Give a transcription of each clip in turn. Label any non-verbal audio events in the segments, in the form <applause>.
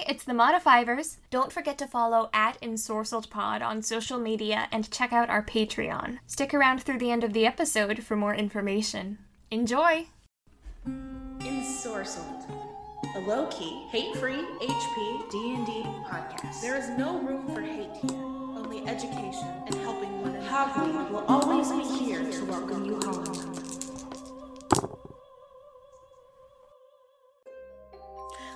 Hey, it's the Modifivers. Don't forget to follow at EnsorcelledPod on social media and check out our Patreon. Stick around through the end of the episode for more information. Enjoy! Ensorcelled, a low-key, hate-free HP D&D podcast. There is no room for hate here, only education and helping one another. Hogweed will always be here to welcome you home.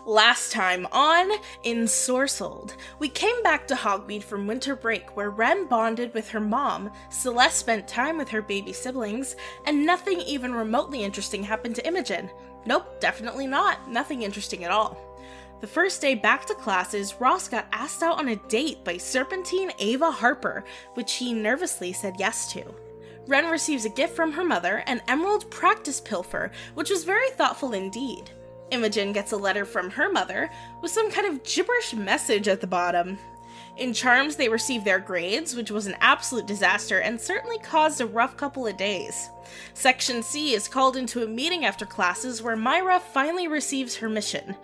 Last time on Ensorcelled, we came back to Hogweed from winter break where Ren bonded with her mom, Celeste spent time with her baby siblings, and nothing even remotely interesting happened to Imogen. Nope, definitely not. Nothing interesting at all. The first day back to classes, Ross got asked out on a date by Serpentine Ava Harper, which he nervously said yes to. Ren receives a gift from her mother, an emerald practice pilfer, which was very thoughtful indeed. Imogen gets a letter from her mother with some kind of gibberish message at the bottom. In Charms, they receive their grades, which was an absolute disaster and certainly caused a rough couple of days. Section C is called into a meeting after classes where Myra finally receives her mission.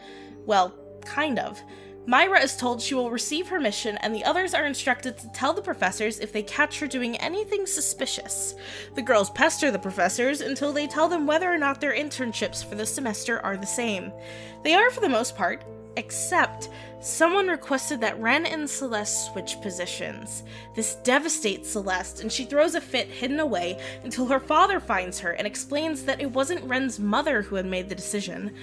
Well, kind of. Myra is told she will receive her mission, and the others are instructed to tell the professors if they catch her doing anything suspicious. The girls pester the professors until they tell them whether or not their internships for the semester are the same. They are for the most part, except someone requested that Ren and Celeste switch positions. This devastates Celeste, and she throws a fit hidden away until her father finds her and explains that it wasn't Ren's mother who had made the decision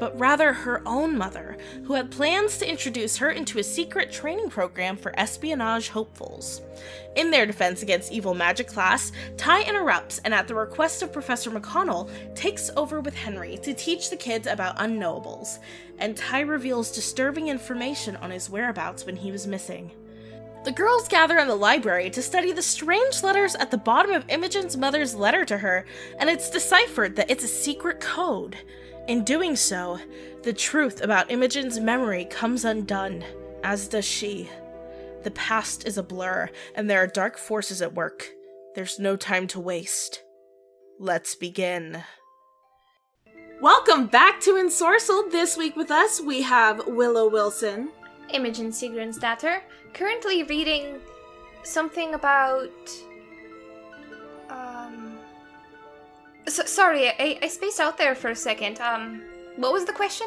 but rather her own mother, who had plans to introduce her into a secret training program for espionage hopefuls. In their defense against evil magic class, Ty interrupts and, at the request of Professor McConnell, takes over with Henry to teach the kids about unknowables, and Ty reveals disturbing information on his whereabouts when he was missing. The girls gather in the library to study the strange letters at the bottom of Imogen's mother's letter to her, and it's deciphered that it's a secret code. In doing so, the truth about Imogen's memory comes undone, as does she. The past is a blur, and there are dark forces at work. There's no time to waste. Let's begin. Welcome back to Ensorcelled. This week with us, we have Willow Wilson. Imogen Sigrunstatter, currently reading something about. So, sorry, I, I spaced out there for a second. Um, what was the question?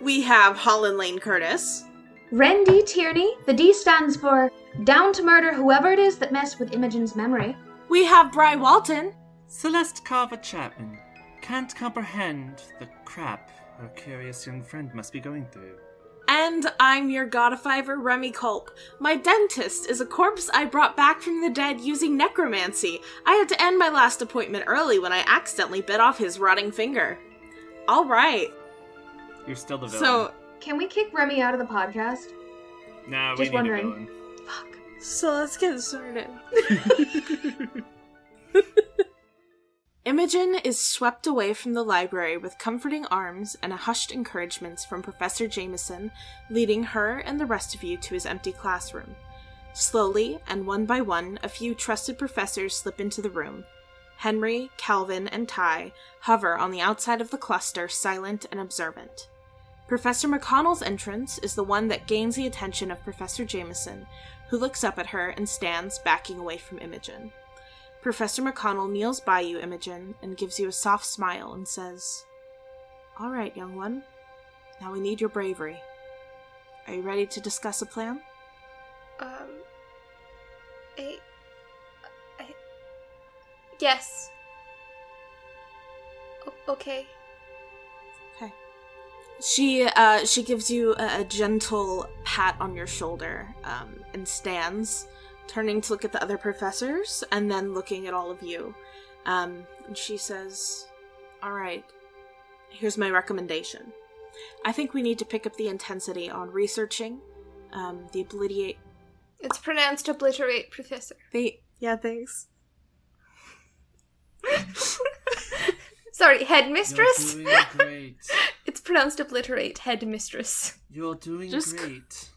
We have Holland Lane Curtis. Ren D. Tierney. The D stands for down to murder whoever it is that messed with Imogen's memory. We have Bry Walton. Celeste Carver Chapman can't comprehend the crap her curious young friend must be going through. And I'm your godifiver, Remy Culp. My dentist is a corpse I brought back from the dead using necromancy. I had to end my last appointment early when I accidentally bit off his rotting finger. All right. You're still the villain. So, Can we kick Remy out of the podcast? no, we just need wondering. a villain. Fuck. so let's get started. <laughs> <laughs> Imogen is swept away from the library with comforting arms and a hushed encouragements from Professor Jameson, leading her and the rest of you to his empty classroom. Slowly, and one by one, a few trusted professors slip into the room. Henry, Calvin, and Ty hover on the outside of the cluster, silent and observant. Professor McConnell's entrance is the one that gains the attention of Professor Jameson, who looks up at her and stands backing away from Imogen. Professor McConnell kneels by you, Imogen, and gives you a soft smile and says, All right, young one. Now we need your bravery. Are you ready to discuss a plan? Um. I. I. Yes. O- okay. Okay. She uh, she gives you a, a gentle pat on your shoulder um, and stands, turning to look at the other professors and then looking at all of you. Um, and she says, "All right, here's my recommendation. I think we need to pick up the intensity on researching um, the obliterate. It's pronounced obliterate, Professor. The yeah, thanks. <laughs> Sorry, You're headmistress? doing great. <laughs> it's pronounced obliterate, headmistress. You're doing Just- great.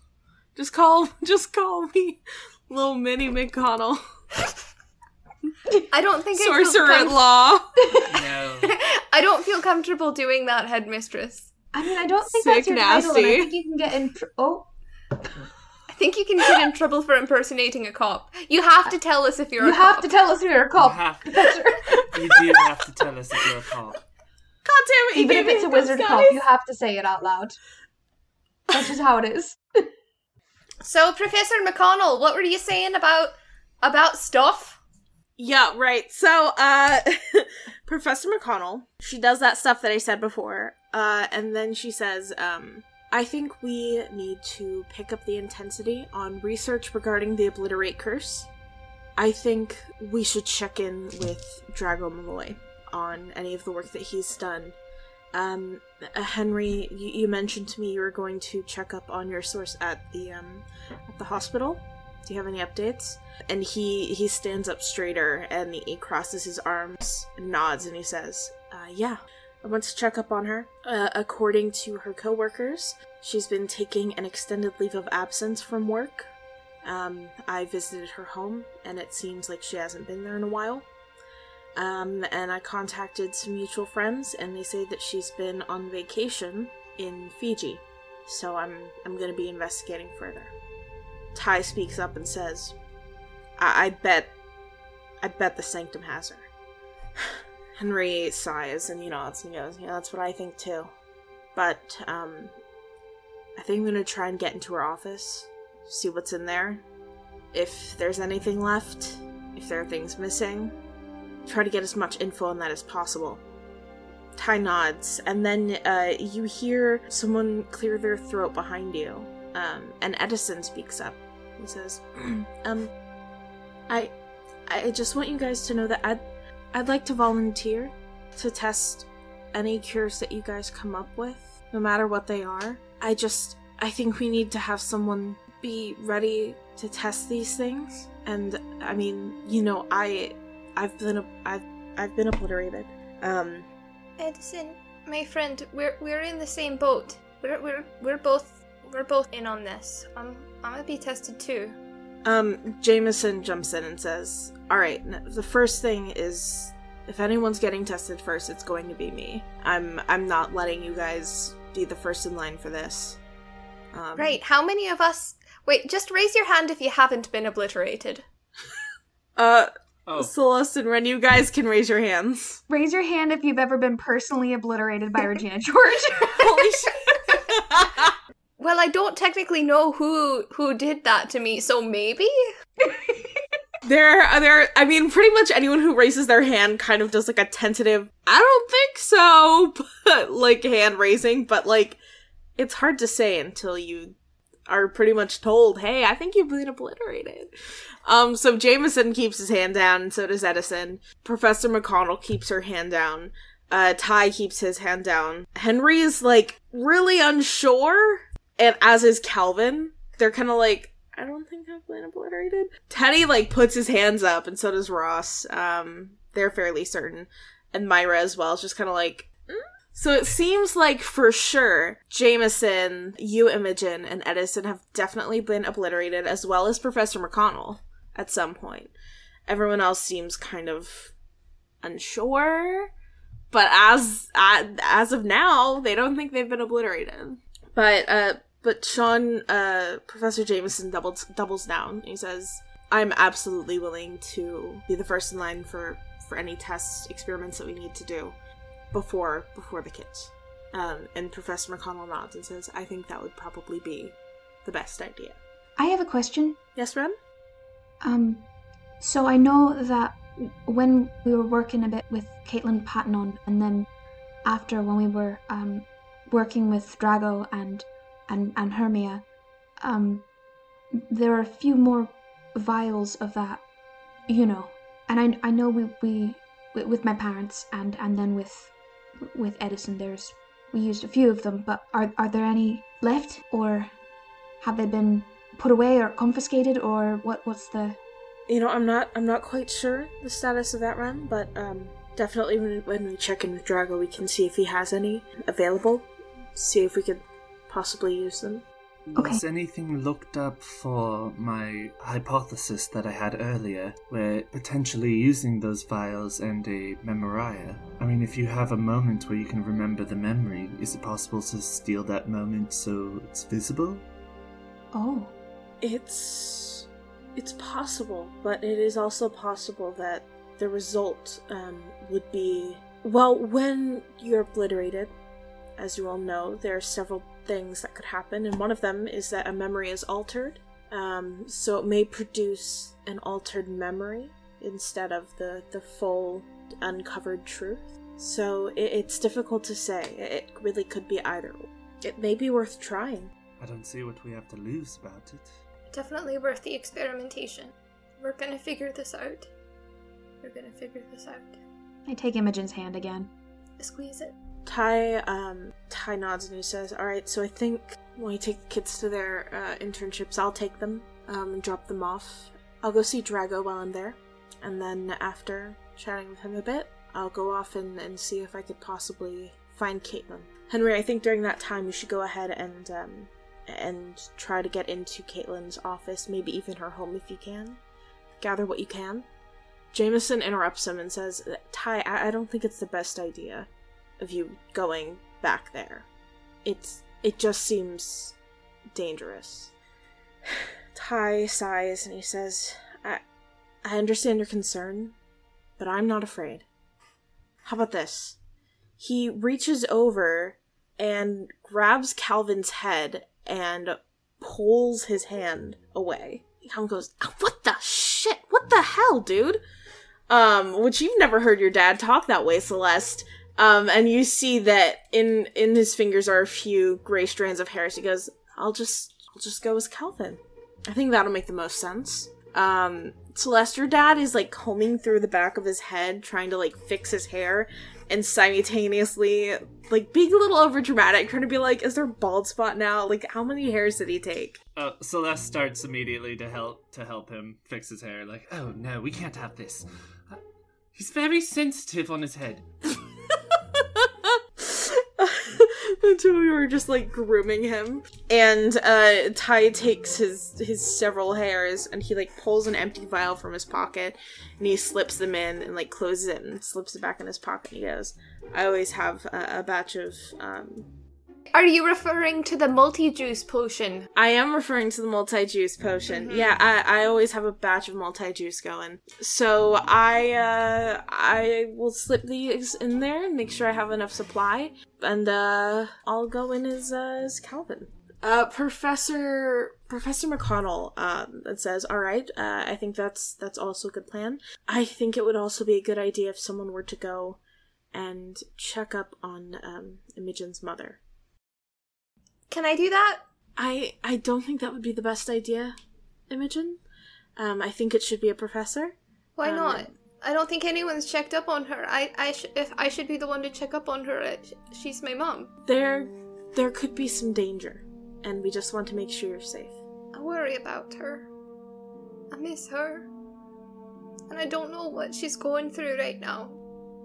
Just call <laughs> just call me little Minnie McConnell, I don't think I feel sorcerer at com- law." No. <laughs> I don't feel comfortable doing that, headmistress. I mean, I don't think Sick that's your title, and I think you can get in. Tr- oh, I think you can get in trouble for impersonating a cop. You have to tell us if you're you a have cop. to tell us if you're a You cop. have, Professor. you do have to tell us if you're a cop. God damn it! Even if it's a wizard hiccups, cop, you have to say it out loud. That's just how it is. So, Professor McConnell, what were you saying about about stuff? Yeah, right. So, uh, <laughs> Professor McConnell, she does that stuff that I said before, uh, and then she says, um, I think we need to pick up the intensity on research regarding the Obliterate Curse. I think we should check in with Drago Malloy on any of the work that he's done. Um, uh, Henry, you, you mentioned to me you were going to check up on your source at the, um, at the hospital. Do you have any updates? And he he stands up straighter and he crosses his arms, nods, and he says, uh, "Yeah, I want to check up on her. Uh, according to her coworkers, she's been taking an extended leave of absence from work. Um, I visited her home, and it seems like she hasn't been there in a while. Um, and I contacted some mutual friends, and they say that she's been on vacation in Fiji. So I'm I'm gonna be investigating further." Ty speaks up and says, I, I bet, I bet the Sanctum has her. <sighs> Henry sighs and, you know, and goes, yeah, that's what I think too. But, um, I think I'm gonna try and get into her office, see what's in there. If there's anything left, if there are things missing, try to get as much info on that as possible. Ty nods, and then uh, you hear someone clear their throat behind you. Um, and Edison speaks up. He says, <clears throat> "Um, I, I just want you guys to know that I'd, I'd like to volunteer to test any cures that you guys come up with, no matter what they are. I just, I think we need to have someone be ready to test these things. And I mean, you know, I, I've been, I've, I've been obliterated. Um, Edison, my friend, we're we're in the same boat. We're we're we're both we're both in on this. I'm I'm gonna be tested too. Um, Jameson jumps in and says, "All right, the first thing is if anyone's getting tested first, it's going to be me. I'm I'm not letting you guys be the first in line for this." Um, Right? How many of us? Wait, just raise your hand if you haven't been obliterated. <laughs> Uh, Oh, Celeste and Ren, you guys can raise your hands. Raise your hand if you've ever been personally obliterated by <laughs> Regina George. Holy <laughs> shit! Well, I don't technically know who who did that to me, so maybe. <laughs> there, are there. I mean, pretty much anyone who raises their hand kind of does like a tentative. I don't think so, but like hand raising. But like, it's hard to say until you are pretty much told, "Hey, I think you've been obliterated." Um, so Jameson keeps his hand down, and so does Edison. Professor McConnell keeps her hand down. Uh, Ty keeps his hand down. Henry is like really unsure, and as is Calvin. They're kind of like, I don't think I've been obliterated. Teddy like puts his hands up, and so does Ross. Um, they're fairly certain, and Myra as well. is just kind of like. So it seems like for sure, Jameson, you, Imogen, and Edison have definitely been obliterated, as well as Professor McConnell at some point. Everyone else seems kind of unsure, but as as of now, they don't think they've been obliterated. But uh, but Sean, uh, Professor Jameson doubles doubles down. He says, "I'm absolutely willing to be the first in line for for any tests, experiments that we need to do before before the kids." Um, and Professor McConnell nods and says, "I think that would probably be the best idea." I have a question. Yes, Ren. Um, so I know that when we were working a bit with Caitlin Patton and then after when we were um, working with Drago and and and Hermia, um, there are a few more vials of that, you know. And I I know we we with- with my parents and and then with with Edison, there's we used a few of them, but are are there any left or have they been put away or confiscated or what what's the You know, I'm not I'm not quite sure the status of that run, but um, definitely when, when we check in with Drago, we can see if he has any available. See if we could possibly use them. Okay. Was anything looked up for my hypothesis that I had earlier, where potentially using those vials and a memoria? I mean, if you have a moment where you can remember the memory, is it possible to steal that moment so it's visible? Oh. It's it's possible, but it is also possible that the result um, would be well when you're obliterated. As you all know, there are several things that could happen, and one of them is that a memory is altered. Um, so it may produce an altered memory instead of the the full uncovered truth. So it, it's difficult to say. It really could be either. It may be worth trying. I don't see what we have to lose about it. Definitely worth the experimentation. We're gonna figure this out. We're gonna figure this out. I take Imogen's hand again. Squeeze it. Ty um Ty nods and he says, "All right, so I think when we take the kids to their uh, internships, I'll take them um, and drop them off. I'll go see Drago while I'm there, and then after chatting with him a bit, I'll go off and, and see if I could possibly find Caitlin. Henry, I think during that time you should go ahead and um and try to get into Caitlin's office, maybe even her home if you can. Gather what you can." Jameson interrupts him and says, Ty, I, I don't think it's the best idea of you going back there. It's it just seems dangerous. <sighs> Ty sighs and he says, I I understand your concern, but I'm not afraid. How about this? He reaches over and grabs Calvin's head and pulls his hand away. Calvin goes, "Ah, "What the shit? What the hell, dude?" Um, which you've never heard your dad talk that way, Celeste. Um, and you see that in in his fingers are a few gray strands of hair. So he goes, "I'll just I'll just go as Calvin." I think that'll make the most sense. Um, Celeste, your dad is like combing through the back of his head, trying to like fix his hair, and simultaneously like being a little over dramatic, trying to be like, "Is there a bald spot now? Like, how many hairs did he take?" Uh, Celeste starts immediately to help to help him fix his hair. Like, oh no, we can't have this. Uh, He's very sensitive on his head. <laughs> the we were just like grooming him. And uh ty takes his his several hairs and he like pulls an empty vial from his pocket and he slips them in and like closes it and slips it back in his pocket he goes i always have a, a batch of um Are you referring to the multi juice potion? i am referring to the multi-juice potion. Yeah I, I always have a batch of multi-juice going. So i uh i will slip these in there and make sure i have enough supply. And uh i'll go in as uh, as calvin. Uh professor professor mcconnell um says all right uh, i think that's that's also a good plan. I think it would also be a good idea if someone were to go and check up on um imogen's mother Can I do that? I I don't think that would be the best idea, Imogen. Um, I think it should be a professor. Why Um, not? I don't think anyone's checked up on her. I, I sh- if I should be the one to check up on her. uh, sh- She's my mom. There, there could be some danger, and we just want to make sure you're safe. I worry about her. I miss her. And I don't know what she's going through right now.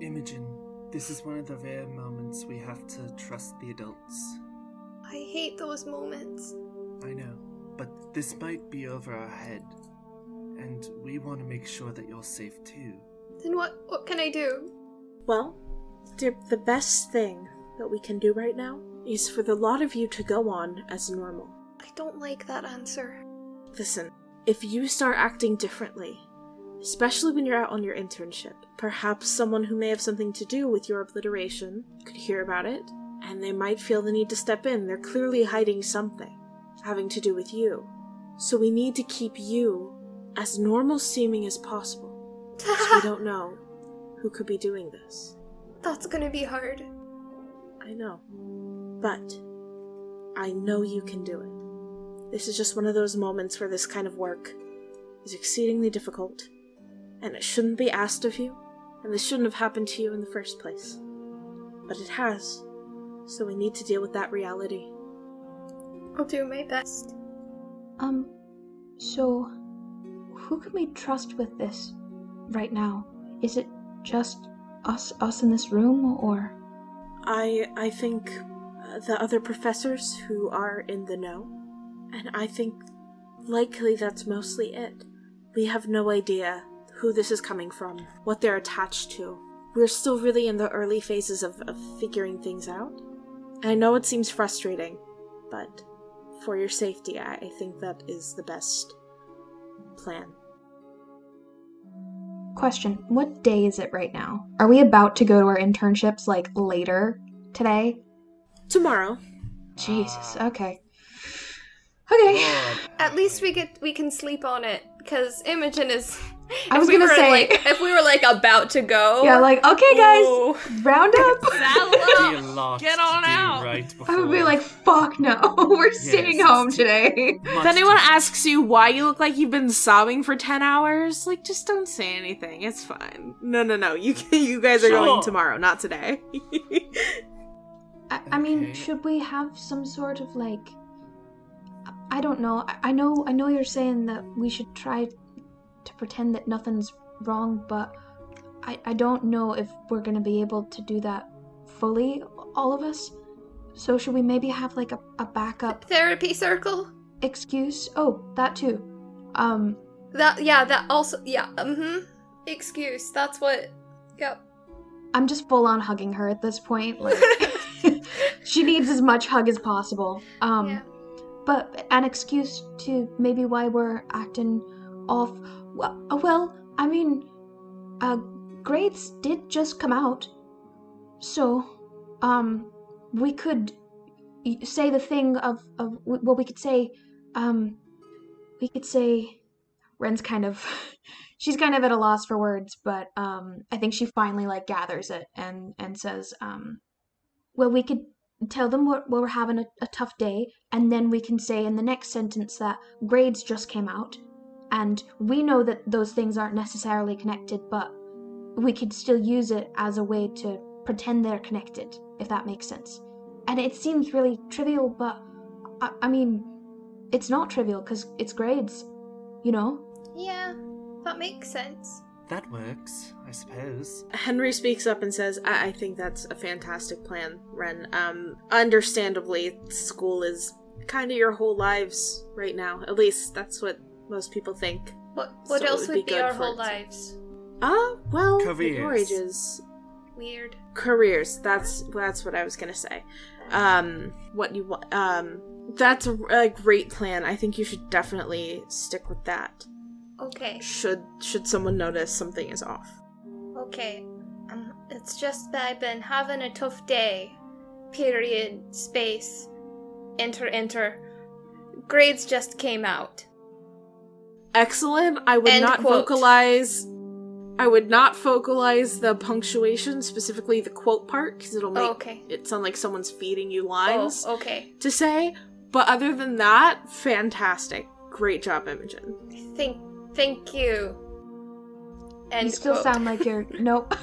Imogen, this is one of the rare moments we have to trust the adults. I hate those moments. I know, but this might be over our head. And we want to make sure that you're safe too. Then what what can I do? Well, dear, the best thing that we can do right now is for the lot of you to go on as normal. I don't like that answer. Listen, if you start acting differently, especially when you're out on your internship, perhaps someone who may have something to do with your obliteration could hear about it, and they might feel the need to step in. They're clearly hiding something having to do with you. So we need to keep you as normal seeming as possible. So we <laughs> don't know who could be doing this. That's gonna be hard. I know. But I know you can do it. This is just one of those moments where this kind of work is exceedingly difficult, and it shouldn't be asked of you, and this shouldn't have happened to you in the first place. But it has, so we need to deal with that reality. I'll do my best. Um, so who can we trust with this right now? Is it just us us in this room or I I think uh, the other professors who are in the know And I think likely that's mostly it. We have no idea who this is coming from, what they're attached to. We're still really in the early phases of, of figuring things out. I know it seems frustrating, but for your safety, I, I think that is the best plan. Question What day is it right now? Are we about to go to our internships like later today? Tomorrow. Jesus, ah. okay. Okay. At least we get we can sleep on it because Imogen is. I was we gonna say- like if we were like about to go. Yeah, like, okay, guys, Ooh. round up. <laughs> be a Get on out. right. I would be like, fuck no, <laughs> we're staying home today. Much If anyone to- asks you why you look like you've been sobbing for 10 hours, like just don't say anything. It's fine. No, no, no. You <laughs> you guys are Sure. going tomorrow, not today. I, I mean, should we have some sort of like I don't know. I, I know I know you're saying that we should try to pretend that nothing's wrong, but I, I don't know if we're gonna be able to do that fully, all of us. So should we maybe have like a, a backup Therapy circle. excuse? Oh, that too. Um That yeah. That also yeah. Mm-hmm. Excuse. That's what. Yep. I'm just full on hugging her at this point. Like <laughs> <laughs> she needs as much hug as possible. Um yeah. But an excuse to maybe why we're acting off. Well, uh, well I mean, uh, grades did just come out, so um, we could say the thing of of well, we could say, um, we could say, Ren's kind of. <laughs> She's kind of at a loss for words, but um, I think she finally like gathers it and and says, um, well, we could tell them we're, we're having a, a tough day, and then we can say in the next sentence that grades just came out, and we know that those things aren't necessarily connected, but we could still use it as a way to pretend they're connected, if that makes sense. And it seems really trivial, but I, I mean, it's not trivial because it's grades, you know? Yeah. That makes sense. That works, I suppose. Henry speaks up and says, I-, I think that's a fantastic plan, Ren. Um, understandably, school is kind of your whole lives right now. At least that's what most people think. What what So else would would be be, our whole lives? Ah, well, your Careers. ages. Weird. careers that's that's what i was gonna say um what you want um that's a, a great plan i think you should definitely stick with that Okay. should should someone notice something is off Okay. Um, it's just that I've been having a tough day. Period. Space. Enter. Enter. Grades just came out. excellent i would End not quote. vocalize i would not vocalize the punctuation specifically the quote part because it'll make Oh, okay. it sound like someone's feeding you lines Oh, okay. to say but other than that fantastic great job imogen Thank, thank you. And you still sound like you're. Nope.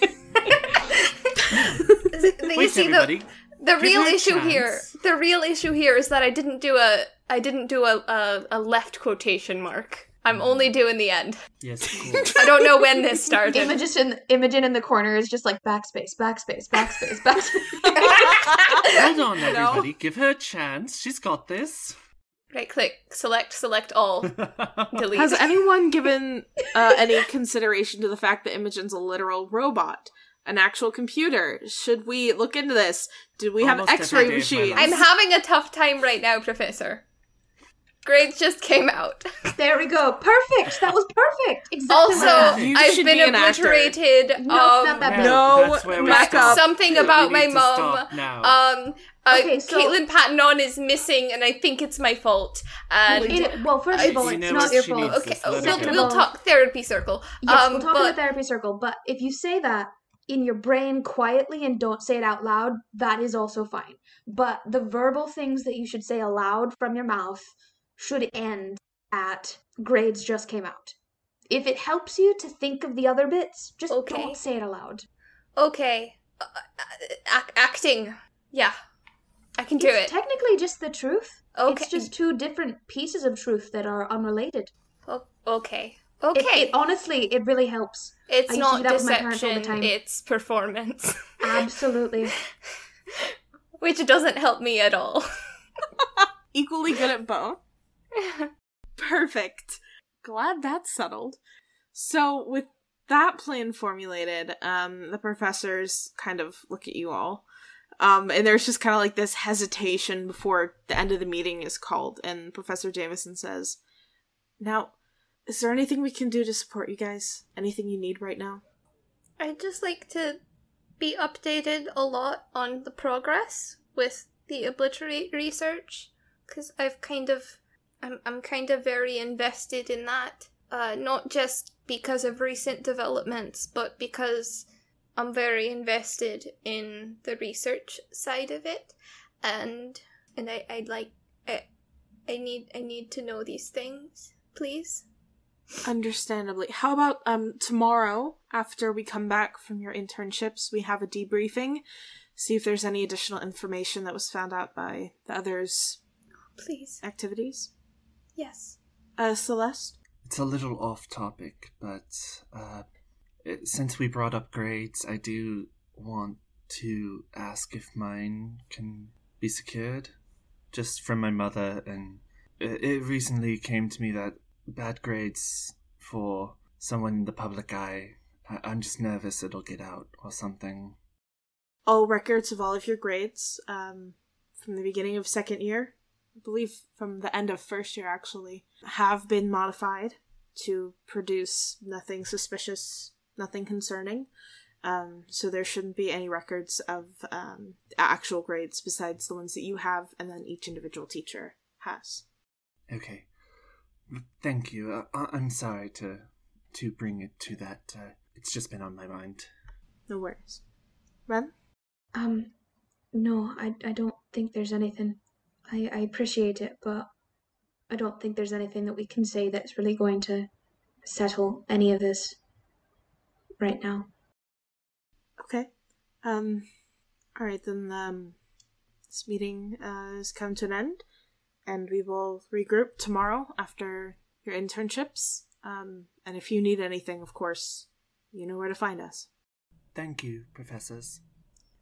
you <laughs> see the everybody. the Give real her a issue here. The real issue here is that I didn't do a I didn't do a a, a left quotation mark. I'm mm. only doing the end. Yes, <laughs> of. I don't know when this started. Imogen, Imogen in the corner is just like backspace, backspace, backspace, backspace. Hold on, <laughs> No. everybody. Give her a chance. She's got this. Right click, select, select all, <laughs> delete. Has anyone <laughs> given uh, any consideration to the fact that Imogen's a literal robot, an actual computer? Should we look into this? Do we have Almost every X-ray day machines? I'm having a tough time right now, Professor. Grades just came out. <laughs> there we go. Perfect. That was perfect. Exactly. Also, like. You I've been be an actor. obliterated. No, um, not that bad. No, That's where we back stop. up. something about my mom. Um, uh, Okay, so- Caitlin Patton is missing, and I think it's my fault. And It- well, first of I- all, You it's know not your fault. okay, this oh, we'll, we'll talk therapy circle. Yes, um, we'll talk in the therapy circle. But if you say that in your brain quietly and don't say it out loud, that is also fine. But the verbal things that you should say aloud from your mouth should end at grades just came out. If it helps you to think of the other bits, just Okay. don't say it aloud. okay, uh, uh, ac- acting. Yeah, I can do it's it. technically just the truth. Okay. It's just two different pieces of truth that are unrelated. O- okay. Okay. it, honestly, it really helps. it's I used to do not that with my parents all the deception. time. It's performance, Absolutely. <laughs> which doesn't help me at all. <laughs> equally good at both. <laughs> Perfect. Glad that's settled. So, with that plan formulated, um, the professors kind of look at you all. Um, and there's just kind of like this hesitation before the end of the meeting is called, and Professor Jameson says, Now, is there anything we can do to support you guys? Anything you need right now? I'd just like to be updated a lot on the progress with the obliterate research because I've kind of I'm I'm kind of very invested in that. Uh, not just because of recent developments, but because I'm very invested in the research side of it, and and I I'd like I, I need I need to know these things, please. Understandably. How about um tomorrow after we come back from your internships, we have a debriefing, see if there's any additional information that was found out by the others' Please. activities. Yes. Uh Celeste? It's a little off topic, but uh, it, since we brought up grades, I do want to ask if mine can be secured. Just from my mother, and it, it recently came to me that bad grades for someone in the public eye, I, I'm just nervous it'll get out or something. All records of all of your grades, um, from the beginning of second year, I believe from the end of first year actually, have been modified to produce nothing suspicious, nothing concerning. Um, so there shouldn't be any records of um, actual grades besides the ones that you have, and then each individual teacher has. Okay. Thank you. Uh, I- I'm sorry to to bring it to that. Uh, it's just been on my mind. No worries. Ren? Um, no, I, I don't think there's anything. I, I appreciate it, but I don't think there's anything that we can say that's really going to settle any of this right now. Okay. Um, alright, then, um, this meeting uh, has come to an end, and we will regroup tomorrow after your internships. Um, and if you need anything, of course, you know where to find us. Thank you, professors.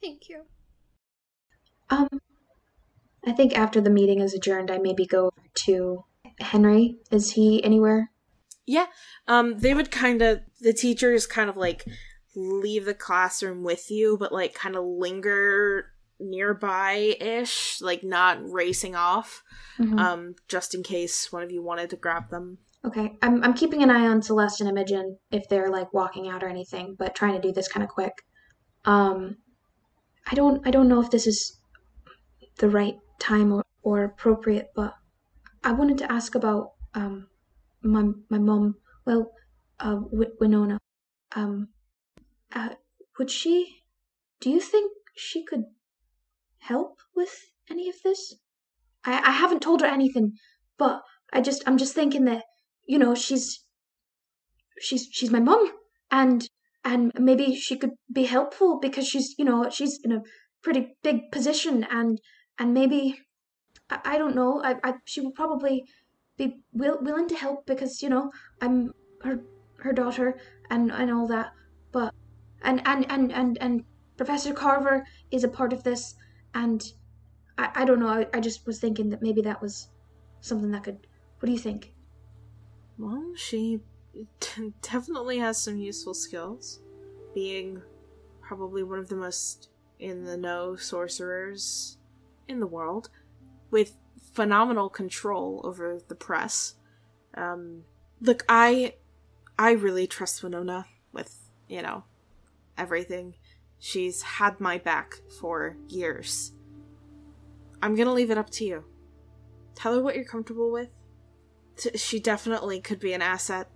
Thank you. Um, I think after the meeting is adjourned, I maybe go to Henry. Is he anywhere? Yeah, um, they would kind of, the teachers kind of like leave the classroom with you, but like kind of linger nearby ish, like not racing off, Mhm. um, just in case one of you wanted to grab them. Okay, I'm I'm keeping an eye on Celeste and Imogen if they're like walking out or anything, but trying to do this kind of quick. Um, I don't I don't know if this is the right time or, or appropriate, but I wanted to ask about um my my mom. Well, uh, Winona. Um, uh, would she? Do you think she could help with any of this? I I haven't told her anything, but I just I'm just thinking that you know she's she's she's my mom and and maybe she could be helpful because she's you know she's in a pretty big position and and maybe I, I don't know I, I she would probably be will, willing to help because you know I'm her her daughter and and all that but and and and and, and Professor Carver is a part of this and I, I don't know I, I just was thinking that maybe that was something that could what do you think? Well, she <laughs> definitely has some useful skills, being probably one of the most in the know sorcerers in the world, with phenomenal control over the press. Um, look, I, I really trust Winona with you know everything. She's had my back for years. I'm gonna leave it up to you. Tell her what you're comfortable with. T- she definitely could be an asset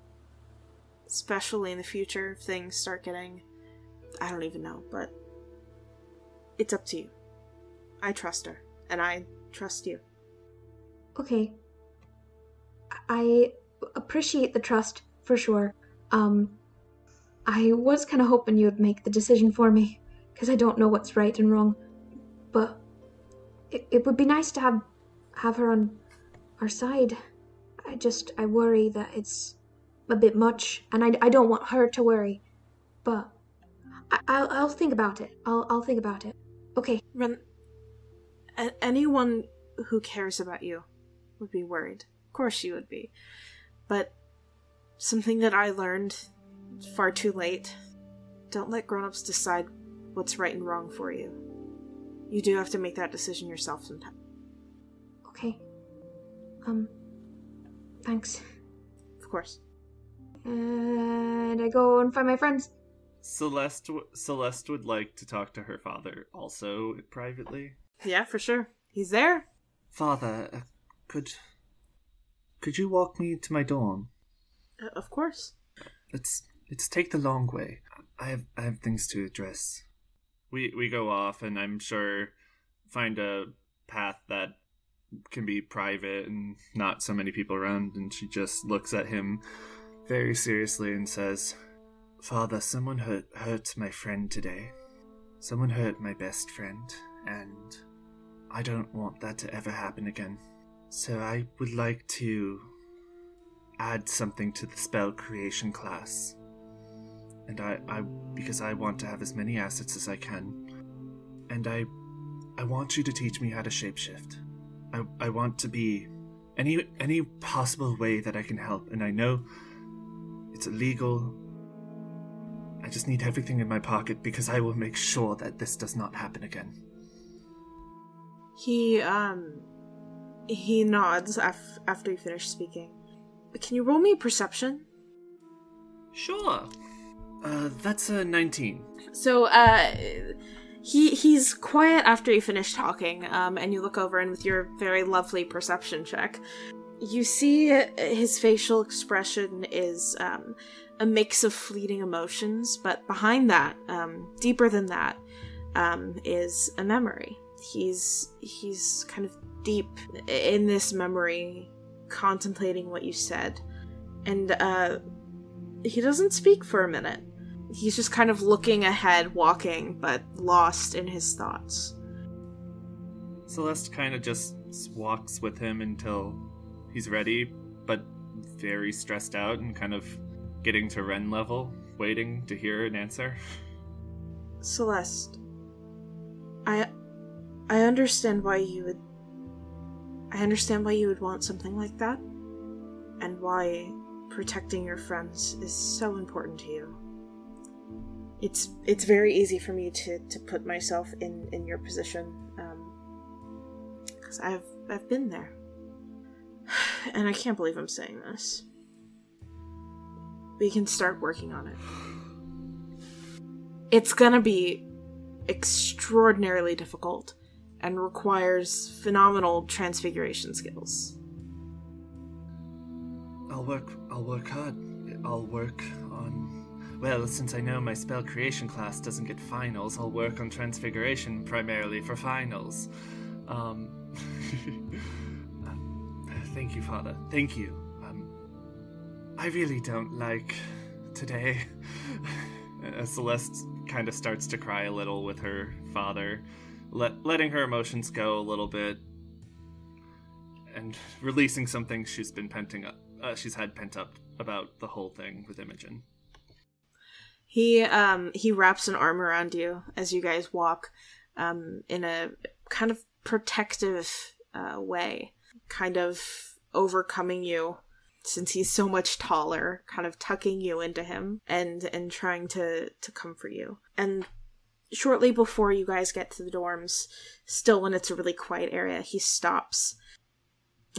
especially in the future if things start getting i don't even know but it's up to you i trust her and i trust you Okay. I appreciate the trust for sure. Um I was kind of hoping you would make the decision for me because I don't know what's right and wrong. But it, it would be nice to have have her on our side. I just I worry that it's a bit much and I, I don't want her to worry. But I, I'll I'll think about it. I'll I'll think about it. Okay. Ren, a- anyone who cares about you would be worried. Of course you would be. But something that I learned far too late don't let grown-ups decide what's right and wrong for you. You do have to make that decision yourself sometimes. Okay. Um, thanks. Of course. And I go and find my friends. Celeste w- Celeste would like to talk to her father also privately. Yeah, for sure. He's there. Father, uh, could could you walk me to my dorm? Uh, of course. Let's let's take the long way. I have I have things to address. We we go off and I'm sure find a path that can be private and not so many people around and she just looks at him very seriously and says, "Father, someone hurt hurt my friend today. Someone hurt my best friend and I don't want that to ever happen again. So I would like to add something to the spell creation class. And I, I because I want to have as many assets as I can. And I I want you to teach me how to shapeshift. I, I want to be any any possible way that I can help, and I know it's illegal. I just need everything in my pocket because I will make sure that this does not happen again. He um he nods af- after you finish speaking. Can you roll me a perception? Sure. Uh, that's a 19. So uh he he's quiet after you finish talking, um, and you look over and with your very lovely perception check, you see his facial expression is um, a mix of fleeting emotions, but behind that, um, deeper than that, um, is a memory. He's he's kind of deep in this memory, contemplating what you said, and uh, he doesn't speak for a minute. He's just kind of looking ahead, walking, but lost in his thoughts. Celeste kind of just walks with him until he's ready, but very stressed out and kind of getting to Ren level, waiting to hear an answer. Celeste, I I understand why you would I understand why you would want something like that and why protecting your friends is so important to you. It's it's very easy for me to, to put myself in, in your position um, because I've I've been there, <sighs> and I can't believe I'm saying this. We can start working on it. It's gonna be extraordinarily difficult and requires phenomenal transfiguration skills. I'll work. I'll work hard. I'll work on. Well, since I know my spell creation class doesn't get finals, I'll work on transfiguration primarily for finals. Um, <laughs> thank you, Father. Thank you. Um, I really don't like today. <laughs> Uh, Celeste kind of starts to cry a little with her father, let, letting her emotions go a little bit, and releasing something she's been penting up. Uh, she's had pent up about the whole thing with Imogen. He um he wraps an arm around you as you guys walk um in a kind of protective uh, way, kind of overcoming you since he's so much taller, kind of tucking you into him and and trying to to comfort you. And shortly before you guys get to the dorms, still when it's a really quiet area, he stops.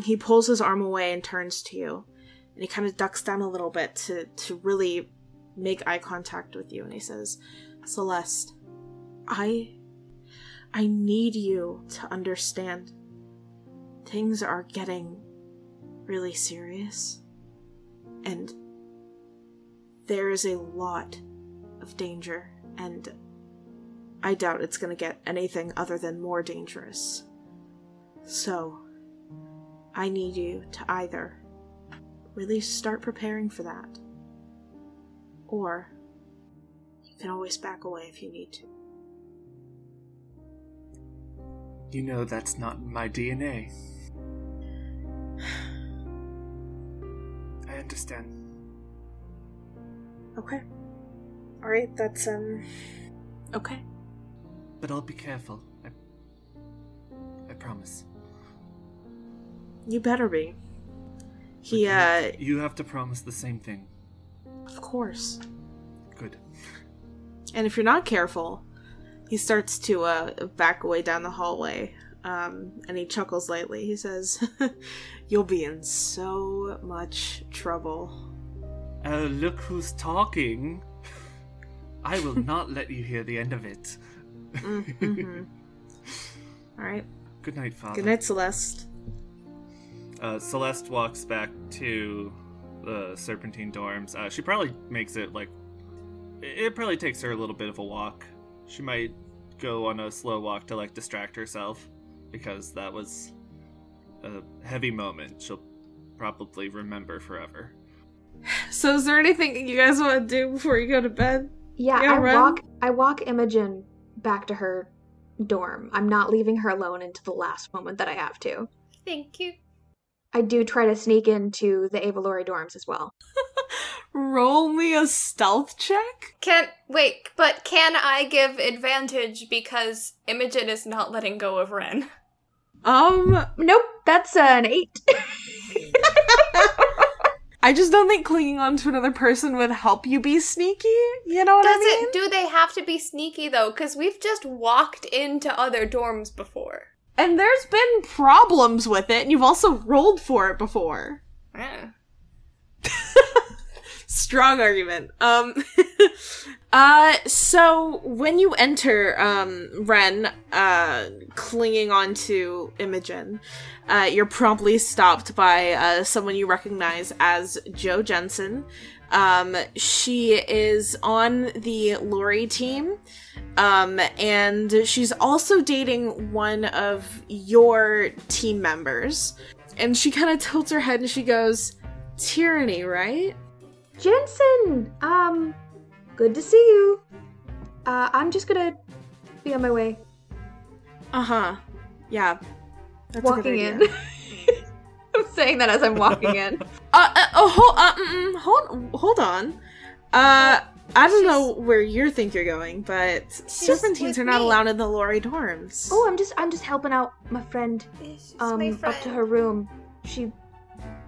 He pulls his arm away and turns to you. And he kind of ducks down a little bit to to really make eye contact with you and he says, "Celeste, I I need you to understand things are getting really serious. And there is a lot of danger, and I doubt it's going to get anything other than more dangerous. So, I need you to either really start preparing for that, or you can always back away if you need to. You know that's not my DNA. <sighs> I understand. Okay. Alright, that's, um. Okay. But I'll be careful. I, I promise. You better be. He, uh, You have to promise the same thing. of course. Good. And if you're not careful, he starts to uh, back away down the hallway. Um, and he chuckles lightly. He says, <laughs> You'll be in so much trouble. Uh, look who's talking. <laughs> I will not let you hear the end of it. Mm-hmm. All right. Good night, Father. Good night, Celeste. Uh, Celeste walks back to the Serpentine dorms. Uh, she probably makes it like. It it probably takes her a little bit of a walk. She might go on a slow walk to like distract herself because that was a heavy moment she'll probably remember forever. So, is there anything you guys want to do before you go to bed? Yeah, Yeah, I Ren? walk I walk Imogen back to her dorm. I'm not leaving her alone until the last moment that I have to. Thank you. I do try to sneak into the Avalori dorms as well. <laughs> Roll me a stealth check? Can't wait, but can I give advantage because Imogen is not letting go of Ren? Um, Nope, that's an eight. <laughs> <laughs> I just don't think clinging on to another person would help you be sneaky. You know what Does I mean? it? Do they have to be sneaky though? Because we've just walked into other dorms before. And there's been problems with it, and you've also rolled for it before. Eh. <laughs> Strong argument. Um <laughs> uh so when you enter um Ren uh clinging onto Imogen, uh you're promptly stopped by uh someone you recognize as Joe Jensen. Um she is on the Lori team. Um and she's also dating one of your team members. And she kind of tilts her head and she goes, "Tyranny, right?" Jensen, um, good to see you. Uh, I'm just gonna be on my way. Uh huh. Yeah. That's a good walking idea. in. <laughs> I'm saying that as I'm walking in. <laughs> Uh, uh oh, hold, uh, mm, mm, hold, hold on. Uh, I don't know where you think you're going, but serpentines with are not me. allowed in the Lori dorms. Oh, I'm just I'm just helping out my friend um my up to her room. She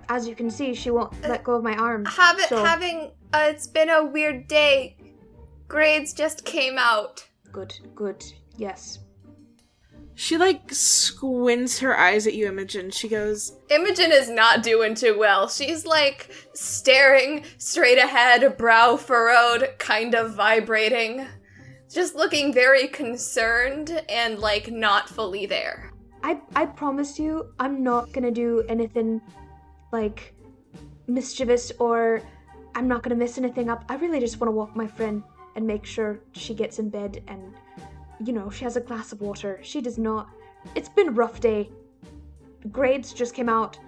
as you can see, she won't let go of my arm. Have it, so having uh, it's been a weird day. Grades just came out. good, good. Yes. She like squints her eyes at you, Imogen. She goes, Imogen is not doing too well. She's like staring straight ahead, brow furrowed, kind of vibrating. Just looking very concerned and like not fully there. I I promise you, I'm not gonna do anything like mischievous or I'm not gonna mess anything up. I really just want to walk my friend and make sure she gets in bed and you know she has a glass of water. She does not. It's been a rough day. Grades just came out. <laughs>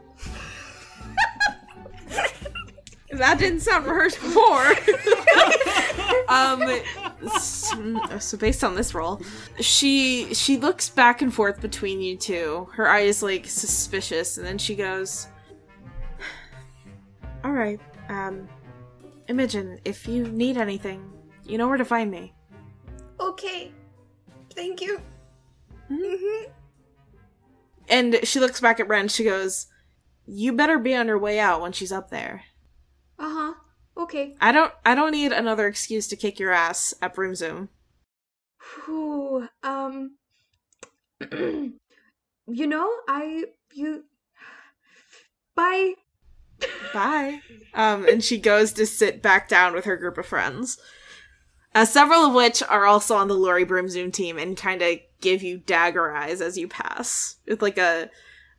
"That didn't sound rehearsed before." <laughs> um, so based on this roll, she she looks back and forth between you two. Her eye is like suspicious, and then she goes, <sighs> "All right, um, Imogen, if you need anything, you know where to find me." Okay. Thank you. Hmm? hmm And she looks back at Ren. She goes, "You better be on your way out when she's up there. Uh huh. Okay. I don't. I don't need another excuse to kick your ass at Broom Zoom." Whew, um, <clears throat> you know, I you. Bye. Bye. Um, and she goes to sit back down with her group of friends. Uh, several of which are also on the Lori Broom Zoom team and kind of give you dagger eyes as you pass with like a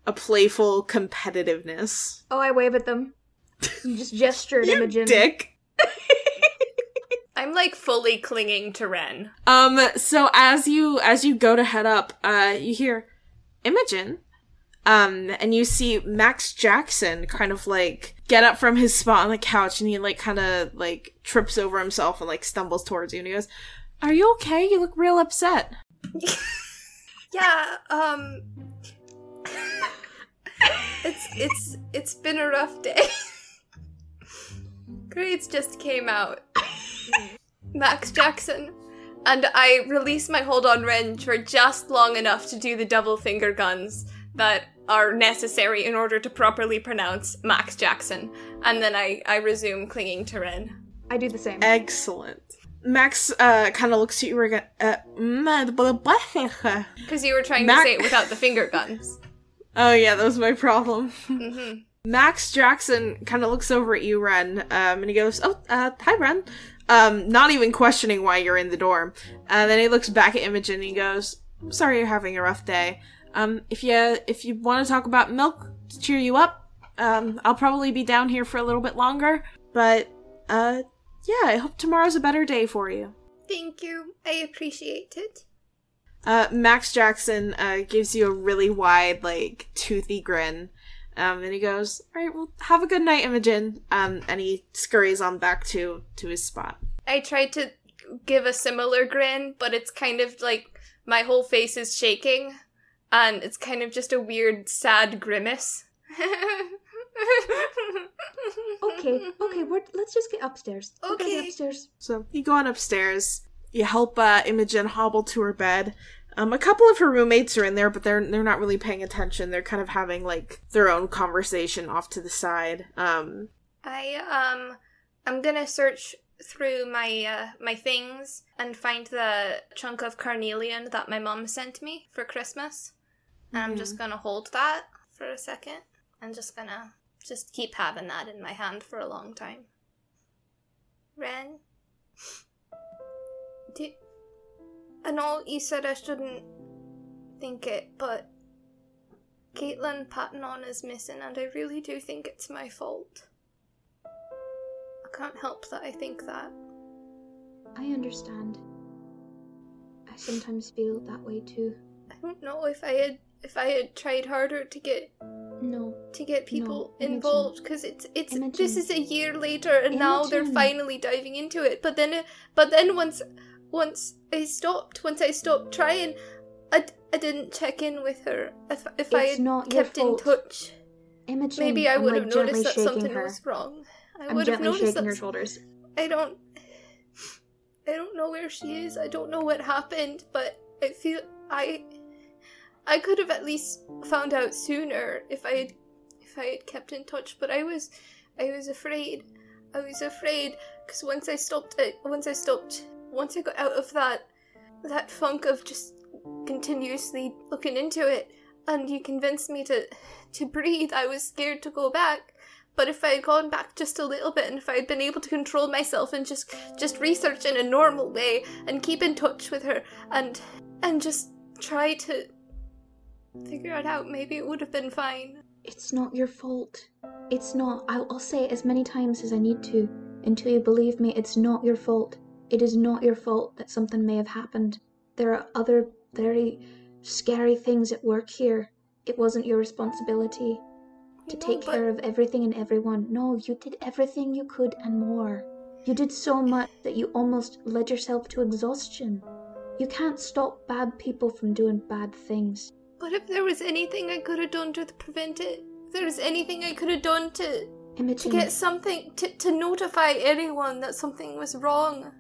a playful competitiveness. Oh, I wave at them. You just <laughs> gesture at You Imogen. dick. <laughs> I'm like fully clinging to Ren. Um, so as you as you go to head up, uh, you hear Imogen, um, and you see Max Jackson kind of like get up from his spot on the couch, and he like kind of like trips over himself and like stumbles towards you, and he goes, "Are you okay? You look real upset." <laughs> Yeah, um <laughs> It's it's it's been a rough day. Grades just came out. Max Jackson. And I release my hold on Ren for just long enough to do the double finger guns that are necessary in order to properly pronounce Max Jackson, and then I, I resume clinging to Ren. I do the same. Excellent. Max uh, kind of looks at you again. Uh, mm. Because you were trying Mac- to say it without the finger guns. oh yeah, that was my problem. hmm <laughs> Max Jackson kind of looks over at you, Ren, um, and he goes, "Oh, uh, hi, Ren." Um, not even questioning why you're in the dorm. And then he looks back at Imogen and he goes, I'm "Sorry you're having a rough day. Um, if you if you want to talk about milk to cheer you up, um, I'll probably be down here for a little bit longer. But uh, yeah, I hope tomorrow's a better day for you." Thank you. I appreciate it. Uh, Max Jackson uh, gives you a really wide, like, toothy grin. Um, and he goes, All right, well, have a good night, Imogen. Um, and he scurries on back to, to his spot. I tried to give a similar grin, but it's kind of like my whole face is shaking, and it's kind of just a weird, sad grimace. Okay, okay, we're, let's just get upstairs. We're get Okay. upstairs. So you go on upstairs. You help uh, Imogen hobble to her bed. Um, a couple of her roommates are in there, but they're they're not really paying attention. They're kind of having like their own conversation off to the side. Um, I um I'm gonna search through my uh, my things and find the chunk of carnelian that my mom sent me for Christmas. And I'm hmm. just gonna hold that for a second. I'm just gonna just keep having that in my hand for a long time. Ren, do I know you said I shouldn't think it, but Caitlin Pattenon is missing, and I really do think it's my fault. I can't help that I think that. I understand. I sometimes feel that way too. I don't know if I had if I had tried harder to get No, to get people Imogen. involved because it's it's this is a year later and now they're finally diving into it. But then but then once once I stopped once I stopped trying, I, I didn't check in with her. If if I had not kept in touch, Imogen. maybe I would like, have gently noticed that something her. was wrong. I would have noticed that her shoulders. I don't I don't know where she is. I don't know what happened, but I feel I I could have at least found out sooner if I had if I had kept in touch, but I was I was afraid. I was afraid cuz once I stopped it once I stopped once I got out of that that funk of just continuously looking into it and you convinced me to to breathe, I was scared to go back. But if I had gone back just a little bit and if I had been able to control myself and just just research in a normal way and keep in touch with her and and just try to figure it out, maybe it would have been fine. It's not your fault. It's not. I'll, I'll say it as many times as I need to until you believe me. It's not your fault. It is not your fault that something may have happened. There are other very scary things at work here. It wasn't your responsibility to take but- care of everything and everyone. No, you did everything you could and more. You did so much that you almost led yourself to exhaustion. You can't stop bad people from doing bad things. But if there was anything I could have done to prevent it, if there was anything I could have done to to get something to, to notify anyone that something was wrong.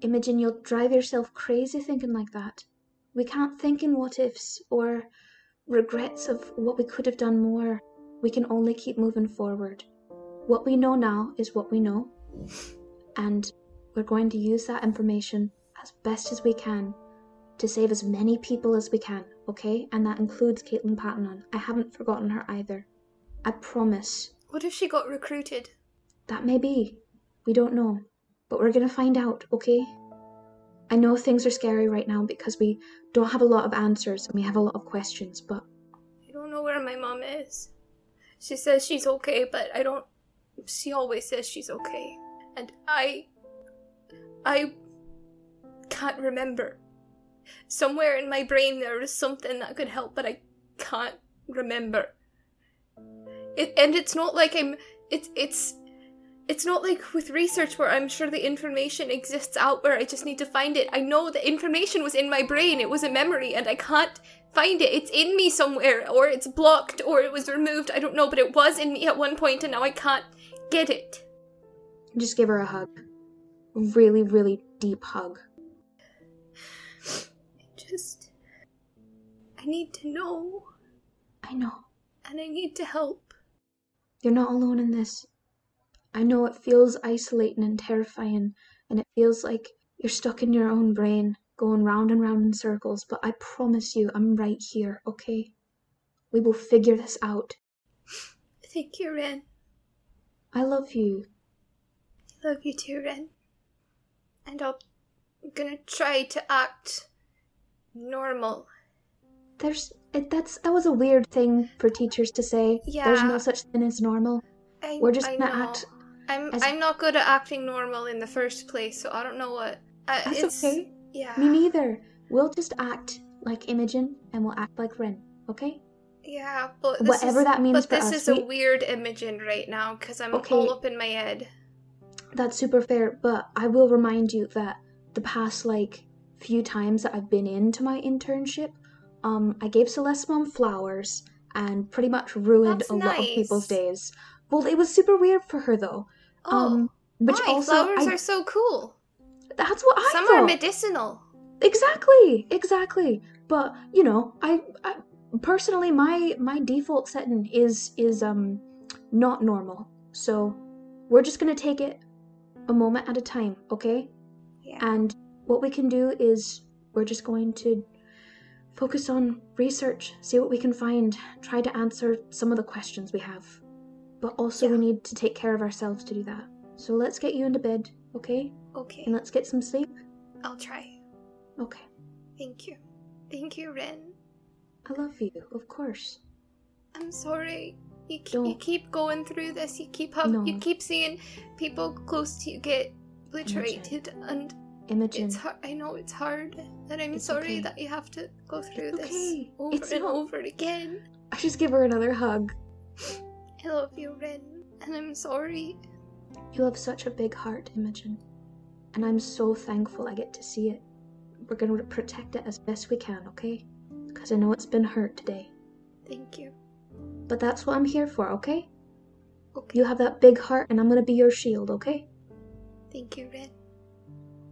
Imogen, you'll drive yourself crazy thinking like that. We can't think in what ifs or regrets of what we could have done more. We can only keep moving forward. What we know now is what we know, and we're going to use that information as best as we can to save as many people as we can, okay? And that includes Caitlin Pattenon. I haven't forgotten her either. I promise. What if she got recruited? That may be. We don't know. But we're gonna find out, okay? I know things are scary right now because we don't have a lot of answers and we have a lot of questions, but I don't know where my mom is. She says she's okay, but I don't. She always says she's okay. And I. I. can't remember. Somewhere in my brain there is something that could help, but I can't remember. It, and it's not like I'm. It's. It's. It's not like with research where I'm sure the information exists out where I just need to find it. I know the information was in my brain, it was a memory, and I can't find it. It's in me somewhere, or it's blocked, or it was removed. I don't know, but it was in me at one point, and now I can't get it. just give her a hug. A really, really deep hug. Need to know. I know. and I need to help. You're not alone in this. I know it feels isolating and terrifying, and it feels like you're stuck in your own brain, going round and round in circles, but I promise you I'm right here, okay? We will figure this out. <laughs> Thank you, Ren. I love you. I love you too, Ren. And I'll, I'm gonna try to act normal. There's it, that's that was a weird thing for teachers to say. Yeah. There's no such thing as normal. I, We're just I gonna know. act I'm as- I'm not good at acting normal in the first place, so I don't know what. Uh, That's it's, okay. Yeah. Me neither. We'll just act like Imogen and we'll act like Ren, okay? Yeah, but this Whatever is, that means But this us, is a weird Imogen right now because I'm Okay. all up in my head. That's super fair, but I will remind you that the past like few times that I've been into my internship, um, I gave Celeste mom flowers and pretty much ruined That's a lot of people's days. Well, it was super weird for her though. Oh, um, which why? also flowers I- are so cool. that's what I Some thought. are medicinal. Exactly, exactly. But you know, I, I personally my my default setting is is um not normal. So we're just gonna take it a moment at a time, okay? Yeah. And what we can do is we're just going to focus on research, see what we can find, try to answer some of the questions we have. But also we need to take care of ourselves to do that. So let's get you into bed, okay? Okay, And let's get some sleep. I'll try. Okay. Thank you. Thank you, Ren. I love you, of course. I'm sorry. You, ke- you keep going through this. You keep have, No. you keep seeing people close to you get obliterated, and Imogen. it's hard. I know it's hard, and I'm It's sorry okay. that you have to go through It's this okay. over It's and not- over again. I just give her another hug. I love you, Ren, and I'm sorry. You have such a big heart, Imogen. And I'm so thankful I get to see it. We're gonna protect it as best we can, okay? Because I know it's been hurt today. Thank you. But that's what I'm here for, okay? Okay. You have that big heart, and I'm gonna be your shield, okay? Thank you, Ren.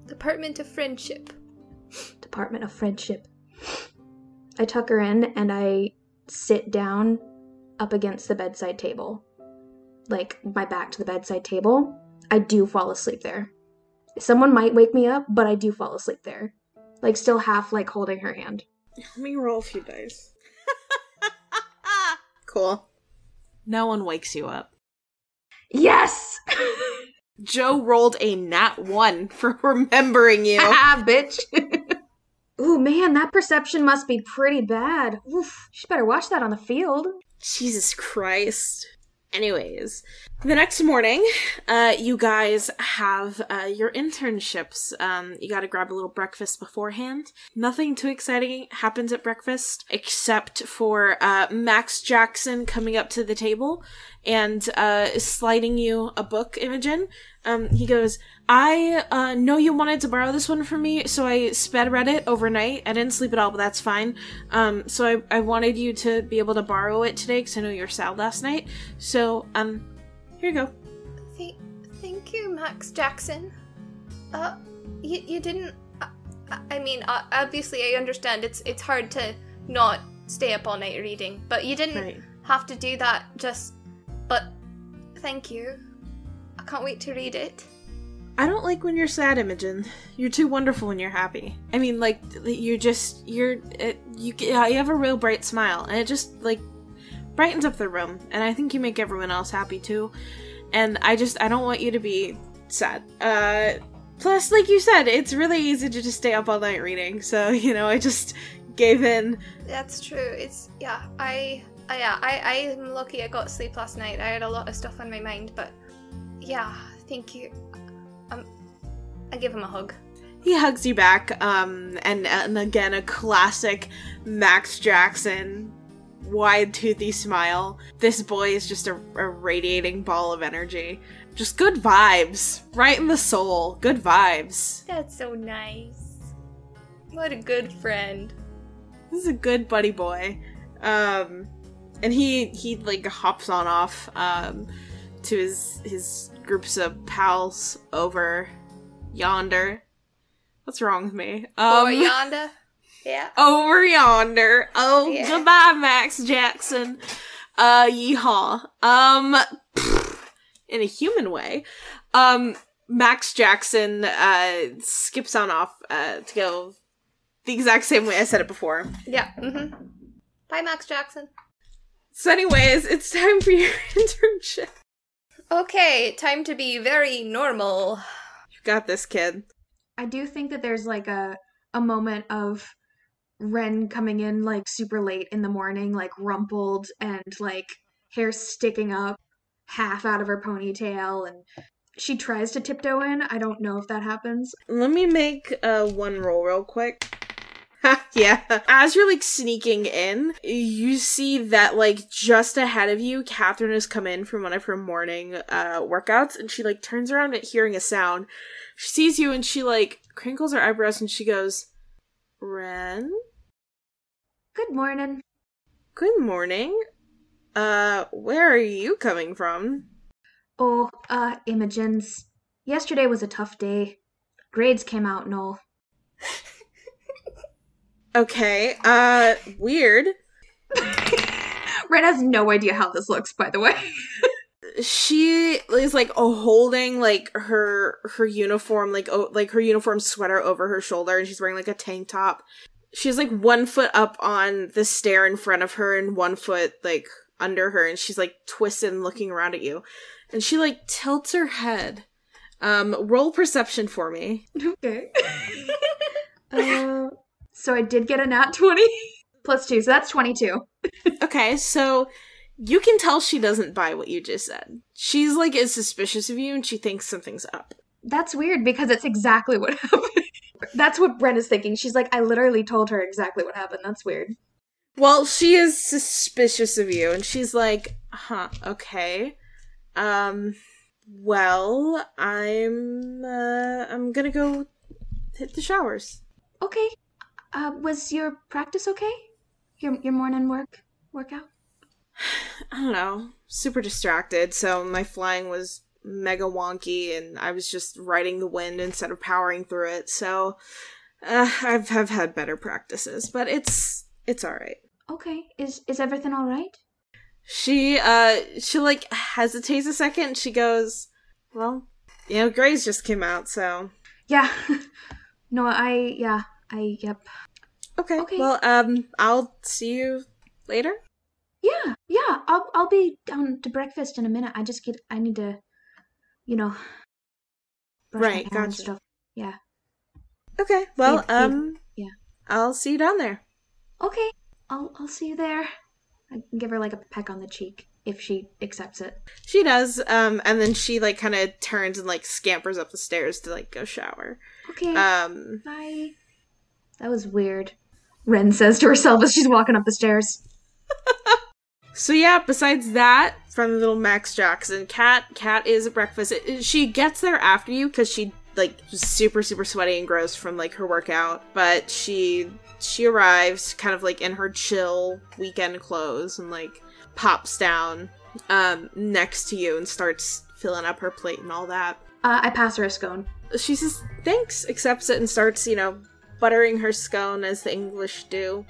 Department of Friendship. Department of Friendship. I tuck her in and I sit down up against the bedside table. Like my back to the bedside table. I do fall asleep there. Someone might wake me up, but I do fall asleep there. Like still half like holding her hand. Let me roll a few dice. cool. No one wakes you up. Yes! <laughs> Joe rolled a nat one for <laughs> remembering you. <laughs> ah, bitch. <laughs> Ooh, man, that perception must be pretty bad. Oof, she better watch that on the field. Jesus Christ. Anyways, the next morning, uh, you guys have uh, your internships. Um, you got to grab a little breakfast beforehand. Nothing too exciting happens at breakfast except for uh, Max Jackson coming up to the table and uh, sliding you a book, Imogen. Um, he goes, I uh, know you wanted to borrow this one from me, so I sped read it overnight. I didn't sleep at all, but that's fine. Um, so I, I wanted you to be able to borrow it today because I know you were sad last night. So, um, here you go. Thank, thank you, Max Jackson. Uh, you, you didn't. I, I mean, uh, obviously, I understand it's it's hard to not stay up all night reading, but you didn't Right. have to do that. Just, but thank you. I can't wait to read it. I don't like when you're sad, Imogen. You're too wonderful when you're happy. I mean, like you're just you're it, you have a real bright smile, and it just like brightens up the room. And I think you make everyone else happy too. And I just I don't want you to be sad. Uh, plus, like you said, it's really easy to just stay up all night reading. So <laughs> you know, I just gave in. That's true. It's yeah. I, I yeah. I I am lucky. I got sleep last night. I had a lot of stuff on my mind, but yeah. Thank you. Um, I give him a hug. He hugs you back, um, and and again a classic Max Jackson wide toothy smile. This boy is just a, a radiating ball of energy. Just good vibes, right in the soul. Good vibes. That's so nice. What a good friend. This is a good buddy boy. Um, and he he like hops on off um to his his groups of pals over yonder. What's wrong with me? Um, Or <laughs> yonder. Yeah. over yonder. Oh, Yeah. goodbye, Max Jackson. Uh, yeehaw. Um, in a human way, um, Max Jackson uh skips on off uh to go the exact same way I said it before. Yeah. Mm-hmm. Bye, Max Jackson. So, anyways, it's time for your <laughs> internship. Okay, time to be very normal. You got this, kid. I do think that there's like a a moment of Ren coming in like super late in the morning, like rumpled and like hair sticking up half out of her ponytail and she tries to tiptoe in. I don't know if that happens. Let me make uh one roll real quick. <laughs> yeah. As you're like sneaking in, you see that like just ahead of you, Catherine has come in from one of her morning uh workouts and she like turns around at hearing a sound. She sees you and she like crinkles her eyebrows and she goes, Ren? Good morning. Good morning. Uh, where are you coming from? Oh, uh, Imogen's. Yesterday was a tough day. Grades came out and all. <laughs> Okay, uh, weird. <laughs> Ren has no idea how this looks, by the way. <laughs> she is like holding like her her uniform like oh, like her uniform sweater over her shoulder and she's wearing like a tank top she's like one foot up on the stair in front of her and one foot like under her and she's like twisting and looking around at you and she like tilts her head um roll perception for me okay. <laughs> uh, so I did get a nat 20 <laughs> plus 2, so that's 22. okay so you can tell she doesn't buy what you just said she's like is suspicious of you and she thinks something's up That's weird because it's exactly what <laughs> happened. That's what Ren is thinking. She's like, I literally told her exactly what happened. That's weird. Well, she is suspicious of you, and she's like, "Huh, okay. Um, well, I'm uh, I'm gonna go hit the showers." Okay. Uh, was your practice okay? Your your morning work workout? <sighs> I don't know, super distracted. So my flying was mega wonky, and I was just riding the wind instead of powering through it. So uh, I've have had better practices, but it's it's all right. Okay. Is is everything all right? She uh she like hesitates a second. She goes, "Well, you know, Grey's just came out, so Yeah. <laughs> no, I yeah, I yep. okay. Okay. Well, um, I'll see you later. Yeah, yeah. I'll I'll be down to breakfast in a minute. I just get I need to, you know, Right, gotcha. stuff. Yeah. Okay. Well, um, yeah. I'll see you down there. Okay. I'll I'll see you there. I can give her like a peck on the cheek if she accepts it. She does. Um, and then she like kind of turns and like scampers up the stairs to like go shower. Okay. Um, Bye. That was weird. Ren says to herself as she's walking up the stairs. <laughs> So yeah, besides that, from the little Max Jackson, Cat Cat is at breakfast. It- she gets there after you because she like was super super sweaty and gross from like her workout. But she she arrives kind of like in her chill weekend clothes and like pops down um next to you and starts filling up her plate and all that. Uh, I pass her a scone. She says thanks, accepts it, and starts you know buttering her scone as the English do.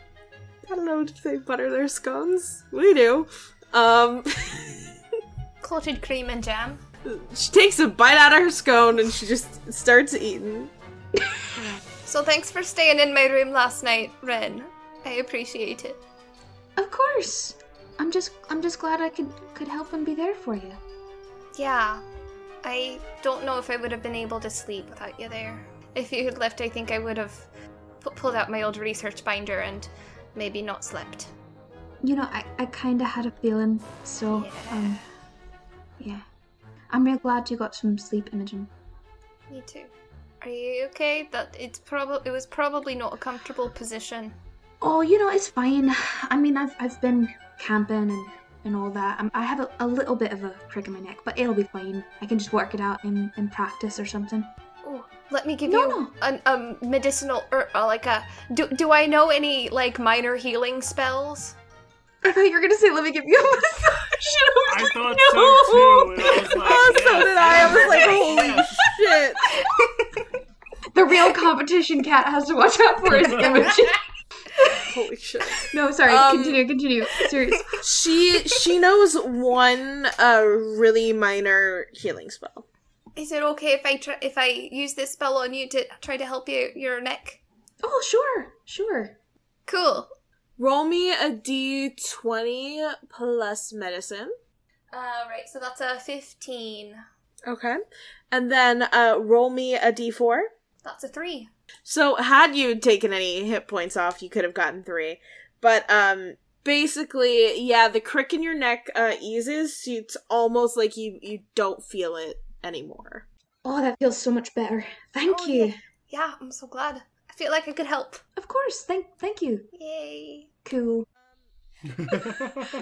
I don't know if they butter their scones. We do. Um. <laughs> Clotted cream and jam. She takes a bite out of her scone and she just starts eating. So thanks for staying in my room last night, Ren. I appreciate it. Of course. I'm just I'm just glad I could could help and be there for you. Yeah. I don't know if I would have been able to sleep without you there. If you had left, I think I would have pulled out my old research binder and maybe not slept. You know, I, I kinda had a feeling, so um yeah. I'm real glad you got some sleep, Imogen. Me too. Are you okay? That it's probably it was probably not a comfortable position. Oh, you know, it's fine. I mean I've I've been camping and, and all that. Um, I have a, a little bit of a crick in my neck, but it'll be fine. I can just work it out in, in practice or something. Let me give No, you no. an um medicinal or uh, like a do do I know any like minor healing spells? I thought you were gonna say let me give you a <laughs> massage. I thought so too. and I was <laughs> like, oh, so yes, did I. I was like, holy shit. <laughs> The real competition cat has to watch out for his Imogen. Holy shit. No, sorry. Um, continue. Continue. Serious. She she knows one uh really minor healing spell. Is it okay if I try if I use this spell on you to try to help you your neck? Oh, sure, sure. Cool. Roll me a d20 plus medicine. Uh, right. So that's a fifteen. Okay. And then uh roll me a d4. That's a three. So had you taken any hit points off, you could have gotten 3. But um basically, yeah, the crick in your neck uh eases. So it's almost like you you don't feel it anymore. Oh, that feels so much better. Thank Oh, you. yeah. Yeah, I'm so glad. I feel like I could help. Of course. Thank, thank you. Yay. Cool. <laughs>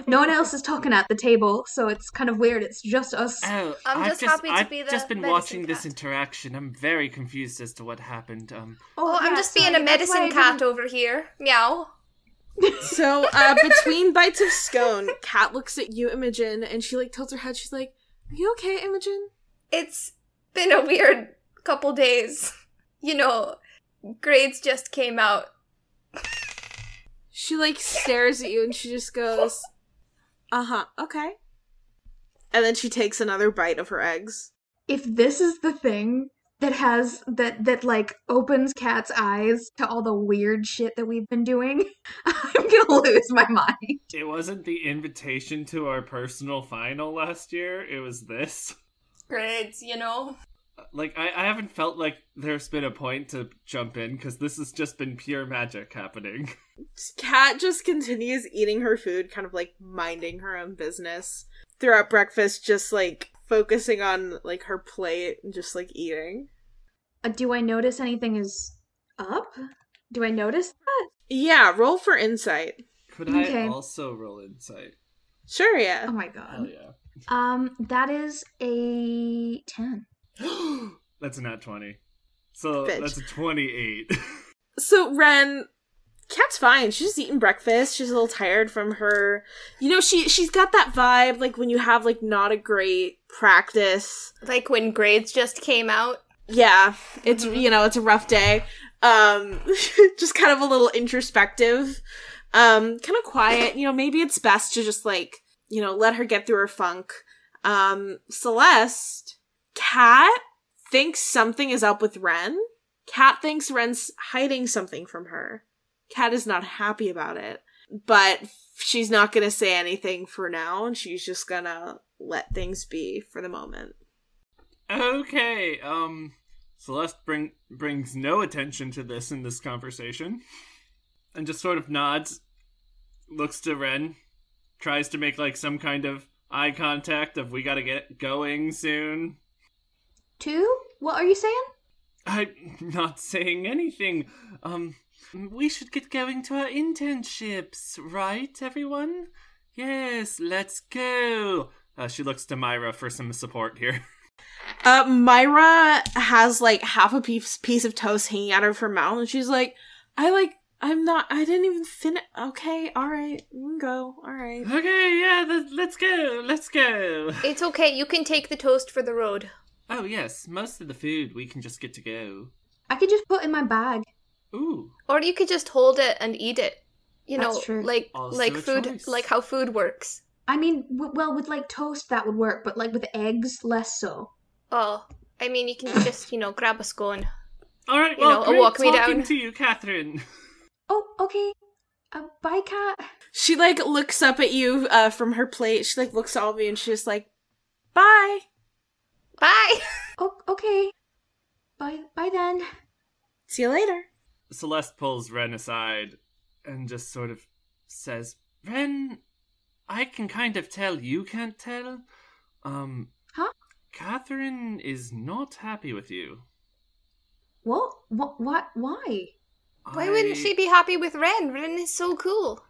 No one else is talking at the table, so it's kind of weird. It's just us. Oh, I'm I've just happy to I've be the I've just been medicine watching this interaction. I'm very confused as to what happened. Um, Oh, I'm yeah, just being a medicine cat over here. Meow. <laughs> So uh between bites of scone, Cat looks at you, Imogen, and she like tilts her head. She's like, "Are you okay, Imogen?" It's been a weird couple days. <laughs> You know, grades just came out. She like stares at you and she just goes, "Uh huh, okay." And then she takes another bite of her eggs. If this is the thing that has that that like opens Cat's eyes to all the weird shit that we've been doing, <laughs> I'm gonna lose my mind. it wasn't the invitation to our personal final last year. It was this. Grades, you know. Like I, I haven't felt like there's been a point to jump in because this has just been pure magic happening. <laughs> Cat just continues eating her food, kind of like minding her own business throughout breakfast, just like focusing on like her plate and just like eating. Uh, do I notice anything is up? Do I notice that? Yeah, roll for insight. Could I also roll insight? Sure, yeah. Oh my Hell god. yeah. Um, that is a ten. <gasps> that's a nat 20. So Bitch. that's a 28. <laughs> So Ren, Cat's fine. She's just eating breakfast. She's a little tired from her. You know, she she's got that vibe like when you have like not a great practice. Like when grades just came out. Yeah, it's you know it's a rough day. Um, <laughs> just kind of a little introspective. Um, kind of quiet. You know, maybe it's best to just like you know let her get through her funk. Um, Celeste, Kat thinks something is up with Ren. Kat thinks Ren's hiding something from her. Kat is not happy about it, but she's not gonna say anything for now, and she's just gonna let things be for the moment. okay, um Celeste bring brings no attention to this in this conversation. And just sort of nods, looks to Ren, tries to make like some kind of eye contact of we gotta get going soon. Two? What are you saying? I'm not saying anything. Um, we should get going to our internships, right, everyone? Yes, let's go. Uh, she looks to Myra for some support here. <laughs> Uh, Myra has like half a piece piece of toast hanging out of her mouth, and she's like, "I like, I'm not, I didn't even finish. Okay, all right, we can go. All right." okay, yeah, th- let's go, let's go. It's okay, you can take the toast for the road. Oh yes, most of the food we can just get to go. I could just put in my bag. Ooh, Or you could just hold it and eat it. You know, That's true. like Also like food choice. like how food works. I mean, w- well, with like toast that would work, but like with eggs, less so. Oh, I mean you can just, you know, grab a scone. all right. You Well, know, great walk me talking down. to you, Catherine. <laughs> Oh, okay. Uh, bye, cat. She like looks up at you uh, from her plate. She like looks at all of you, and she's just like, "Bye." Bye. <laughs> Oh, okay. Bye, bye then. See you later. Celeste pulls Ren aside and just sort of says, Ren, I can kind of tell you can't tell. Um, Huh? Catherine is not happy with you. What? What? What? Why? Why wouldn't she be happy with Ren? Ren is so cool.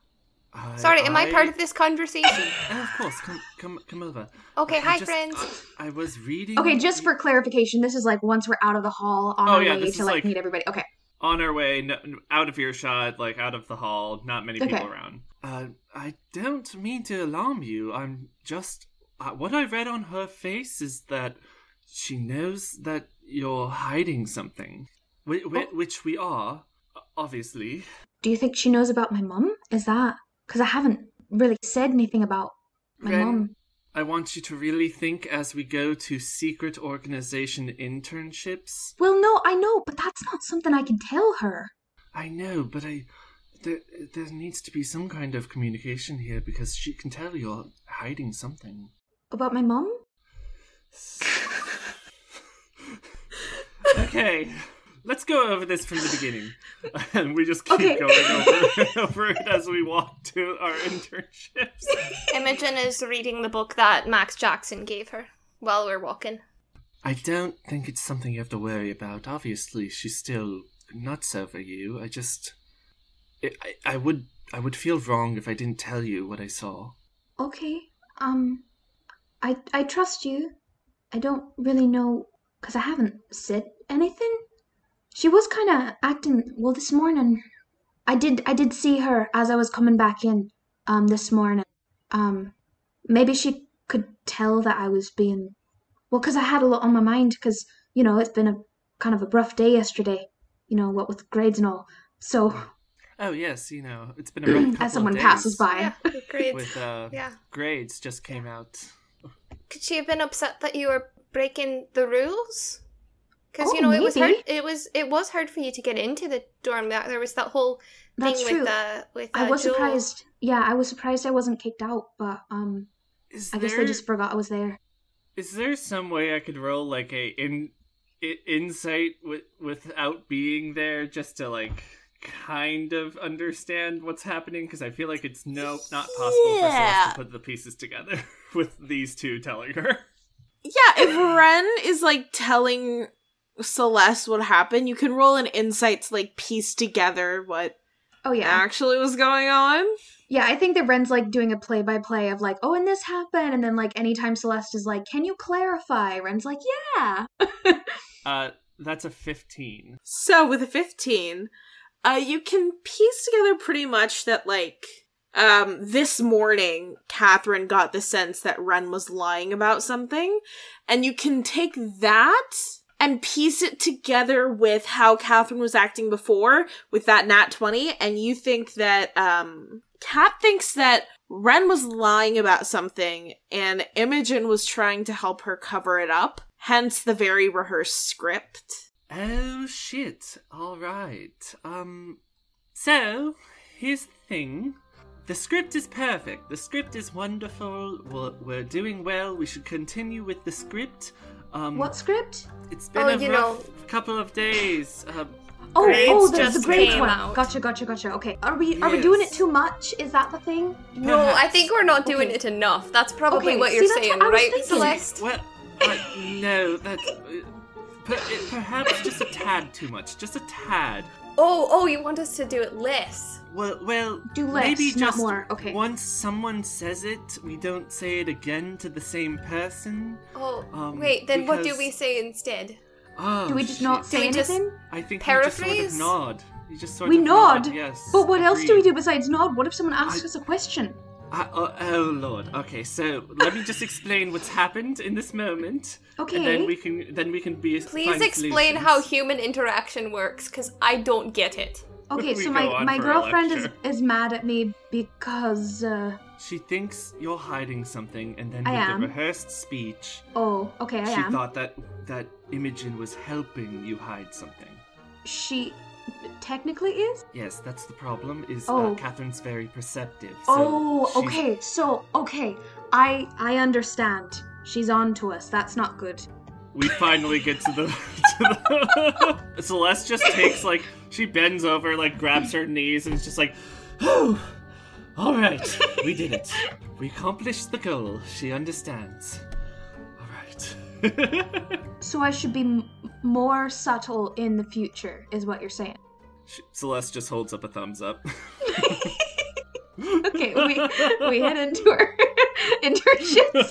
I, Sorry, am I part of this conversation? <coughs> Of course, come, come, come over. Okay, I hi just- friends. I was reading. Okay, just for clarification, this is like once we're out of the hall on Oh, our yeah, way to like, like- meet everybody. Okay. on our way, no, out of earshot, like out of the hall, not many people Okay. around. Uh, I don't mean to alarm you. I'm just. Uh, what I read on her face is that she knows that you're hiding something, whi- whi- Oh. which we are, obviously. do you think she knows about my mum? Is that because I haven't really said anything about my Ren, mum? I want you to really think as we go to secret organization internships. Well, no, I know, but that's not something I can tell her. I know, but I. There, there needs to be some kind of communication here because she can tell you're hiding something. About my mum? <laughs> Okay, let's go over this from the beginning. <laughs> And we just keep Okay. going over, over it as we walk to our internships. <laughs> Imogen is reading the book that Max Jackson gave her while we're walking. I don't think it's something you have to worry about. Obviously, she's still nuts over you. I just. I, I, I would. I would feel wrong if I didn't tell you what I saw. Okay. Um, I I trust you. I don't really know because I haven't said anything. She was kind of acting well this morning. I did I did see her as I was coming back in um this morning. Um, maybe she could tell that I was being well because I had a lot on my mind because you know it's been a kind of a rough day yesterday. You know what with grades and all. So Oh yes, you know it's been a <clears throat> rough couple as someone of passes by, Yeah, <laughs> grades. With uh, Yeah. grades just came out. Could she have been upset that you were breaking the rules? Because you Oh, know it was hard. It was it was hard for you to get into the dorm. That there was that whole That's thing true. with uh with uh, I was Joe. surprised. Yeah, I was surprised I wasn't kicked out, but um, Is I guess there, they just forgot I was there. Is there some way I could roll like a in, i insight with, without being there, just to like kind of understand what's happening? Because I feel like it's no not possible for Yeah. Celeste to put the pieces together <laughs> with these two telling her. Yeah, if Ren is like telling Celeste what happened, you can roll an insight to like piece together what Oh yeah, actually was going on. yeah. I think that Ren's like doing a play-by-play of like, oh, and this happened, and then like anytime Celeste is like, can you clarify? Ren's like, yeah. <laughs> Uh, that's a fifteen. So with a 15, uh you can piece together pretty much that like um this morning Catherine got the sense that Ren was lying about something and you can take that and piece it together with how Catherine was acting before with that nat 20 and you think that um Kat thinks that Ren was lying about something and Imogen was trying to help her cover it up hence the very rehearsed script Oh shit! All right. Um. So here's the thing. The script is perfect. The script is wonderful. We're, we're doing well. We should continue with the script. Um, What script? It's been Oh, a you rough couple of days. Um, Oh, Grades oh, the, just the grades one. out. Gotcha, gotcha, gotcha. Okay, are we are we doing it too much? Is that the thing? No, I think we're not doing Okay. it enough. That's probably Okay, what you're that's saying, what right, thinking. Celeste? well, uh, no, that. Uh, <laughs> per, perhaps just a tad too much. Just a tad. Oh, oh, you want us to do it less? Well, well, Do less, maybe not just more. Okay. once someone says it, we don't say it again to the same person. Oh, Um, wait. Then what do we say instead? Oh, Do we just not shit. say we just- anything? I think Paraphrase? you just sort of nod. You just sort We of nod. Yes. But what else do we do besides nod? What if someone asks I- us a question? I- oh, oh lord. Okay, so let me just explain what's happened in this moment, Okay. and then we can then we can be. Please find explain how human interaction works, because I don't get it. Okay, <laughs> so my, my girlfriend is, is mad at me because uh She thinks you're hiding something, and then I with am. the rehearsed speech, oh, okay, I she am. thought that that Imogen was helping you hide something. She technically is? Yes, that's the problem. Is Oh. uh, Catherine's very perceptive. so oh, she's- okay. So, okay. I I understand. She's on to us. That's not good. We finally get to the, <laughs> to the <laughs> Celeste just takes like she bends over, like grabs her knees, and is just like, "Oh, all right, we did it. We accomplished the goal. She understands. All right." So I should be m- more subtle in the future, is what you're saying. She- Celeste just holds up a thumbs up. <laughs> Okay, we we head into our <laughs> internships.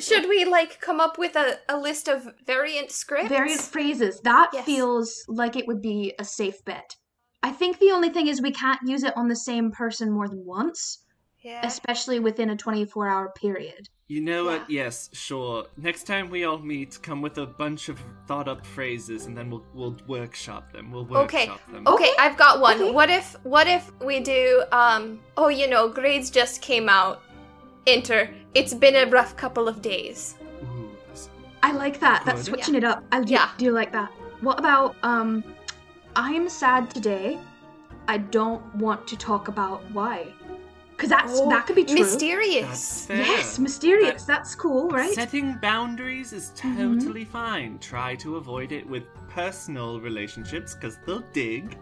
Should we like come up with a, a list of variant scripts? Variant phrases. That Yes. feels like it would be a safe bet. I think the only thing is we can't use it on the same person more than once. Yeah. especially within a 24 hour period. You know Yeah. what? Yes, sure. Next time we all meet, come with a bunch of thought-up phrases, and then we'll we'll workshop them. We'll Okay. workshop them. Okay, I've got one. Okay. What if what if we do um oh you know, grades just came out. Enter. It's been a rough couple of days. Ooh, s- I like that. That's Good. switching it up. I do, Yeah. do like that. What about um I'm sad today. I don't want to talk about why. Cuz that's Oh, that could be true. Mysterious. Yes, mysterious. That- That's cool, right? Setting boundaries is totally fine. Try to avoid it with personal relationships because they'll dig.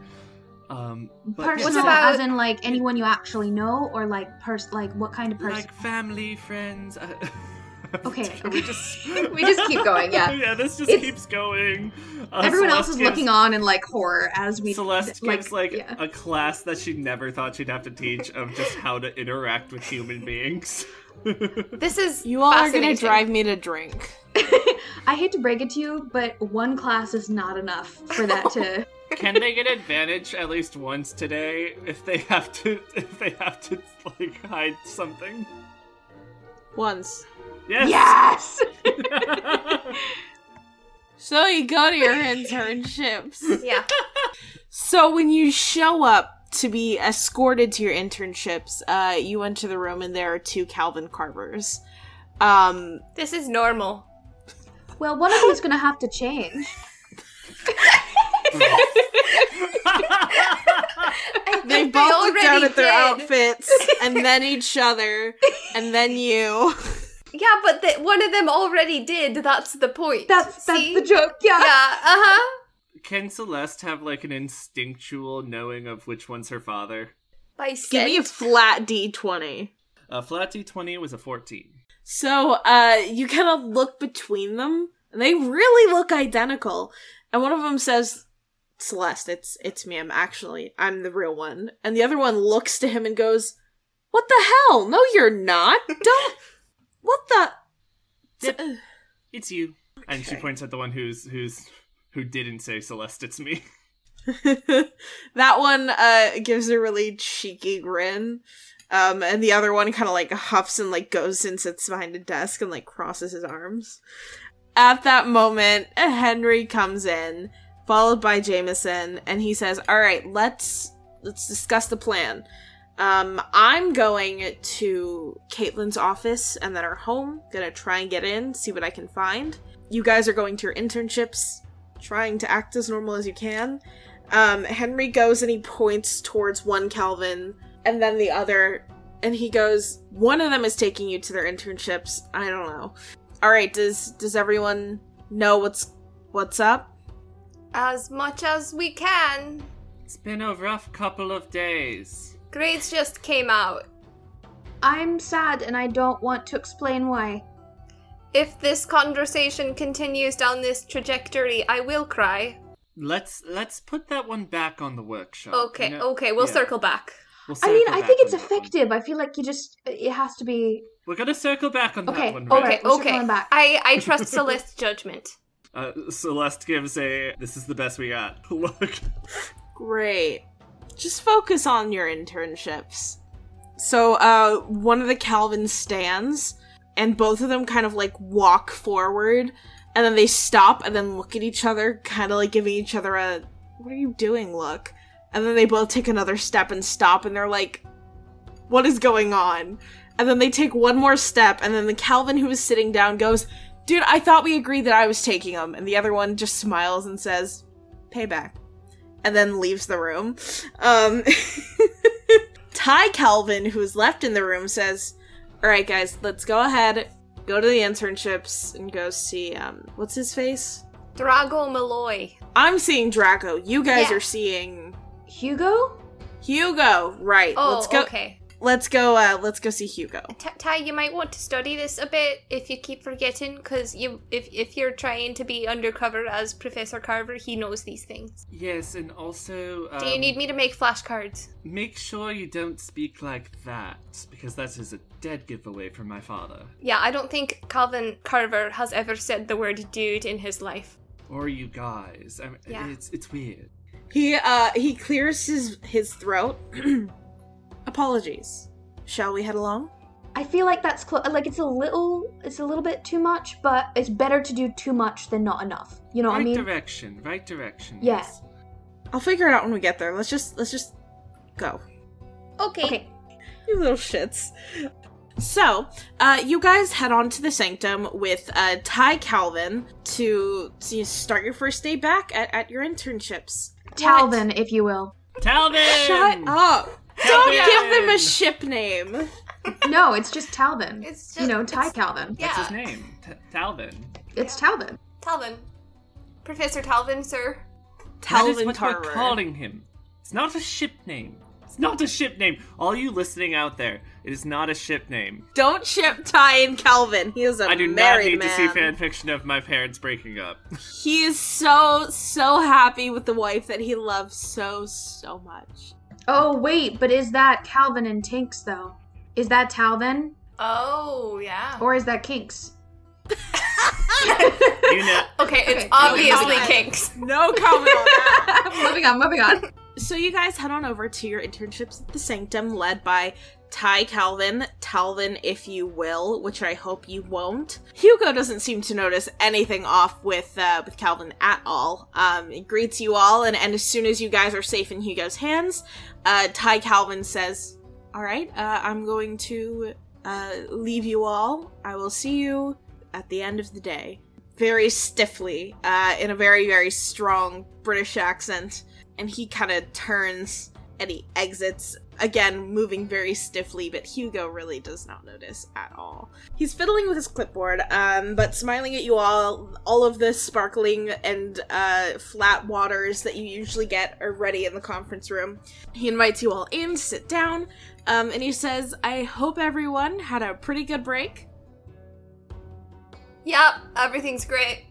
Um, but Personal, yes, about- as in like anyone you actually know, or like pers like what kind of person? like family, friends. Uh, <laughs> <laughs> Okay, we just <laughs> <laughs> we just keep going, yeah. yeah, this just It's- keeps going. Uh, Everyone else Celeste is looking on in like horror as we Celeste gives like yeah. a class that she never thought she'd have to teach of just how to interact with human beings. This is You all are gonna drive me to drink. I hate to break it to you, but one class is not enough for that to. Can they get advantage at least once today if they have to if they have to like hide something? Once. Yes. yes. <laughs> So you go to your internships. Yeah. So when you show up to be escorted to your internships, uh, you enter the room and there are two Calvin Carvers. Um, This is normal. Well, one of you is gonna have to change. <laughs> They think both look down at their did. outfits and then each other and then you. <laughs> Yeah, but the, one of them already did. That's the point. That's that's See? the joke. Yeah. Yeah. Uh huh. Can Celeste have like an instinctual knowing of which one's her father? By Give me a flat D20. A flat D20 was a 14. So, uh, you kind of look between them, and they really look identical. And one of them says, Celeste, it's, it's me, I'm actually, I'm the real one. And the other one looks to him and goes, What the hell? No, you're not. Don't, what the? Yep. It's you. And she points at the one who's who's who didn't say Celeste, it's me. <laughs> <laughs> that one, uh, gives a really cheeky grin. Um, and the other one kind of like huffs and like goes and sits behind a desk and like crosses his arms. At that moment, Henry comes in, followed by Jameson, and he says, "All right, let's let's discuss the plan. Um, I'm going to Caitlin's office and then her home. Gonna try and get in, see what I can find. You guys are going to your internships, trying to act as normal as you can. Um, Henry goes and he points towards one Calvin and then the other, and he goes, "One of them is taking you to their internships. I don't know. All right, does does everyone know what's what's up?" As much as we can. It's been a rough couple of days. Grades just came out. I'm sad and I don't want to explain why. If this conversation continues down this trajectory, I will cry. Let's let's put that one back on the workshop. Okay, you know? okay, we'll Yeah. circle back. We'll I mean, circle I think it's that one. effective. I feel like you just it has to be We're gonna circle back on Okay, that one. okay. Red. Okay, we're okay. back. I I <laughs> trust Celeste's judgment. Uh, Celeste gives a. This is the best we got. <laughs> Look. Great. Just focus on your internships. So, uh, one of the Calvin stands, and both of them kind of like walk forward, and then they stop and then look at each other, kind of like giving each other a, what are you doing look? And then they both take another step and stop, and they're like, what is going on? And then they take one more step, and then the Calvin who is sitting down goes, dude, I thought we agreed that I was taking them. And the other one just smiles and says, payback and then leaves the room. Um, <laughs> Ty Calvin, who's left in the room, says, "All right, guys, let's go ahead, go to the internships, and go see um, what's his face? Drago Malloy. I'm seeing Draco. You guys Yeah. are seeing Hugo. Hugo. Right? Oh, let's go. okay. Let's go. Uh, let's go see Hugo. T- Ty, you might want to study this a bit if you keep forgetting, because you, if if you're trying to be undercover as Professor Carver, he knows these things. Yes, and also. Um, Do you need me to make flashcards? Make sure you don't speak like that, because that is a dead giveaway from my father. Yeah, I don't think Calvin Carver has ever said the word dude in his life. Or you guys. I mean, Yeah. It's it's weird. He uh he clears his his throat. <clears throat> Apologies. Shall we head along? I feel like that's clo- like it's a little it's a little bit too much, but it's better to do too much than not enough. You know what I mean? Right direction, right direction. Yeah. yes. I'll figure it out when we get there. Let's just let's just go. Okay. Okay. You little shits. So, uh, you guys head on to the sanctum with uh, Ty Calvin to, to start your first day back at, at your internships. Talvin, if you will. Talvin! Shut up! Don't Calvin! give them a ship name. No, it's just Talvin. It's just you know, Ty Calvin. Yeah. What's his name? T- Talvin. It's Talvin. Talvin. Professor Talvin, sir. That is Talvin what we're calling him. It's not a ship name. It's not a ship name. All you listening out there, it is not a ship name. Don't ship Ty and Calvin. He is a I do not married need man. to see fan fiction of my parents breaking up. He is so so happy with the wife that he loves so so much. Oh wait, but is that Calvin and Tinks though? Is that Talvin Oh, yeah. or is that Kinks? <laughs> You know, Okay, it's Okay, obviously okay. kinks. No comment on that. <laughs> moving on, moving on. So you guys head on over to your internships at the Sanctum, led by Ty Calvin, Talvin, if you will, which I hope you won't. Hugo doesn't seem to notice anything off with uh, with Calvin at all. Um, he greets you all, and, and as soon as you guys are safe in Hugo's hands, uh, Ty Calvin says, "All right, uh, I'm going to uh, leave you all. I will see you at the end of the day." Very stiffly, uh, in a very very strong British accent and he kind of turns and he exits again moving very stiffly but hugo really does not notice at all. He's fiddling with his clipboard um, but smiling at you all all of the sparkling and uh, flat waters that you usually get are ready in the conference room. He invites you all in to sit down um, and he says i hope everyone had a pretty good break. Yep, everything's great.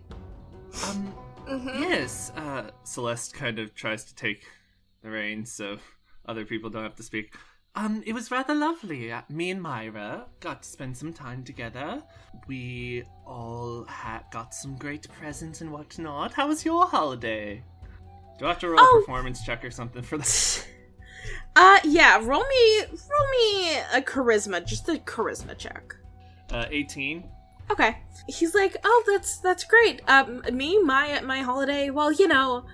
um, hmm yes, uh, Celeste kind of tries to take the reins so other people don't have to speak. Um, it was rather lovely. Uh, me and Myra got to spend some time together. We all ha- got some great presents and whatnot. How was your holiday? Do I have to roll Oh. a performance check or something for this? <laughs> <laughs> uh yeah roll me roll me a charisma just a charisma check Uh, 18. Okay. He's like, "Oh, that's that's great. Um, me, my my holiday. Well, you know,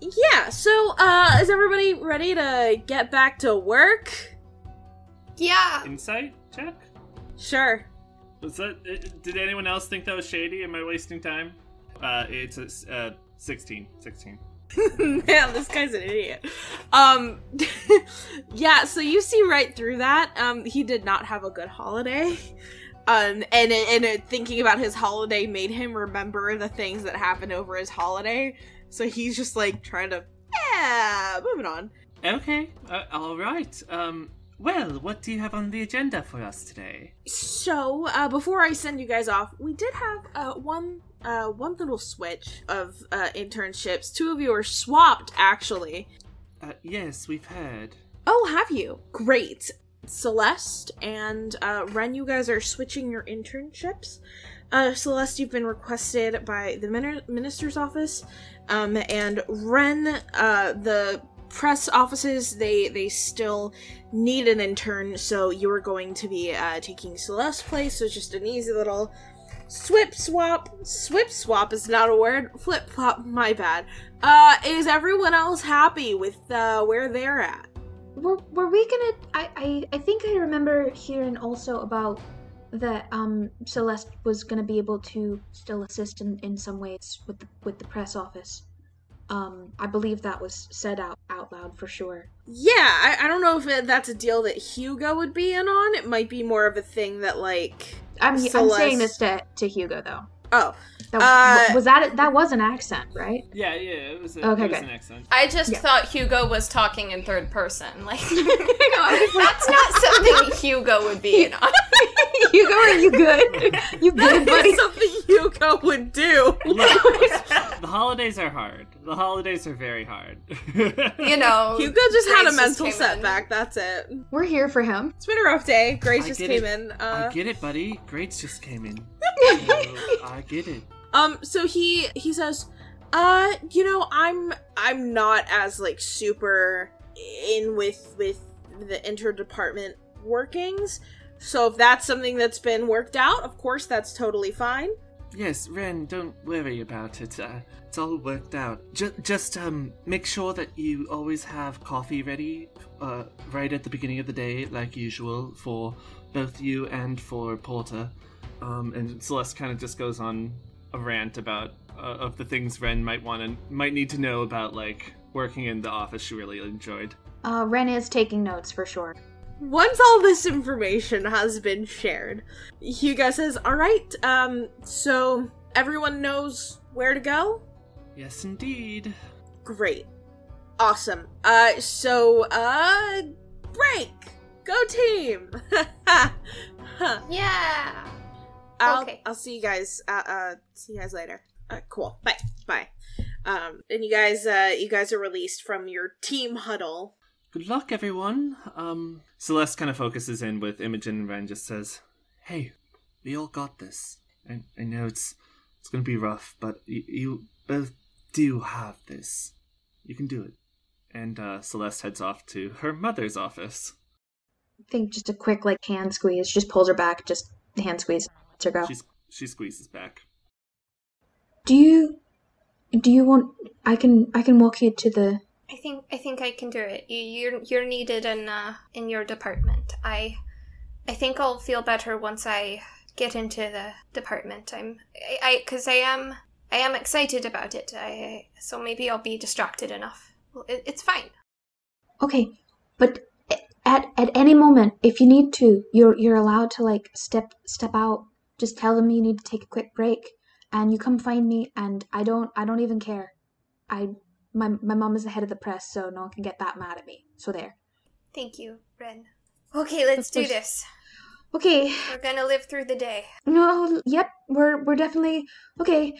yeah. So, uh, is everybody ready to get back to work? Yeah. Insight check? Sure. Was that? uh, Did anyone else think that was shady? Am I wasting time? Uh, it's a, uh, 16. 16. <laughs> Man, this guy's an idiot. Um, <laughs> yeah. So you see right through that. Um, he did not have a good holiday. Um, and and uh, thinking about his holiday made him remember the things that happened over his holiday. So he's just like trying to, yeah, moving on. Okay, uh, all right. Um, well, what do you have on the agenda for us today? So, uh, before I send you guys off, we did have uh, one uh, one little switch of uh, internships. Two of you are swapped, actually. Uh, yes, we've heard. Oh, have you? Great. Celeste and uh, Ren, you guys are switching your internships. Uh, Celeste, you've been requested by the min- minister's office, um, and Ren, uh, the press offices they they still need an intern, so you are going to be uh, taking Celeste's place. So it's just an easy little swip swap. Swip swap is not a word. Flip flop. My bad. Uh, is everyone else happy with uh, where they're at? Were, were we gonna? I, I I think I remember hearing also about that um Celeste was gonna be able to still assist in, in some ways with the with the press office. Um, I believe that was said out out loud for sure. Yeah, I, I don't know if it, that's a deal that Hugo would be in on. It might be more of a thing that like I'm I'm saying this to to Hugo though. oh That, Uh, was that that was an accent, right? Yeah, yeah, it was, a, Okay, it was good. an accent. I just Yeah. thought Hugo was talking in third person. Like, I <laughs> <laughs> that's not something Hugo would be in on. <laughs> Hugo, are you good? You good, buddy? that's something Hugo would do. Look, the holidays are hard. The holidays are very hard. <laughs> You <laughs> know, Hugo just had a mental came in. setback. That's it. We're here for him. It's been a rough day. Grace I just came it. in. I Uh, get it, buddy. Grades just came in. So, <laughs> I get it. um, so he he says, uh, you know, I'm I'm not as like super in with with the interdepartment workings. So if that's something that's been worked out, of course, that's totally fine. Yes, Ren, don't worry about it. Uh, it's all worked out. J- just um, make sure that you always have coffee ready uh, right at the beginning of the day, like usual, for both you and for Porter. Um, and Celeste kind of just goes on a rant about uh, of the things Ren might want to might need to know about, like working in the office. She really enjoyed. Uh, Ren is taking notes for sure. Once all this information has been shared, Hugo says, All right, um, so everyone knows where to go? Yes, indeed. Great. Awesome. Uh, so, uh, break! Go team! <laughs> Yeah. I'll, Okay. I'll see you guys, uh, uh, see you guys later. Uh, cool. Bye. Bye. Um, and you guys, uh, you guys are released from your team huddle. Good luck, everyone. Um, Celeste kind of focuses in with Imogen and Ren. Just says, "Hey, we all got this. I, I know it's it's gonna be rough, but you, you both do have this. You can do it." And uh, Celeste heads off to her mother's office. I think just a quick like hand squeeze, just pulls her back, just hand squeeze, lets her go. She's she squeezes back. Do you do you want I can I can walk you to the I think I think I can do it. You, you're you're needed in uh in your department. I I think I'll feel better once I get into the department. I'm I I because I am I am excited about it. I so maybe I'll be distracted enough. Well, It, it's fine. Okay, but at at any moment, if you need to, you're you're allowed to like step step out. Just tell them you need to take a quick break, and you come find me. And I don't I don't even care. I my my mom is the head of the press, so no one can get that mad at me. So there. Thank you, Ren. Okay, let's do this. Okay. We're gonna live through the day. No. Yep. We're we're definitely okay.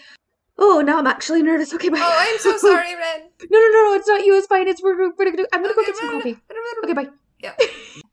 Oh, now I'm actually nervous. Okay, bye. Oh, I'm so <laughs> sorry, Ren. No, no, no, no. It's not you. It's fine. It's we're, we're gonna do. I'm gonna go get some coffee. <laughs> Okay, bye. Yeah. <laughs>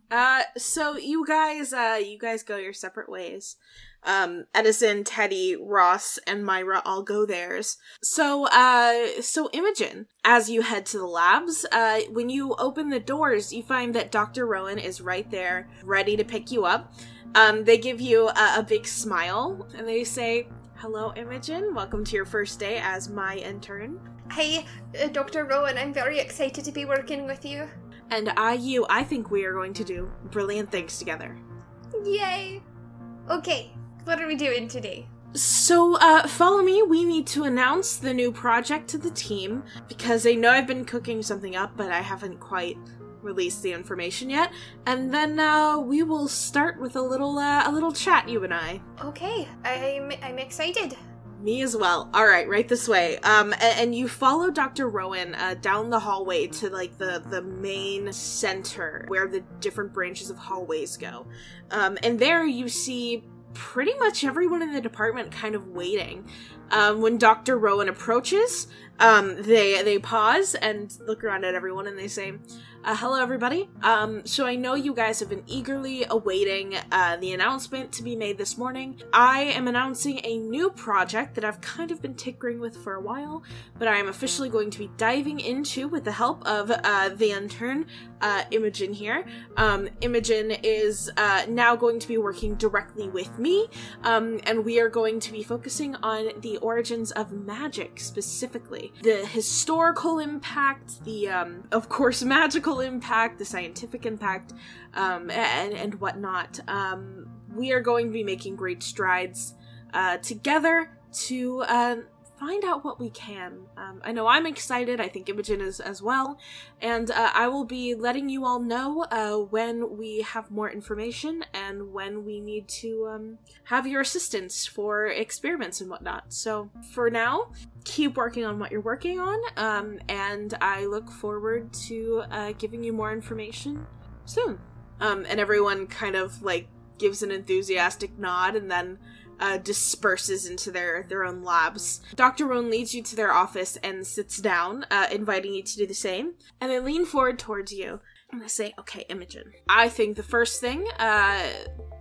Uh, so you guys, uh, you guys go your separate ways. Um, Edison, Teddy, Ross, and Myra all go theirs. So, uh, so Imogen, as you head to the labs, uh, when you open the doors, you find that Dr. Rowan is right there, ready to pick you up. Um, they give you a, a big smile, and they say, Hello, Imogen. Welcome to your first day as my intern. Hey, uh, Dr. Rowan, I'm very excited to be working with you. And I, you, I think we are going to do brilliant things together. Yay! Okay, what are we doing today? So, uh, follow me. We need to announce the new project to the team because I know I've been cooking something up, but I haven't quite released the information yet. And then uh, we will start with a little uh, a little chat, you and I. Okay, I'm I'm excited. Me as well. All right, right this way. Um, a- and, you follow Dr. Rowan uh, down the hallway to like the the main center where the different branches of hallways go. Um, and there you see pretty much everyone in the department kind of waiting. Um, when Dr. Rowan approaches, um, they they pause and look around at everyone and they say, uh, "Hello, everybody. Um, so I know you guys have been eagerly awaiting uh, the announcement to be made this morning. I am announcing a new project that I've kind of been tinkering with for a while, but I am officially going to be diving into with the help of uh, intern, uh, Imogen here. Um, Imogen is uh, now going to be working directly with me, um, and we are going to be focusing on the origins of magic specifically, the historical impact, the um, of course <laughs> magical impact, the scientific impact, um, and and whatnot. Um, we are going to be making great strides uh, together to uh, find out what we can. Um, I know I'm excited. I think Imogen is as well, and uh, I will be letting you all know uh, when we have more information and when we need to um, have your assistance for experiments and whatnot. So for now, keep working on what you're working on, um, and I look forward to uh, giving you more information soon. Um, and everyone kind of like gives an enthusiastic nod and then uh, disperses into their their own labs. Dr. Rowan leads you to their office and sits down, uh, inviting you to do the same. And they lean forward towards you and they say, "Okay, Imogen, I think the first thing uh,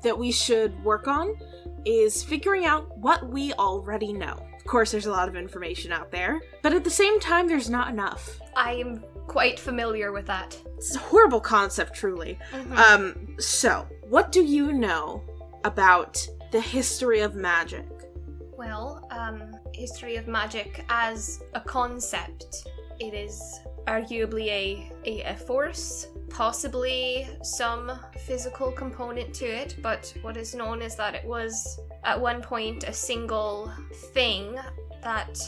that we should work on is figuring out what we already know. Of course, there's a lot of information out there, but at the same time, there's not enough. I am quite familiar with that. It's a horrible concept, truly. Mhm. Um, so, what do you know about the history of magic? Well, um, history of magic as a concept, it is arguably a, a, a force, possibly some physical component to it, but what is known is that it was at one point a single thing that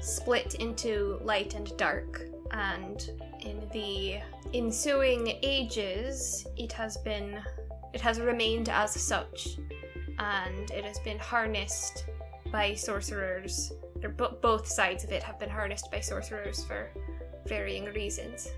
split into light and dark, and in the ensuing ages, it has been it has remained as such, and it has been harnessed by sorcerers. Or bo- both sides of it have been harnessed by sorcerers for varying reasons.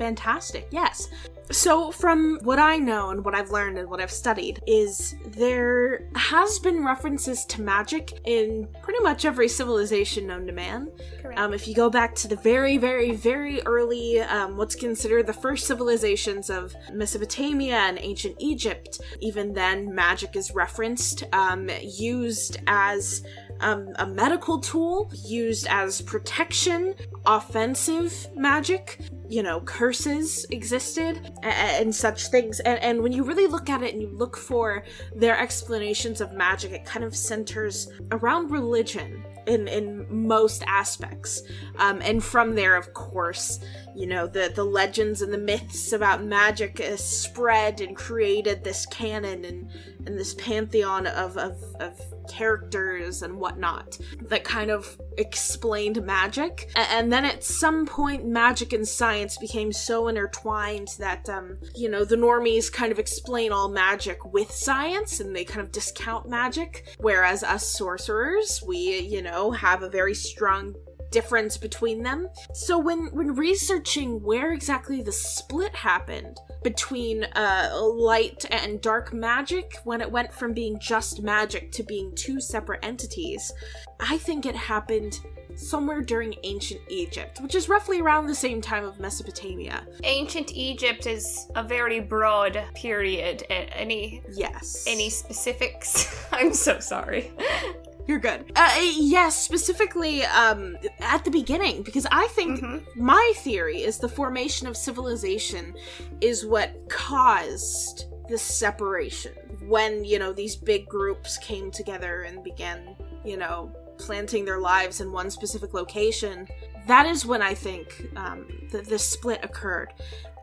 Fantastic, yes. So, from what I know and what I've learned and what I've studied, is there has been references to magic in pretty much every civilization known to man. Correct. Um, if you go back to the very, very, very early, um, what's considered the first civilizations of Mesopotamia and ancient Egypt, even then, magic is referenced, um, used as um, a medical tool, used as protection, offensive magic. You know, curses existed a- a- and such things. And, and when you really look at it and you look for their explanations of magic, it kind of centers around religion in in most aspects um, and from there of course you know the the legends and the myths about magic spread and created this canon and and this pantheon of of, of characters and whatnot that kind of explained magic. And then at some point magic and science became so intertwined that um you know the normies kind of explain all magic with science and they kind of discount magic whereas us sorcerers we you know have a very strong difference between them. So when when researching where exactly the split happened between uh, light and dark magic, when it went from being just magic to being two separate entities, I think it happened somewhere during ancient Egypt, which is roughly around the same time of Mesopotamia. Ancient Egypt is a very broad period. Any Yes. any specifics? <laughs> I'm so sorry. You're good. Uh, yes, specifically um, at the beginning, because I think Mhm. my theory is the formation of civilization is what caused the separation. When, you know, these big groups came together and began, you know, planting their lives in one specific location, that is when I think um, that the split occurred.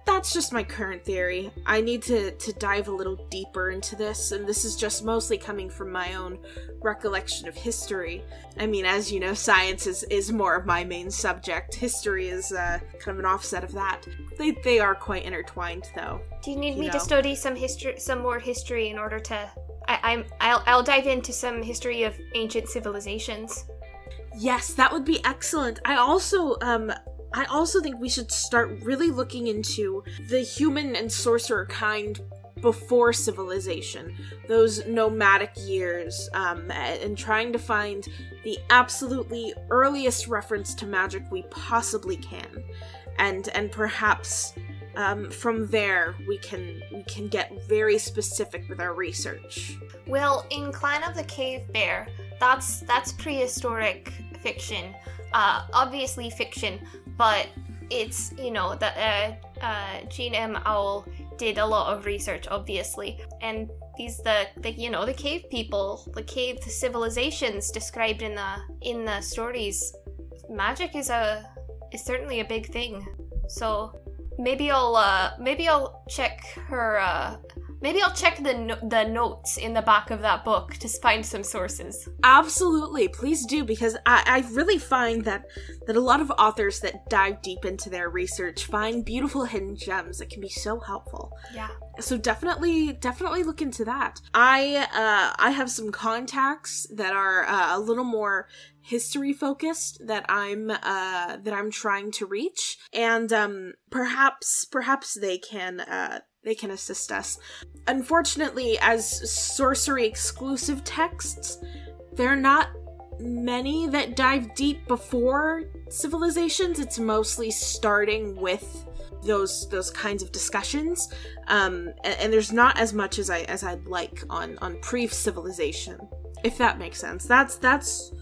That's just my current theory. I need to, to dive a little deeper into this, and this is just mostly coming from my own recollection of history. I mean, as you know, science is, is more of my main subject. History is uh, kind of an offset of that. They, they are quite intertwined, though. Do you need You me know. to study some history, some more history, in order to? I, I'm. I'll. I'll dive into some history of ancient civilizations. Yes, that would be excellent. I also um I also think we should start really looking into the human and sorcerer kind before civilization, those nomadic years, um, and trying to find the absolutely earliest reference to magic we possibly can, and and perhaps um, from there we can we can get very specific with our research. Well, in Clan of the Cave Bear, that's that's prehistoric fiction. Uh, obviously fiction, but it's you know that uh, uh, Jean M. Auel did a lot of research, obviously, and these the, the you know the cave people, the cave civilizations described in the in the stories. Magic is a is certainly a big thing. So maybe I'll uh, maybe I'll check her uh, Maybe I'll check the no- the notes in the back of that book to find some sources. Absolutely, please do because I, I really find that that a lot of authors that dive deep into their research find beautiful hidden gems that can be so helpful. Yeah. So definitely, definitely look into that. I uh, I have some contacts that are uh, a little more history focused that I'm uh, that I'm trying to reach, and um, perhaps perhaps they can uh, they can assist us. Unfortunately, as sorcery exclusive texts, there are not many that dive deep before civilizations. It's mostly starting with those those kinds of discussions, um, and, and there's not as much as I as I'd like on on pre civilization, if that makes sense. That's that's.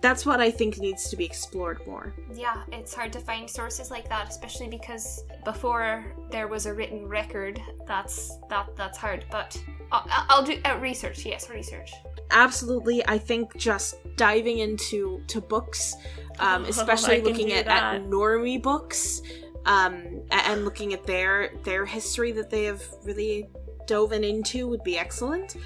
That's what I think needs to be explored more. Yeah, it's hard to find sources like that, especially because before there was a written record. That's that that's hard. But I'll, I'll do uh, research. Yes, research. Absolutely, I think just diving into to books, um, <laughs> especially looking at, that. at normie books, um, and looking at their their history that they have really dove in into would be excellent.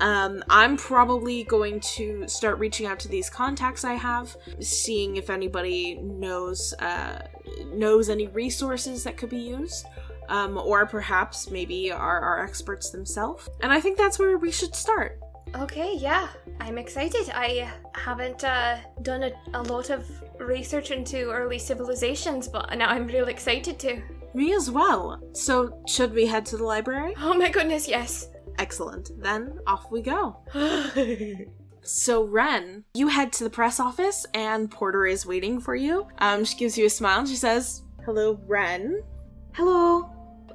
Um, I'm probably going to start reaching out to these contacts I have, seeing if anybody knows uh, knows any resources that could be used, um, or perhaps maybe are, are experts themselves. And I think that's where we should start. Okay, yeah, I'm excited. I haven't uh, done a, a lot of research into early civilizations, but now I'm real excited to. Me as well. So, should we head to the library? Oh my goodness, yes. Excellent. Then off we go. <laughs> So, Ren, you head to the press office and Porter is waiting for you. Um, she gives you a smile and she says, Hello, Ren. Hello,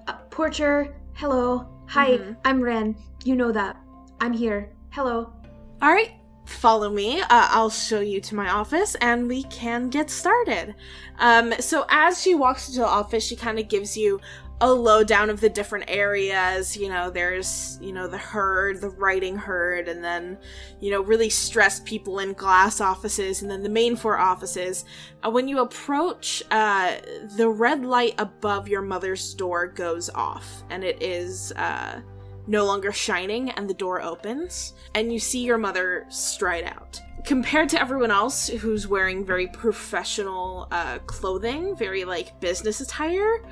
uh, Porcher. Hello. Hi, Mhm. I'm Ren. You know that. I'm here. Hello. All right, follow me. Uh, I'll show you to my office and we can get started. Um, so, as she walks into the office, she kind of gives you a lowdown of the different areas. You know, there's, you know, the herd, the writing herd, and then, you know, really stressed people in glass offices, and then the main four offices. Uh, when you approach, uh, the red light above your mother's door goes off, and it is, uh, no longer shining, and the door opens, and you see your mother stride out. Compared to everyone else who's wearing very professional uh, clothing, very like business attire,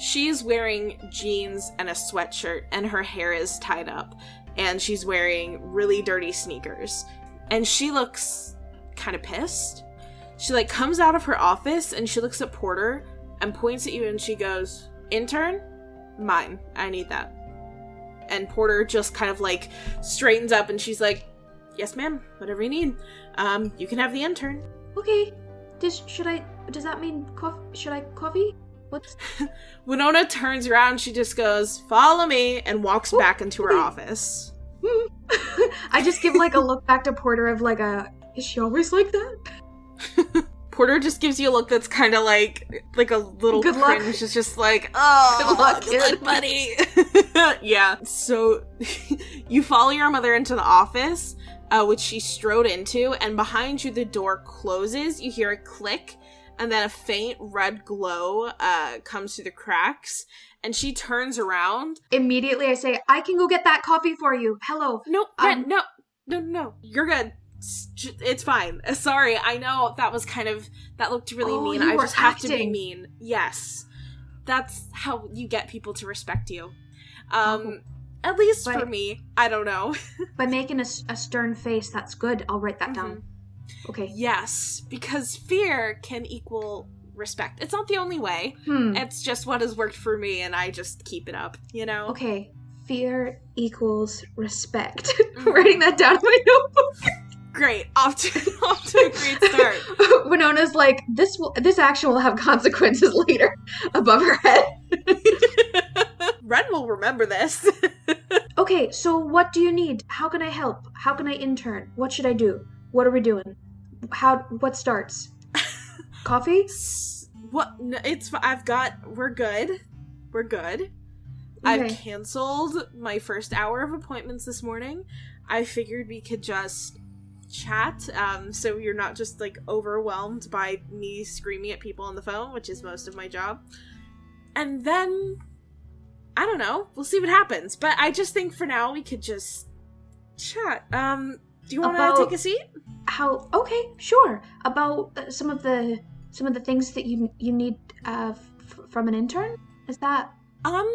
she's wearing jeans and a sweatshirt, and her hair is tied up, and she's wearing really dirty sneakers. And she looks kind of pissed. She like comes out of her office and she looks at Porter and points at you and she goes, Intern? Mine. I need that. And Porter just kind of like straightens up and she's like, Yes, ma'am, whatever you need. Um, you can have the intern. Okay. Does should I? Does that mean coffee? Should I coffee? What's? <laughs> Winona turns around, she just goes, Follow me, and walks back into her office. <laughs> I just give like a look back to Porter of like a. Is she always like that? <laughs> Porter just gives you a look that's kind of like like a little Good luck. cringe. It's just like, oh, Good luck, good luck, buddy. yeah. So you follow your mother into the office, uh, which she strode into, and behind you the door closes. You hear a click, and then a faint red glow uh, comes through the cracks. And she turns around. Immediately, I say, "I can go get that coffee for you." Hello. No, Um, no, no, no. You're good. It's fine. <laughs> Sorry, I know that was kind of that looked really Oh, mean. I just have to be mean. Yes, that's how you get people to respect you. Um, Oh. at least for me. I don't know. <laughs> By making a stern face, that's good. I'll write that Mm-hmm. down. Okay. yes, because fear can equal respect. It's not the only way. Hmm. It's just what has worked for me, and I just keep it up. You know. Okay. Fear equals respect. <laughs> Mm. Writing that down in my notebook. Great. Off to <laughs> off to a great start. <laughs> Winona's like, this will this action will have consequences later above her head. Ren will remember this. Okay, so what do you need? How can I help? How can I intern? What should I do? What are we doing? How what starts? <laughs> Coffee? What? No, it's. I've got. We're good. We're good. I've canceled my first hour of appointments this morning. I figured we could just chat, um, so you're not just like overwhelmed by me screaming at people on the phone, which is most of my job. And then, I don't know. We'll see what happens. But I just think for now we could just chat. Um, do you want to take a seat? How okay, sure. About uh, some of the some of the things that you you need uh f- from an intern? Is that Um,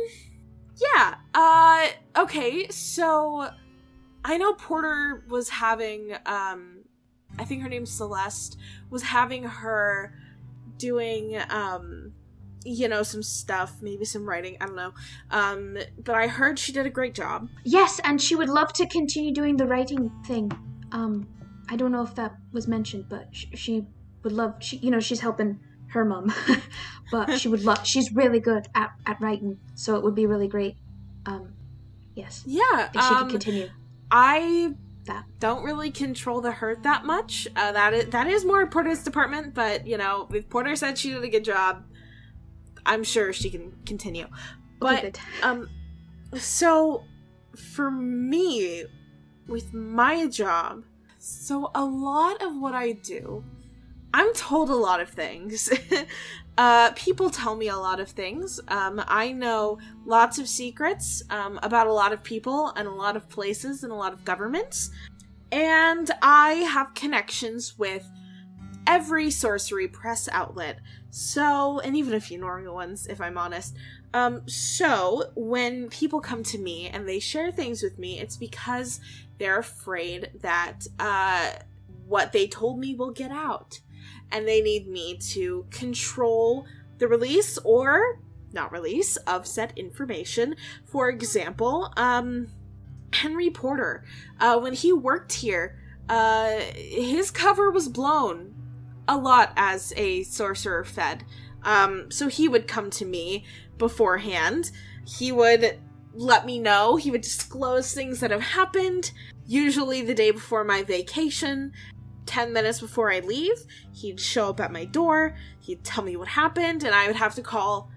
yeah. Uh, okay. So, I know Porter was having, um, I think her name's Celeste, was having her doing, um, you know, some stuff, maybe some writing, I don't know. Um, but I heard she did a great job. Yes, and she would love to continue doing the writing thing. Um, I don't know if that was mentioned, but sh- she would love. She, you know, she's helping her mom, <laughs> but she would love. She's really good at at writing, so it would be really great. Um, yes, Yeah. if she um, could continue. I that. don't really control the hurt that much. Uh, that is that is more Porter's department, but you know, if Porter said she did a good job, I'm sure she can continue. But <laughs> um, so for me, with my job, so a lot of what I do, I'm told a lot of things. <laughs> uh, people tell me a lot of things. Um, I know lots of secrets um, about a lot of people and a lot of places and a lot of governments. And I have connections with every sorcery press outlet. So, and even a few normal ones, if I'm honest. Um, so when people come to me and they share things with me, it's because they're afraid that uh, what they told me will get out, and they need me to control the release or not release of said information. For example, um, Henry Porter, uh, when he worked here, uh, his cover was blown a lot as a sorcerer fed. Um, so he would come to me beforehand. He would let me know. He would disclose things that have happened, usually the day before my vacation. 10 minutes before I leave, he'd show up at my door, he'd tell me what happened, and I would have to call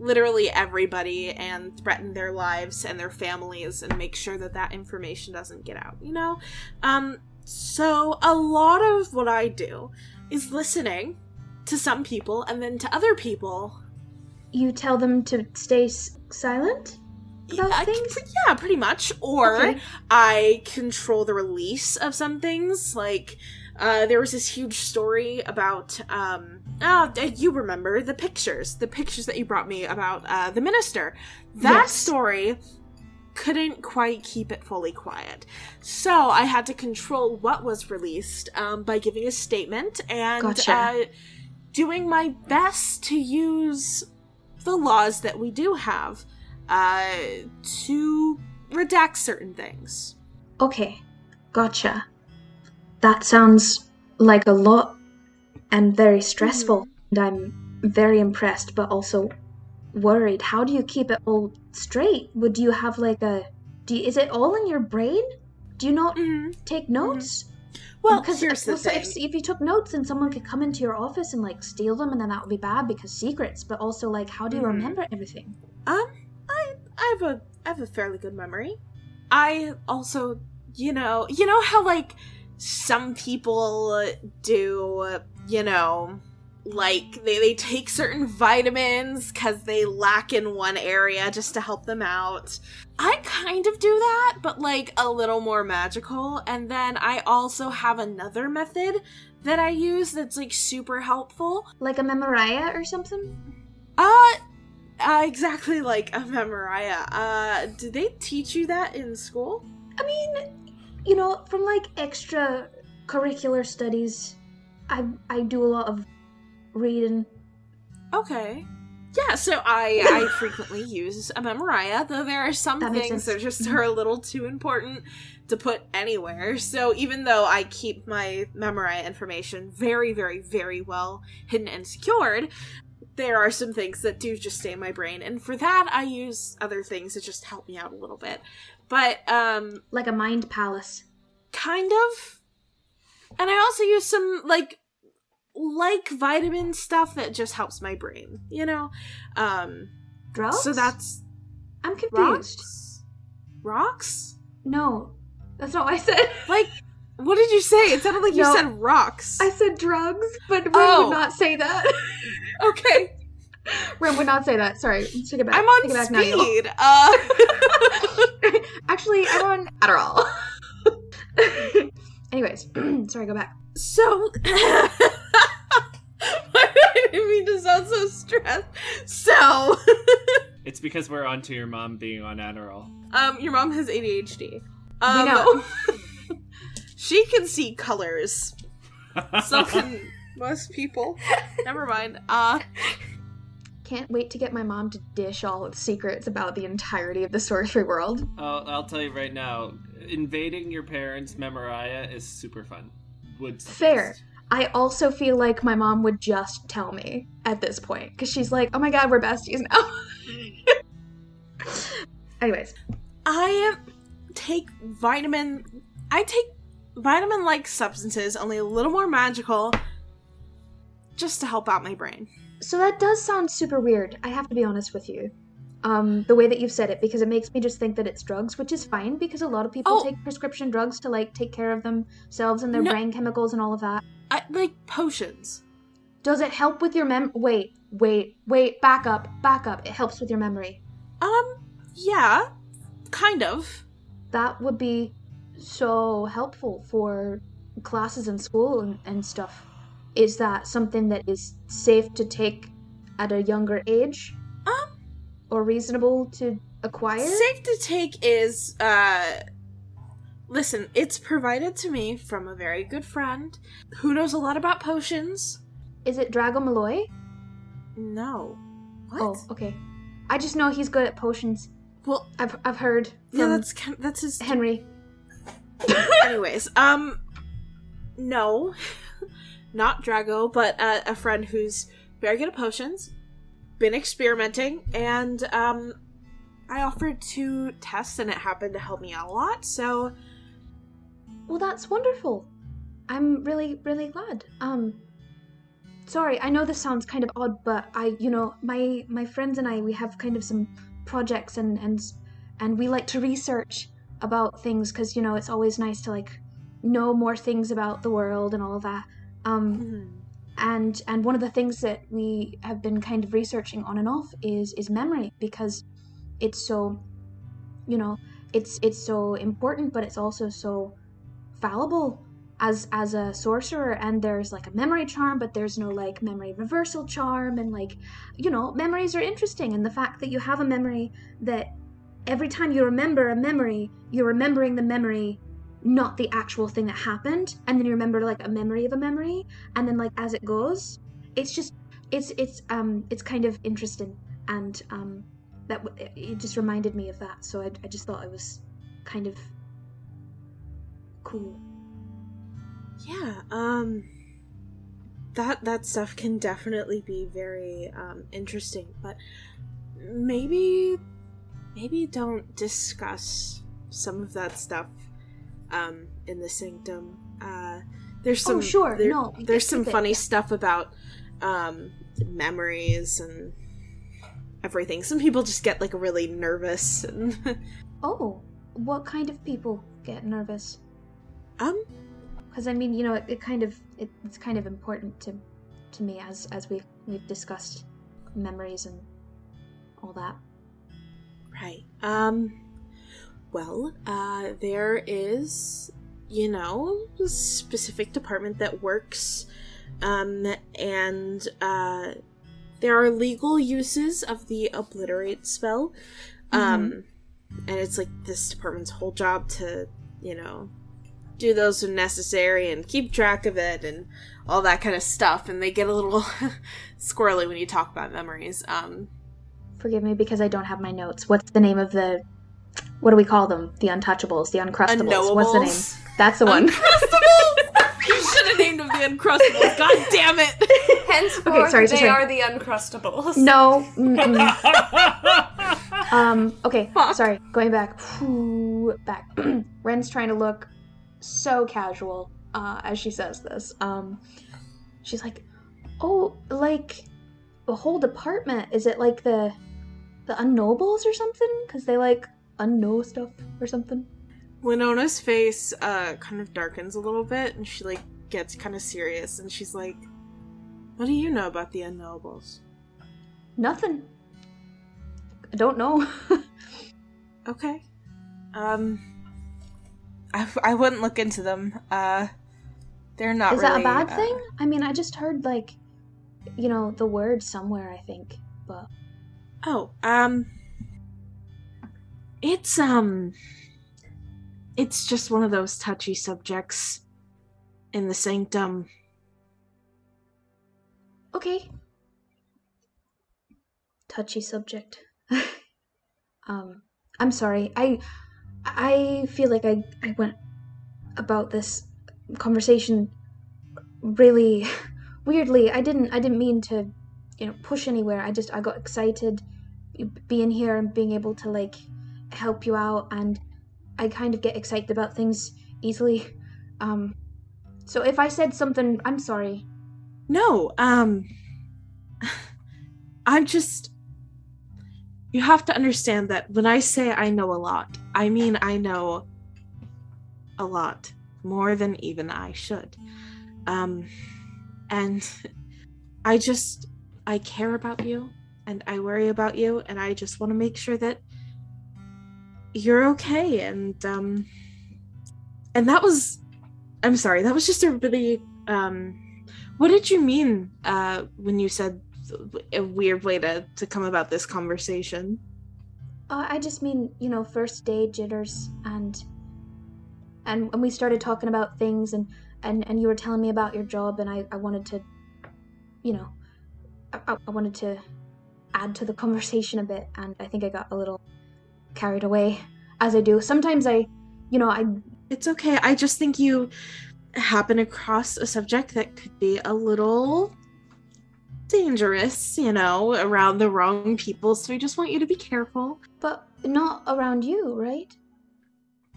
literally everybody and threaten their lives and their families and make sure that that information doesn't get out, you know? Um, so a lot of what I do is listening to some people and then to other people You tell them to stay s- silent about I- things? yeah, pretty much. Or Okay. I control the release of some things. Like, uh, there was this huge story about, um, oh, you remember the pictures, the pictures that you brought me about uh, the minister. That Yes. story couldn't quite keep it fully quiet. So I had to control what was released um, by giving a statement and Gotcha. uh, doing my best to use the laws that we do have uh, to redact certain things. Okay, gotcha. That sounds like a lot and very stressful, and I'm very impressed, but also worried. How do you keep it all straight? Would you have like a? Do you, is it all in your brain? Do you not Mhm. take notes? Well, because here's the also thing. if, if you took notes, then someone could come into your office and like steal them, and then that would be bad because secrets. But also, like, how do you Mhm. remember everything? Um, I I have a I have a fairly good memory. I also, you know, you know how like some people do, you know, like they they take certain vitamins cuz they lack in one area just to help them out. I kind of do that, but like a little more magical. And then I also have another method that I use that's like super helpful. Like a Memoria or something? Uh, uh exactly like a Memoria. Uh, do they teach you that in school? I mean, you know, from like extra curricular studies, I I do a lot of reading. Okay. Yeah, so I I <laughs> frequently use a Memoria, though there are some That things that just are a little too important to put anywhere. So even though I keep my Memoria information very, very, very well hidden and secured, there are some things that do just stay in my brain, and for that I use other things that just help me out a little bit. But um Like a mind palace. kind of and i also use some like like vitamin stuff that just helps my brain you know um Drugs? so that's I'm confused. rocks rocks No, that's not what I said. <laughs> like what did you say it sounded like you said rocks I said drugs, but Ren Oh. would not say that. <laughs> okay Ren would not say that. Sorry, take it back. i'm on take it back now, speed uh <laughs> Actually, I'm on Adderall. Anyways, <clears throat> sorry, go back. so <laughs> didn't mean to sound so stressed. So, <laughs> It's because we're onto your mom being on Adderall. um, your mom has ADHD. Um, we know. <laughs> She can see colors. So can most people. Never mind. Uh Can't wait to get my mom to dish all its secrets about the entirety of the sorcery world. I'll, I'll tell you right now, invading your parents' Memoria is super fun. Would Fair. I also feel like my mom would just tell me at this point because she's like, "Oh my god, we're besties now." <laughs> Anyways, I take vitamin I take vitamin like substances, only a little more magical, just to help out my brain. So that does sound super weird. I have to be honest with you. Um, the way that you've said it, because it makes me just think that it's drugs, which is fine because a lot of people Oh. take prescription drugs to like take care of themselves and their No. brain chemicals and all of that. I like potions. Does it help with your mem? Wait, wait, wait. Back up, back up. It helps with your memory. Um, yeah, kind of. That would be so helpful for classes in school and, and stuff. Is that something that is safe to take at a younger age? Um, Or reasonable to acquire? safe to take is uh listen it's provided to me from a very good friend who knows a lot about potions Is it Drago Malloy? no what Oh, okay. I just know he's good at potions. well I've I've heard from yeah that's that's his Henry. <laughs> anyways um no <laughs> not drago but uh, a friend who's very good at potions been experimenting and um i offered to test and it happened to help me out a lot so Well, that's wonderful. I'm really really glad. Um Sorry, I know this sounds kind of odd, but I, you know, my my friends and I we have kind of some projects and and and we like to research about things cuz you know, it's always nice to like know more things about the world and all of that. Um and and one of the things that we have been kind of researching on and off is is memory because it's so you know it's it's so important but it's also so fallible as as a sorcerer. And there's like a memory charm but there's no like memory reversal charm. And like you know memories are interesting. And the fact that you have a memory that every time you remember a memory you're remembering the memory not the actual thing that happened and then you remember like a memory of a memory and then like as it goes it's just it's it's um it's kind of interesting and um that w- it- just reminded me of that so I, I just thought it was kind of cool. Yeah, um that that stuff can definitely be very um interesting, but maybe maybe don't discuss some of that stuff um in the sanctum. Uh there's some Oh, sure, there- no, there's some it, funny yeah. stuff about um memories and everything. Some people just get like really nervous and <laughs> oh what kind of people get nervous um because i mean you know it, it kind of it, it's kind of important to to me as as we we've discussed memories and all that Right. Um well, uh there is you know, a specific department that works um and uh there are legal uses of the obliterate spell. Um and it's like this department's whole job to, you know, do those when necessary and keep track of it and all that kind of stuff and they get a little <laughs> squirrely when you talk about memories. Um forgive me because i don't have my notes what's the name of the what do we call them the untouchables the uncrustables what's the name that's the one Uncrustables! <laughs> you should have named them the Uncrustables. God damn it! Henceforth, Okay, sorry, they sorry. are the Uncrustables. no <laughs> um okay Fuck. sorry going back back <clears throat> ren's trying to look so casual uh as she says this um she's like oh like the whole department is it like the the unnobles or something because they like unknow stuff or something Winona's face uh kind of darkens a little bit and she like gets kind of serious and she's like, What do you know about the unknowables? nothing i don't know <laughs> Okay. Um I, I wouldn't look into them. Uh they're not is that a bad uh, thing i mean i just heard like you know the word somewhere i think but Oh, um It's um it's just one of those touchy subjects in the sanctum. okay. Touchy subject. <laughs> Um i'm sorry. I i feel like i i went about this conversation really <laughs> weirdly. I didn't i didn't mean to you know push anywhere. I just i got excited being here and being able to like help you out and i kind of get excited about things easily. Um, so if I said something, I'm sorry. No, um, <sighs> I'm just. You have to understand that when I say I know a lot, I mean I know a lot more than even I should. Um, and <laughs> I just, I care about you and I worry about you, and I just want to make sure that you're okay. And, um, and that was, I'm sorry, that was just a really, um, what did you mean, uh, when you said a weird way to, to come about this conversation? Uh, I just mean, you know, first day jitters and and when we started talking about things and and and you were telling me about your job and I I wanted to you know I, I wanted to add to the conversation a bit and I think I got a little carried away as I do. Sometimes I you know, I It's okay. I just think you happen across a subject that could be a little dangerous, you know, around the wrong people. So I just want you to be careful. but not around you, right?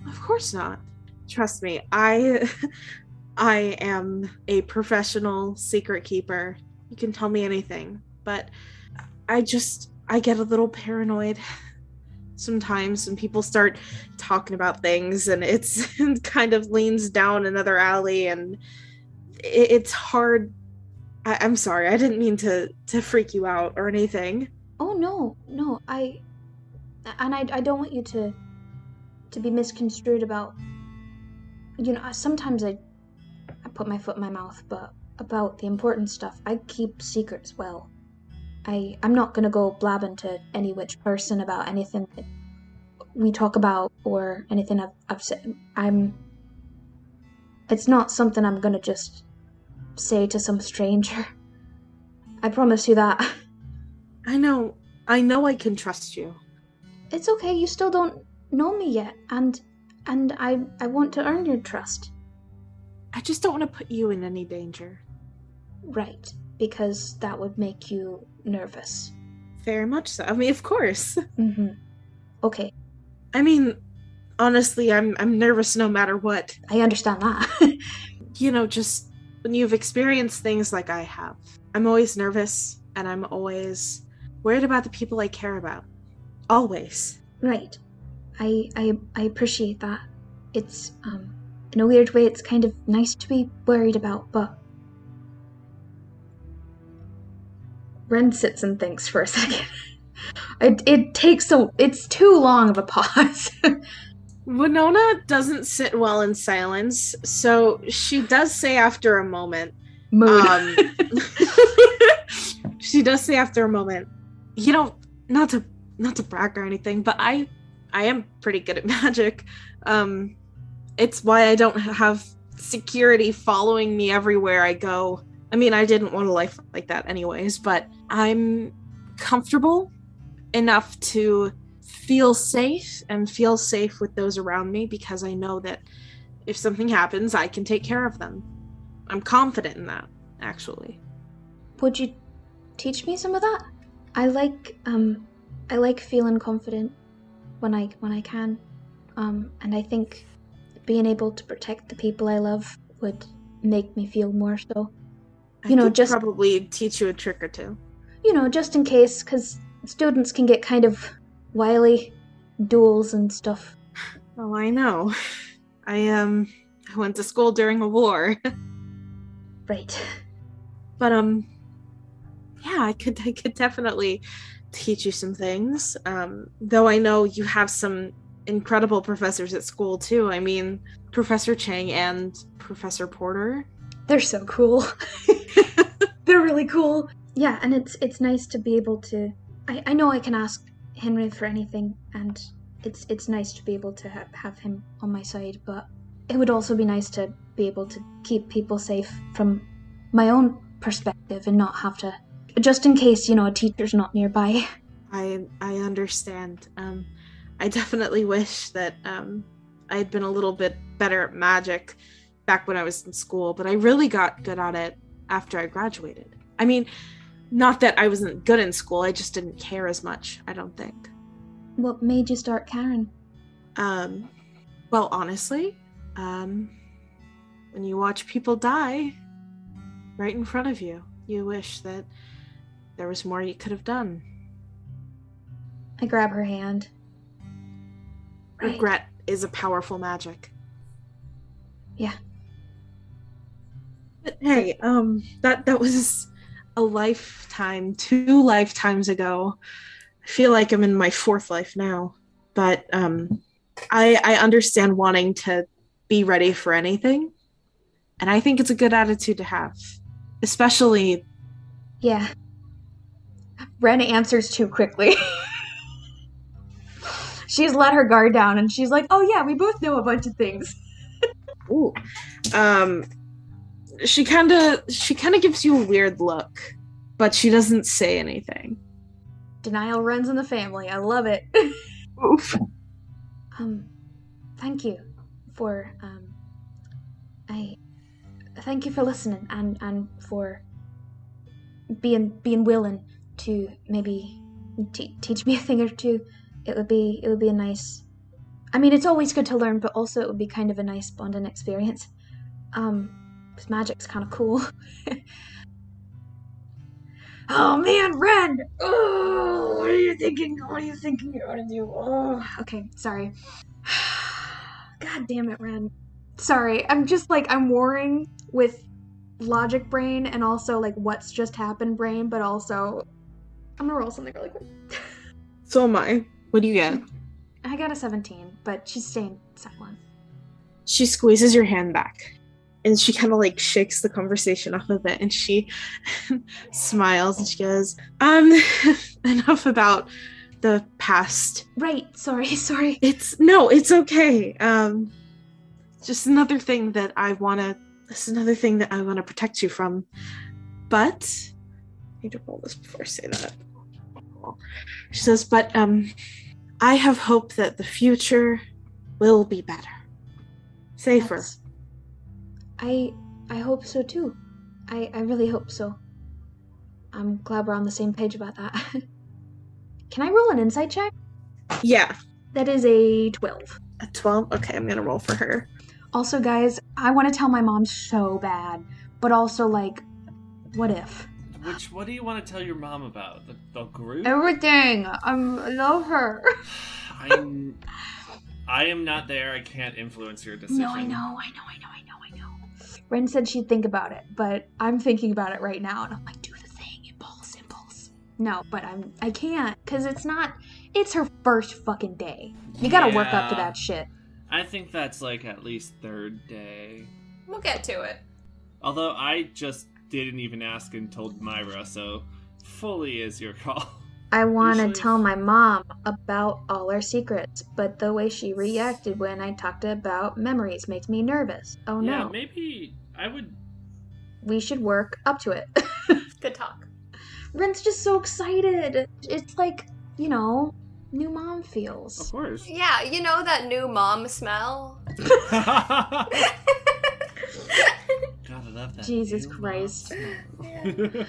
Of course not. Trust me, I <laughs> I am a professional secret keeper. You can tell me anything, but I just I get a little paranoid sometimes when people start talking about things and it's <laughs> kind of leans down another alley and it, it's hard I, I'm sorry, I didn't mean to to freak you out or anything. Oh no, no, I and I I don't want you to to be misconstrued about you know, sometimes I I put my foot in my mouth, but about the important stuff, I keep secrets well. I I'm not gonna go blabbing to any which person about anything that we talk about or anything I've I've said. I'm it's not something I'm gonna just say to some stranger. I promise you that. <laughs> I know I know I can trust you. It's okay, you still don't know me yet, and and I I want to earn your trust. I just don't want to put you in any danger. Right, because that would make you nervous. Very much so. I mean, of course. Mm-hmm. Okay, I mean, honestly, I'm I'm nervous no matter what. I understand that. <laughs> You know, just when you've experienced things like I have, I'm always nervous and I'm always worried about the people I care about. Always. right. I I I appreciate that. It's um in a weird way it's kind of nice to be worried about, but Ren sits and thinks for a <laughs> second. It, it takes so it's too long of a pause. <laughs> Winona doesn't sit well in silence, so she does say after a moment, Mood. um, <laughs> she does say after a moment, you know, not to not to brag or anything, but I I am pretty good at magic. Um, it's why I don't have security following me everywhere I go. I mean, I didn't want a life like that anyways, but I'm comfortable enough to feel safe and feel safe with those around me because I know that if something happens, I can take care of them. I'm confident in that, actually. Would you teach me some of that? I like um I like feeling confident when I when I can. Um and I think being able to protect the people I love would make me feel more so. I You know, could just- probably teach you a trick or two. You know, just in case cuz students can get kind of wily duels and stuff. Oh, I know. I um I went to school during a war. <laughs> Right. but um yeah i could i could definitely teach you some things um though i know you have some incredible professors at school too i mean professor chang and professor porter They're so cool. <laughs> They're really cool. Yeah, and it's it's nice to be able to. I, I know I can ask Henry for anything, and it's it's nice to be able to have, have him on my side. But it would also be nice to be able to keep people safe from my own perspective and not have to, just in case you know a teacher's not nearby. <laughs> i i understand um i definitely wish that um i had been a little bit better at magic back when i was in school but i really got good at it after i graduated i mean not that i wasn't good in school i just didn't care as much i don't think What made you start Karen? Um, well, honestly, Um, when you watch people die right in front of you, you wish that there was more you could have done. I grab her hand. Right. Regret is a powerful magic. Yeah. But hey, um, that that was a lifetime, two lifetimes ago. I feel like I'm in my fourth life now, but um, I I understand wanting to be ready for anything, and I think it's a good attitude to have, especially Yeah. Ren answers too quickly. <laughs> she's let her guard down and she's like, oh yeah, we both know a bunch of things. Ooh. Um she kind of she kind of gives you a weird look, but she doesn't say anything. Denial runs in the family. I love it. <laughs> Oof. um, thank you for, um, I, thank you for listening and, and for being, being willing to maybe te- teach me a thing or two. It would be, it would be a nice, I mean, it's always good to learn, but also it would be kind of a nice bonding experience. Um, 'cause magic's kind of cool. <laughs> oh man, Ren! Oh, what are you thinking? What are you thinking you're gonna do? Oh, okay, sorry. <sighs> God damn it, Ren. Sorry, I'm just like, I'm warring with logic brain and also like what's just happened brain, but also I'm gonna roll something really quick. <laughs> So am I. What do you get? I got a 17, but she's staying silent. She squeezes your hand back. And she kind of like shakes the conversation off of it and she <laughs> smiles and she goes, Um, <laughs> enough about the past. Right, sorry, <laughs> sorry. It's no, it's okay. Um, just another thing that I wanna. This is another thing that I wanna protect you from. But I need to roll this before I say that. She says, "But um, I have hope that the future will be better, safer." That's- I I hope so too. I I really hope so. I'm glad we're on the same page about that. <laughs> Can I roll an insight check? Yeah, That is a 12. a twelve. Okay, I'm gonna roll for her. Also, guys, I want to tell my mom so bad, but also like, what if? Which what do you want to tell your mom about? The, the group? Everything. I'm, I love her. <sighs> I'm I am not there. I can't influence your decision. No, I know, I know, I know, I know, I know. Ren said she'd think about it, but I'm thinking about it right now, and I'm like, do the thing, impulse, impulse. No, but I'm, I can't, cause it's not. It's her first fucking day. You gotta work up to that shit. I think that's like at least third day. We'll get to it. Although I just didn't even ask and told Myra, so fully is your call. I want to tell my mom about all our secrets, but the way she reacted when I talked about memories makes me nervous. Oh Yeah, no. maybe I would. We should work up to it. <laughs> Good talk. Ren's just so excited. It's like, you know, new mom feels. Of course. Yeah, you know that new mom smell? <laughs> God, I love that. Jesus new Christ. mom.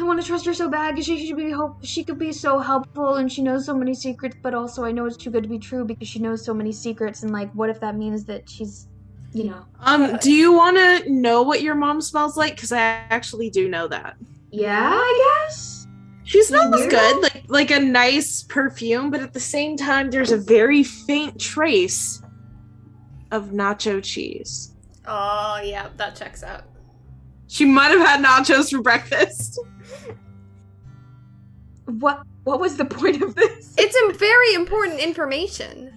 I want to trust her so bad because she should be help. She could be so helpful, and she knows so many secrets. But also, I know it's too good to be true because she knows so many secrets. And like, what if that means that she's, you know, Um, do you want to know what your mom smells like? Because I actually do know that. yeah, I guess. She smells Yeah. good, like like a nice perfume, but at the same time, there's a very faint trace of nacho cheese. Oh, yeah, that checks out. She might have had nachos for breakfast. <laughs> What What was the point of this? It's a very important information.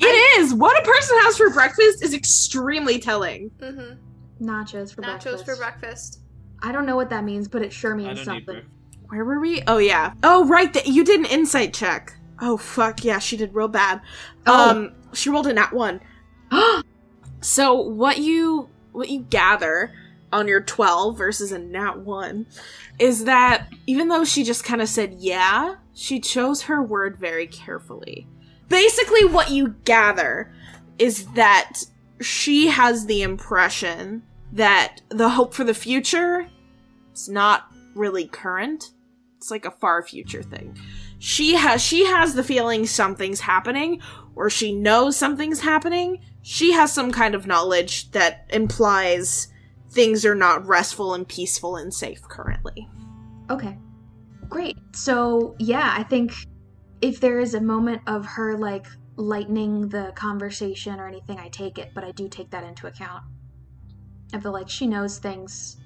It is what a person has for breakfast is extremely telling. Mm-hmm. Nachos for breakfast. Nachos breakfast. for breakfast. I don't know what that means, but it sure I means don't something. breakfast. Where were we? Oh yeah. Oh right, th- you did an insight check. Oh fuck yeah, she did real bad. Oh. Um, she rolled a nat one. <gasps> So what you what you gather on your 12 versus a nat 1 is that even though she just kind of said yeah, she chose her word very carefully. Basically what you gather is that she has the impression that the hope for the future is not really current. It's like a far future thing. She has she has the feeling something's happening or she knows something's happening, she has some kind of knowledge that implies things are not restful and peaceful and safe currently. Okay. Great. So, yeah, I think if there is a moment of her like lightening the conversation or anything, I take it, but I do take that into account. I feel like she knows things.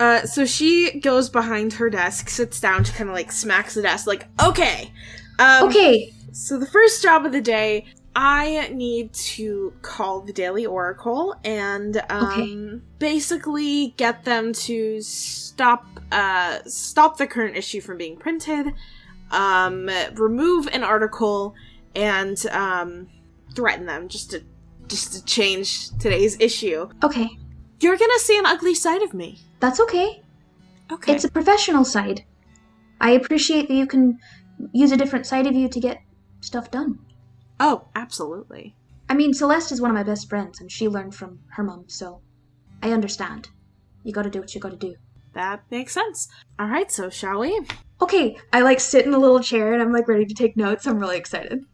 Uh, so she goes behind her desk, sits down, she kind of like smacks the desk, like, okay. Um, okay. So the first job of the day, I need to call the Daily Oracle and um, Okay. basically get them to stop uh, stop the current issue from being printed, um, remove an article, and um, threaten them just to just to change today's issue. Okay. You're gonna see an ugly side of me. That's okay. Okay. It's a professional side. I appreciate that you can use a different side of you to get stuff done. oh, absolutely. I mean, Celeste is one of my best friends, and she learned from her mom, so I understand. You gotta do what you gotta do. That makes sense. All right, so shall we? Okay, I like sit in a little chair and I'm like ready to take notes. I'm really excited.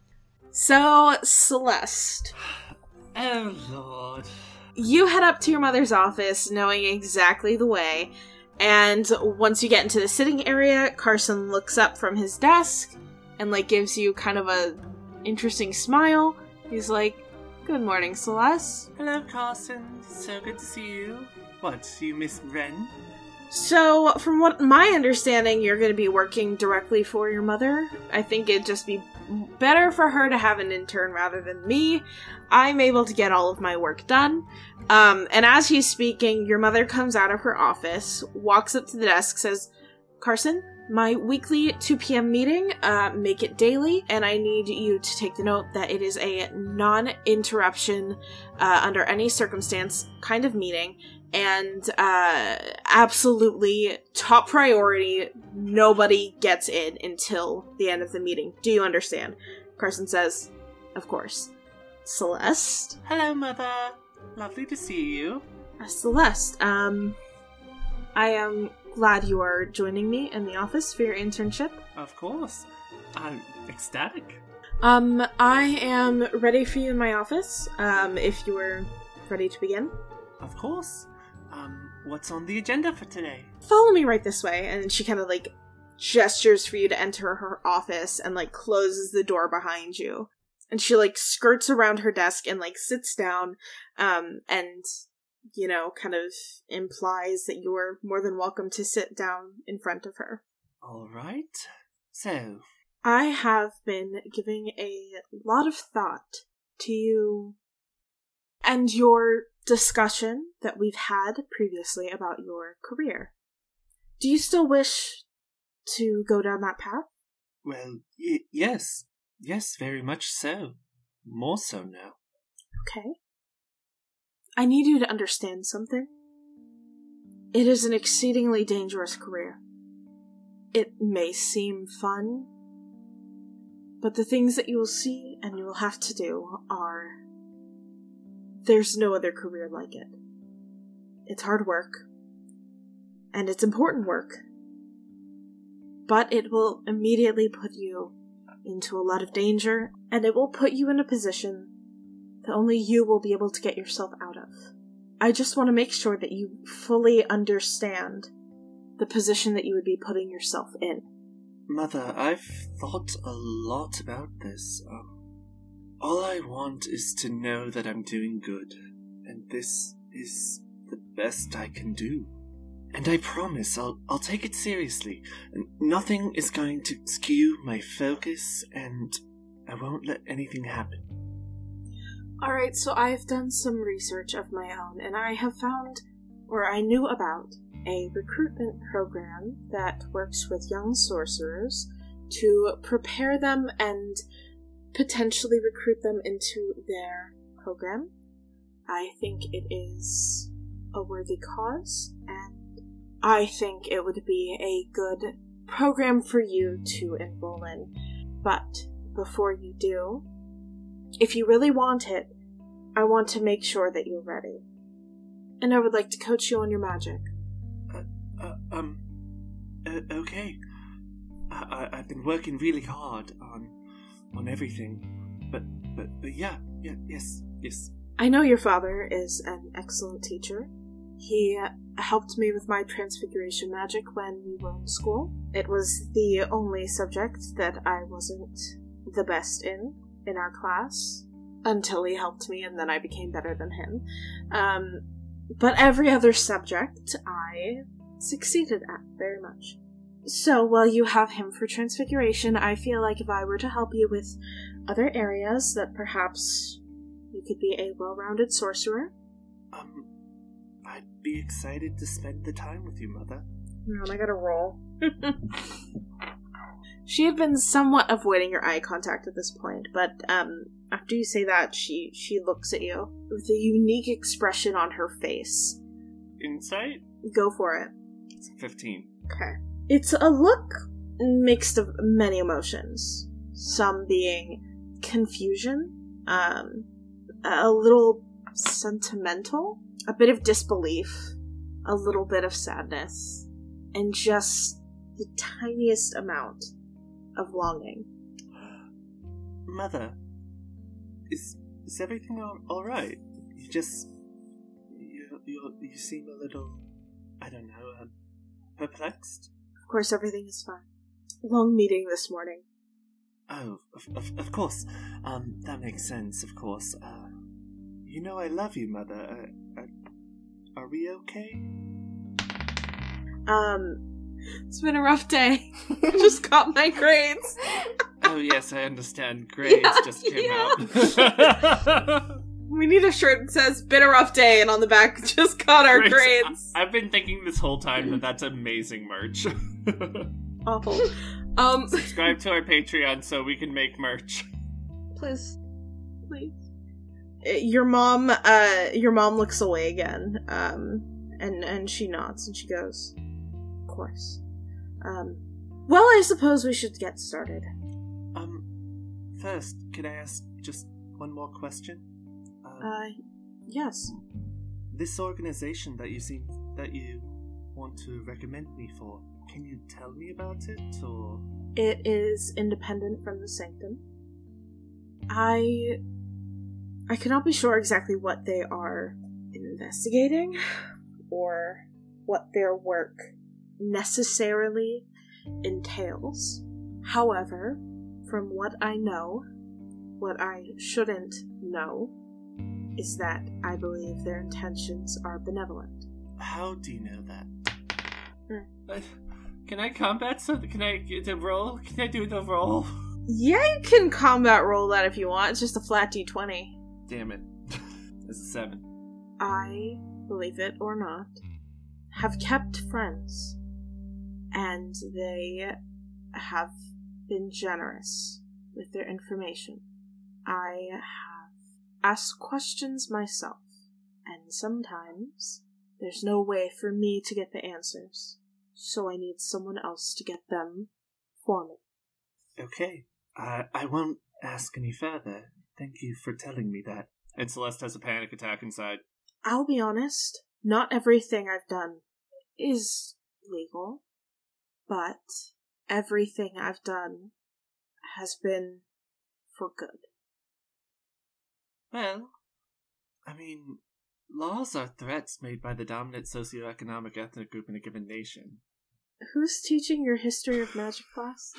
So Celeste. <sighs> Oh lord. you head up to your mother's office knowing exactly the way and once you get into the sitting area carson looks up from his desk and like gives you kind of a interesting smile he's like good morning celeste Hello, Carson. So good to see you. What, you miss Ren? So from what my understanding you're going to be working directly for your mother. I think it'd just be better for her to have an intern rather than me. I'm able to get all of my work done. Um, and as he's speaking your mother comes out of her office walks up to the desk says carson my weekly 2 p.m. meeting, uh, make it daily, and I need you to take the note that it is a non interruption, uh, under any circumstance kind of meeting and uh absolutely top priority nobody gets in until the end of the meeting do you understand carson says of course celeste Hello, Mother. Lovely to see you. uh, celeste um i am glad you are joining me in the office for your internship Of course. I'm ecstatic. um i am ready for you in my office um if you are ready to begin Of course. Um, what's on the agenda for today? follow me right this way and she kind of like gestures for you to enter her office and like closes the door behind you and she like skirts around her desk and like sits down um and you know kind of implies that you're more than welcome to sit down in front of her All right. So, i have been giving a lot of thought to you and your discussion that we've had previously about your career do you still wish to go down that path well, y- yes. Yes, very much so. More so now. Okay. I need you to understand something. It is an exceedingly dangerous career. It may seem fun, but the things that you will see and you will have to do are. There's no other career like it. It's hard work, and it's important work, but it will immediately put you into a lot of danger, and it will put you in a position that only you will be able to get yourself out of. I just want to make sure that you fully understand the position that you would be putting yourself in. Mother, I've thought a lot about this. Um, all I want is to know that I'm doing good, and this is the best I can do. And I promise I'll I'll take it seriously, nothing is going to skew my focus, and I won't let anything happen. Alright, so I've done some research of my own, and I have found, or I knew about, a recruitment program that works with young sorcerers to prepare them and potentially recruit them into their program. I think it is a worthy cause, and I think it would be a good program for you to enroll in. But before you do, if you really want it, I want to make sure that you're ready. And I would like to coach you on your magic. Uh, um, uh, okay. I, I've been working really hard on on everything, but but but yeah, yeah, yes, yes. I know your father is an excellent teacher. He helped me with my transfiguration magic when we were in school. It was the only subject that I wasn't the best in in our class until he helped me, and then I became better than him. Um, but every other subject I succeeded at very much. So while you have him for transfiguration, I feel like if I were to help you with other areas, that perhaps you could be a well-rounded sorcerer. Um, I'd be excited to spend the time with you, Mother. Um, I gotta roll. <laughs> she had been somewhat avoiding your eye contact at this point, but um, after you say that, she she looks at you with a unique expression on her face. Insight? Go for it. It's 15. Okay. It's a look mixed of many emotions. Some being confusion, um, a little sentimental, a bit of disbelief, a little bit of sadness, and just the tiniest amount of longing. Mother, is is everything all, all right? You just you, you you seem a little I don't know uh, perplexed. Of course, everything is fine. Long meeting this morning. Oh, of, of, of course. Um, that makes sense. Of course. Uh, you know I love you, Mother. Uh, uh, are we okay? Um, it's been a rough day. I just got my grades. Oh yes, I understand. <laughs> Grades Yeah, just came yeah. out. <laughs> <laughs> We need a shirt that says "Been a rough day" and on the back just got our grades. I- I've been thinking this whole time that that's amazing merch. Awful. <laughs> Um, <laughs> Subscribe to our Patreon so we can make merch. Please. please. Uh, Your mom, uh, your mom looks away again, um, and and she nods and she goes, "Of course." Um, well, I suppose we should get started. Um, first, could I ask just one more question? Uh, Uh, yes. this organization that you seem that you want to recommend me for, can you tell me about it, or It is independent from the sanctum. I I cannot be sure exactly what they are investigating or what their work necessarily entails. However, from what I know, what I shouldn't know is that I believe their intentions are benevolent. how do you know that? Uh, Can I combat something? Can I get a roll? Can I do the roll? Yeah, you can combat roll that if you want. It's just a flat d20. Damn it. <laughs> It's a seven. I, believe it or not, have kept friends. And they have been generous with their information. I have asked questions myself, and sometimes there's no way for me to get the answers, so I need someone else to get them for me. Okay, I I won't ask any further. Thank you for telling me that. And Celeste has a panic attack inside. I'll be honest, not everything I've done is legal, but everything I've done has been for good. Well, I mean, laws are threats made by the dominant socioeconomic ethnic group in a given nation. Who's teaching your history of magic class?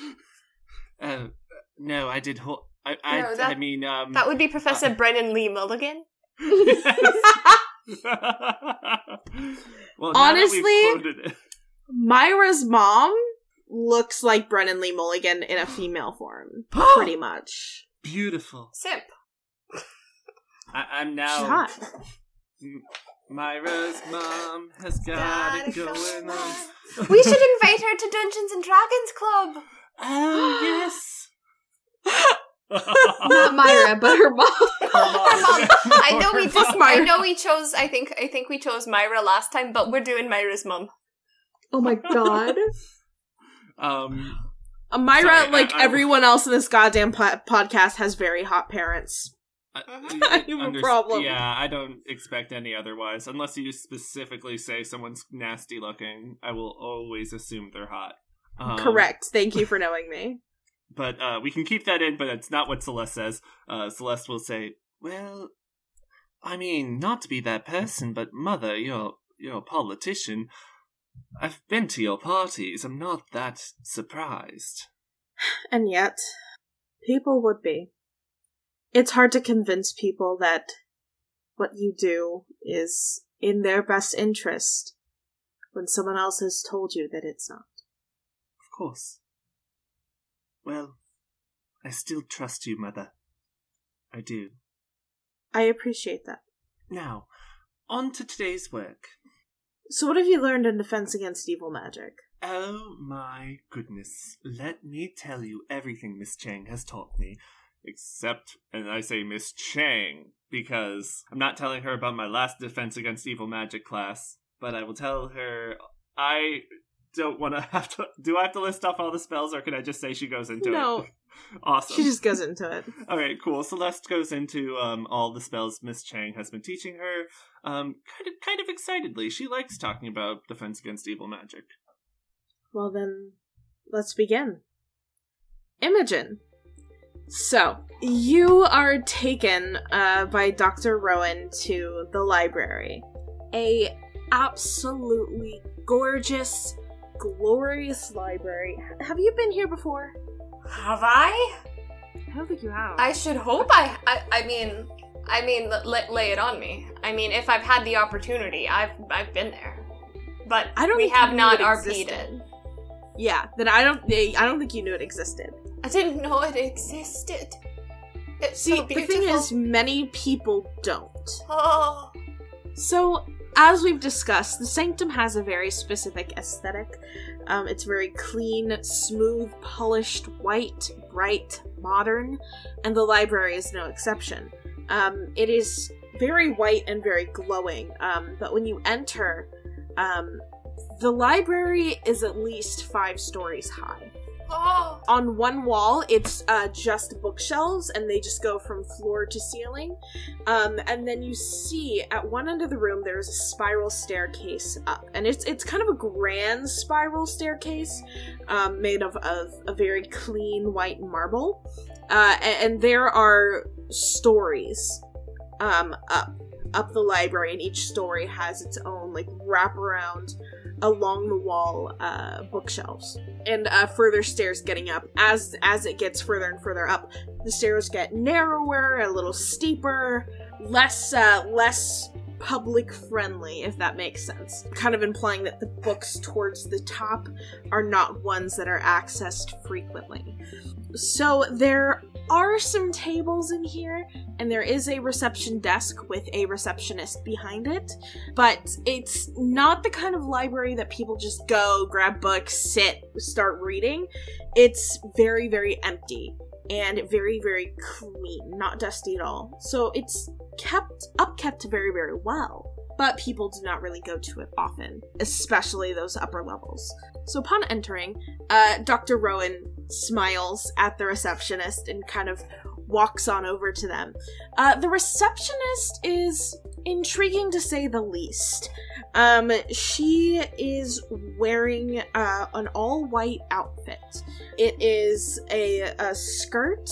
Uh, <laughs> no, I did. Ho- I, I, No, that- I mean, um. That would be Professor Brennan Lee Mulligan. well, now that we've Honestly- quoted it- Myra's mom looks like Brennan Lee Mulligan in a female form, <gasps> pretty much. Beautiful. Simp. I, I'm now. Shot. <laughs> M- Myra's mom has got, Got it it going going on. on. <laughs> We should invite her to Dungeons and Dragons Club. Oh <gasps> yes. <laughs> Not Myra, but her mom. I know we just, I Myra. know we chose. I think I think we chose Myra last time, but we're doing Myra's mom. Oh my god. Um. Uh, Myra, Sorry, like I- I- everyone else in this goddamn po- podcast, has very hot parents. I, <laughs> I have a problem. Yeah, I don't expect any otherwise. Unless you specifically say someone's nasty looking, I will always assume they're hot. Um, Correct. Thank you <laughs> for knowing me. But uh, we can keep that in, but it's not what Celeste says. Uh, Celeste will say, Well, I mean, not to be that person, but mother, you're you're a politician. I've been to your parties. I'm not that surprised. <sighs> And yet, people would be. It's hard to convince people that what you do is in their best interest when someone else has told you that it's not. Of course. Well, I still trust you, Mother. I do. I appreciate that. Now, on to today's work. So, what have you learned in Defense Against Evil Magic? Oh my goodness. Let me tell you everything Miss Chang has taught me. Except, and I say Miss Chang, because I'm not telling her about my last Defense Against Evil Magic class, but I will tell her I don't want to <laughs> have to. Do I have to list off all the spells, or can I just say she goes into No. it? No. <laughs> awesome. She just goes into it. <laughs> All right, cool. Celeste goes into um, all the spells Miss Chang has been teaching her, um, kind of, kind of excitedly. She likes talking about Defense Against Evil Magic. Well, then, let's begin. Imogen. So, you are taken uh, by Dr. Rowan to the library. A absolutely gorgeous, glorious library. Have you been here before? Have I? I don't think you have. I should hope I. I, I mean, I mean, lay, lay it on me. I mean, if I've had the opportunity, I've I've been there, but I don't we have not RP'd it. Yeah, then I don't. I don't think you knew it existed. I didn't know it existed. It's See, so the thing is, many people don't. oh, So, as we've discussed, the Sanctum has a very specific aesthetic. Um, it's very clean, smooth, polished, white, bright, modern, and the library is no exception. Um, it is very white and very glowing, um, but when you enter, um, the library is at least five stories high. Oh, on one wall it's uh, just bookshelves and they just go from floor to ceiling. Um, and then you see at one end of the room there's a spiral staircase up. And it's it's kind of a grand spiral staircase um, made of, of a very clean white marble. Uh, a- and, there are stories um, up up the library and each story has its own like wraparound along the wall uh, bookshelves and uh, further stairs getting up. As as it gets further and further up, the stairs get narrower, a little steeper, less uh, less public friendly, if that makes sense. Kind of implying that the books towards the top are not ones that are accessed frequently. So there are some tables in here, and there is a reception desk with a receptionist behind it, but it's not the kind of library that people just go, grab books, sit, start reading. It's very, very empty and very, very clean, not dusty at all. So it's kept upkept very, very well. But people do not really go to it often, especially those upper levels. So upon entering, uh, Dr. Rowan smiles at the receptionist and kind of walks on over to them. Uh, the receptionist is intriguing to say the least. Um, she is wearing uh, an all white outfit. It is a, a skirt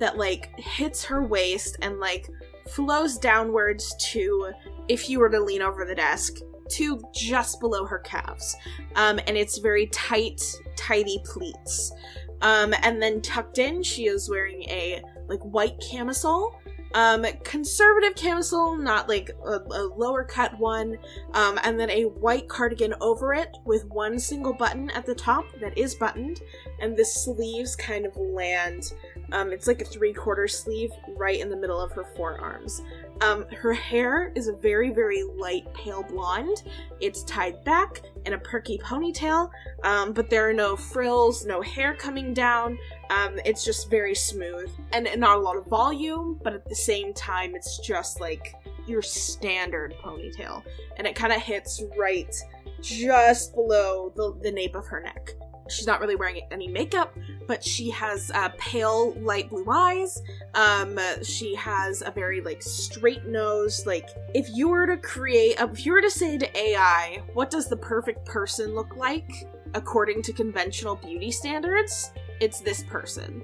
that like hits her waist and like flows downwards to, if you were to lean over the desk, to just below her calves. Um, and it's very tight, tidy pleats. Um, and then tucked in, she is wearing a like white camisole. Um, conservative camisole, not like a, a lower cut one. Um, and then a white cardigan over it with one single button at the top that is buttoned, and the sleeves kind of land. Um, it's like a three quarter sleeve right in the middle of her forearms. Um, her hair is a very, very light pale blonde. It's tied back in a perky ponytail, um, but there are no frills, no hair coming down. Um, it's just very smooth and, and not a lot of volume, but at the same time, it's just like your standard ponytail. And it kind of hits right just below the, the nape of her neck. She's not really wearing any makeup, but she has uh, pale light blue eyes. Um, she has a very like straight nose. Like if you were to create, a, if you were to say to AI, what does the perfect person look like according to conventional beauty standards? It's this person.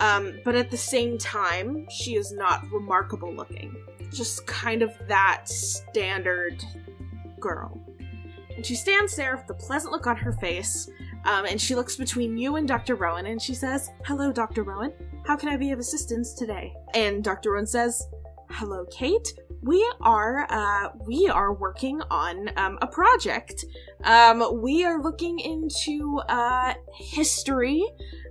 Um, but at the same time, she is not remarkable looking. just kind of that standard girl. And she stands there with a pleasant look on her face, um, and she looks between you and Dr. Rowan and she says, Hello, Dr. Rowan. How can I be of assistance today? And Dr. Rowan says, Hello, Kate. We are uh, we are working on um, a project. Um, we are looking into uh, history,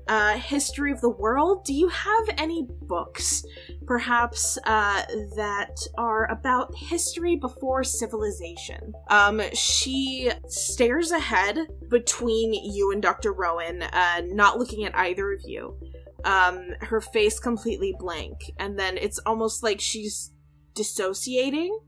uh, history of the world. Do you have any books, perhaps, uh, that are about history before civilization? Um, she stares ahead between you and Dr. Rowan, uh, not looking at either of you. Um, her face completely blank, and then it's almost like she's dissociating,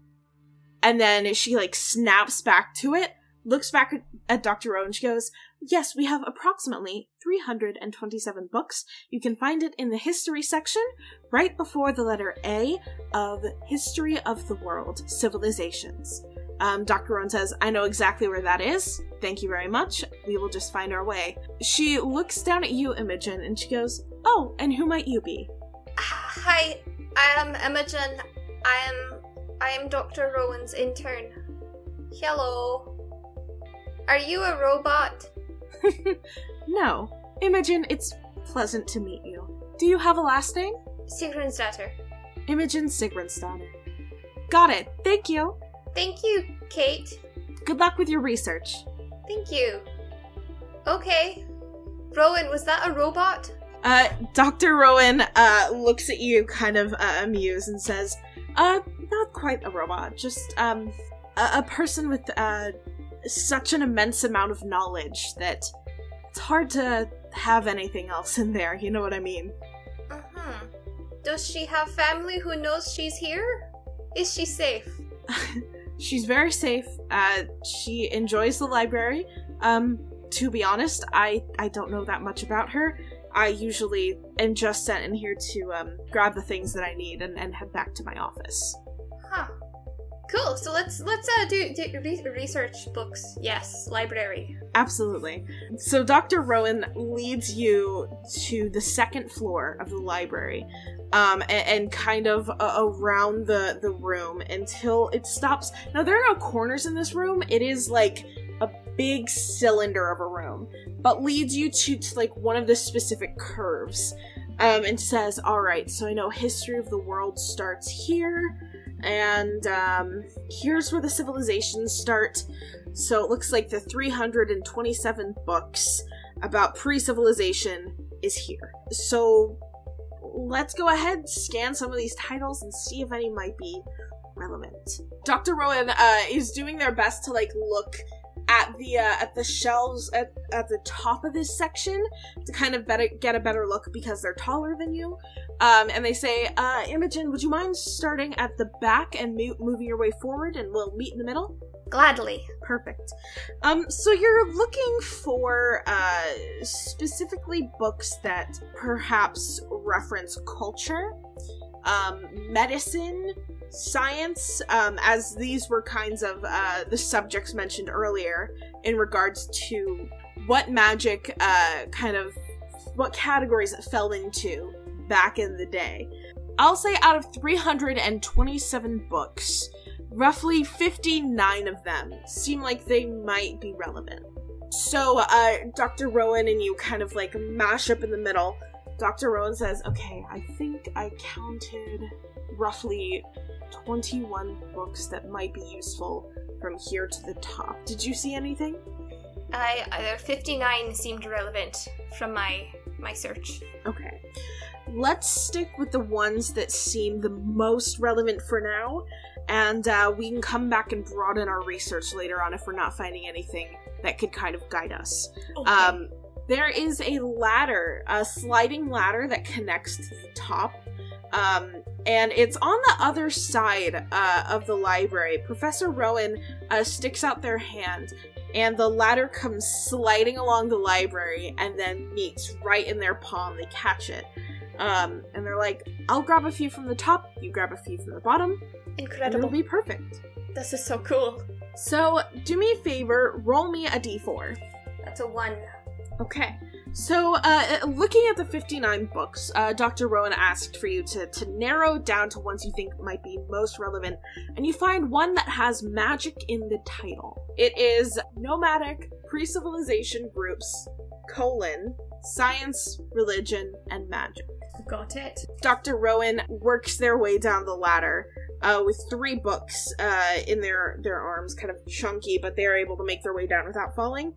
and then she like snaps back to it, looks back at, Dr. Rowan, she goes, Yes, we have approximately 327 books. You can find it in the history section, right before the letter A of History of the World Civilizations. Um, Dr. Rowan says, I know exactly where that is. Thank you very much. We will just find our way. She looks down at you, Imogen, and she goes, Oh, and who might you be? Hi, I am Imogen. I am I am Dr. Rowan's intern. Hello. Are you a robot? <laughs> no. Imogen, it's pleasant to meet you. Do you have a last name? Sigrun's Imogen Sigrun's Got it. Thank you. Thank you, Kate. Good luck with your research. Thank you. Okay. Rowan, was that a robot? Uh, Dr. Rowan, uh, looks at you kind of uh, amused and says, uh, not quite a robot, just, um, a, a person with, uh, such an immense amount of knowledge that it's hard to have anything else in there, you know what I mean? Uh-huh. Does she have family who knows she's here? Is she safe? <laughs> she's very safe. Uh, she enjoys the library. Um, to be honest, I, I don't know that much about her. I usually am just sent in here to um, grab the things that I need and, and head back to my office. Huh. Cool. So let's let's uh, do, do re- research books. Yes, library. Absolutely. So Dr. Rowan leads you to the second floor of the library, um, and, and kind of uh, around the the room until it stops. Now there are no corners in this room. It is like big cylinder of a room, but leads you to, to like one of the specific curves, um, and says, "All right, so I know history of the world starts here." And um, here's where the civilizations start. So it looks like the 327 books about pre civilization is here. So let's go ahead, scan some of these titles, and see if any might be relevant. Dr. Rowan uh, is doing their best to like look at the uh, at the shelves at, at the top of this section to kind of better get a better look because they're taller than you. Um, and they say, uh, Imogen, would you mind starting at the back and mo- moving your way forward, and we'll meet in the middle? Gladly. Perfect. Um, so you're looking for uh, specifically books that perhaps reference culture, um, medicine, science, um, as these were kinds of uh, the subjects mentioned earlier in regards to what magic uh, kind of what categories it fell into back in the day. I'll say out of 327 books, roughly 59 of them seem like they might be relevant. So, uh, Dr. Rowan and you kind of like mash up in the middle. Dr. Rowan says, Okay, I think I counted roughly 21 books that might be useful from here to the top. Did you see anything? I uh, 59 seemed relevant from my my search. Okay. Let's stick with the ones that seem the most relevant for now, and uh, we can come back and broaden our research later on if we're not finding anything that could kind of guide us. Okay. Um, there is a ladder, a sliding ladder that connects to the top um, and it's on the other side uh, of the library. Professor Rowan uh, sticks out their hand, and the ladder comes sliding along the library and then meets right in their palm. They catch it. Um, and they're like, I'll grab a few from the top, you grab a few from the bottom. Incredible. It'll be perfect. This is so cool. So, do me a favor, roll me a d4. That's a one. Okay. So, uh, looking at the 59 books, uh, Dr. Rowan asked for you to, to narrow down to ones you think might be most relevant, and you find one that has magic in the title. It is Nomadic Pre-Civilization Groups, colon, Science, Religion, and Magic. Got it. Dr. Rowan works their way down the ladder uh, with three books uh, in their, their arms, kind of chunky, but they're able to make their way down without falling.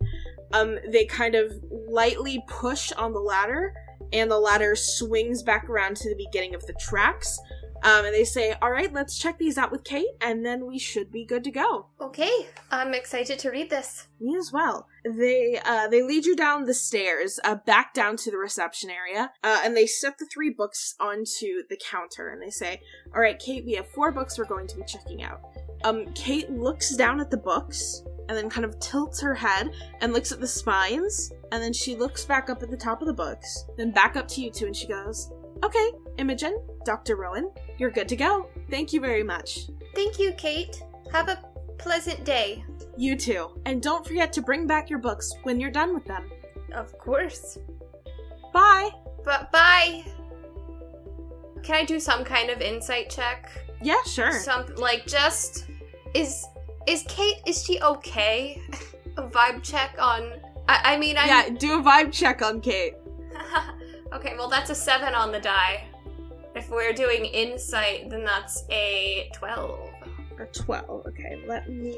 Um, they kind of lightly push on the ladder, and the ladder swings back around to the beginning of the tracks. Um, and they say, "All right, let's check these out with Kate, and then we should be good to go." Okay, I'm excited to read this. Me as well. They uh, they lead you down the stairs, uh, back down to the reception area, uh, and they set the three books onto the counter, and they say, "All right, Kate, we have four books we're going to be checking out." Um, Kate looks down at the books and then kind of tilts her head and looks at the spines, and then she looks back up at the top of the books, then back up to you two, and she goes, "Okay, Imogen, Dr. Rowan, you're good to go. Thank you very much." Thank you, Kate. Have a pleasant day. You too. And don't forget to bring back your books when you're done with them. Of course. Bye! But bye. Can I do some kind of insight check? Yeah, sure. Some like just is is Kate is she okay? <laughs> a vibe check on I, I mean I yeah, do a vibe check on Kate. <laughs> okay, well that's a seven on the die. If we're doing insight, then that's a twelve. A 12. Okay, let me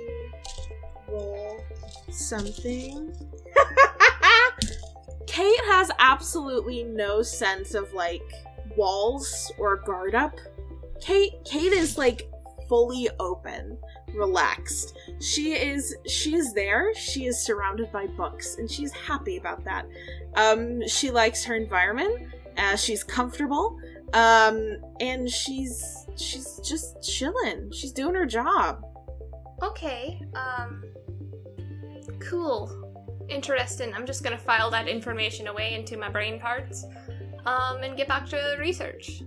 roll something. <laughs> Kate has absolutely no sense of like walls or guard up. Kate Kate is like fully open, relaxed. She is she is there. She is surrounded by books and she's happy about that. Um she likes her environment. Uh, she's comfortable. Um and she's she's just chilling. She's doing her job. Okay, um cool. Interesting. I'm just gonna file that information away into my brain parts. Um and get back to the research.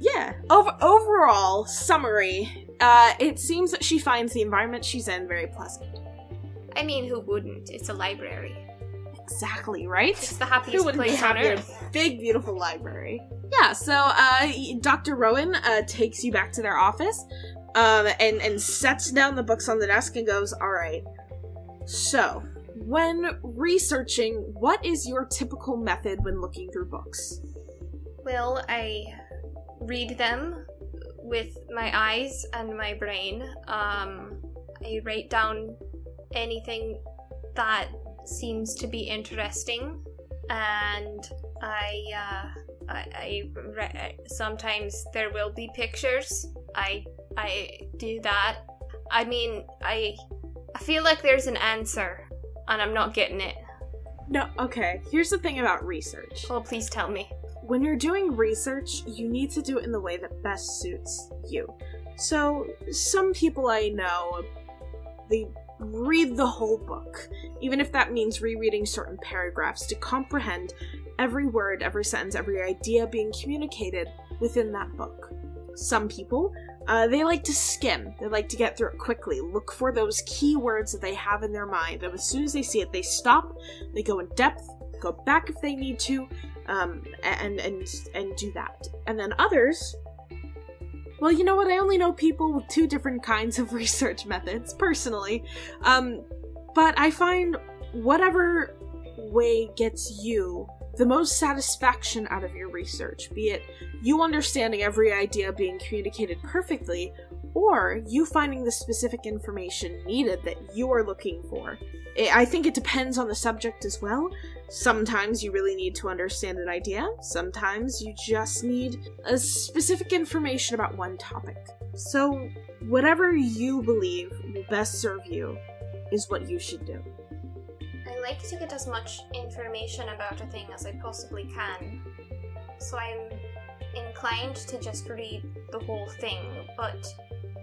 Yeah. Over- overall summary, uh, it seems that she finds the environment she's in very pleasant. I mean, who wouldn't? It's a library. Exactly right. It's the happiest wouldn't place on earth. big, beautiful library? Yeah. So, uh, Dr. Rowan uh, takes you back to their office, um, and and sets down the books on the desk and goes, "All right. So, when researching, what is your typical method when looking through books?" Well, I read them with my eyes and my brain. Um, I write down anything that seems to be interesting, and I, uh, I, I re- sometimes there will be pictures. I, I do that. I mean, I, I feel like there's an answer, and I'm not getting it. No. Okay. Here's the thing about research. Oh, please tell me. when you're doing research, you need to do it in the way that best suits you. So, some people I know, they read the whole book, even if that means rereading certain paragraphs to comprehend every word, every sentence, every idea being communicated within that book. Some people, uh, they like to skim. They like to get through it quickly, look for those key words that they have in their mind, and as soon as they see it, they stop, they go in depth, go back if they need to, um, and and and do that. And then others, well, you know what? I only know people with two different kinds of <laughs> research methods personally, um, but I find whatever way gets you the most satisfaction out of your research, be it you understanding every idea being communicated perfectly, or you finding the specific information needed that you are looking for. I think it depends on the subject as well. Sometimes you really need to understand an idea, sometimes you just need a specific information about one topic. So, whatever you believe will best serve you is what you should do. I like to get as much information about a thing as I possibly can. So I'm inclined to just read the whole thing, but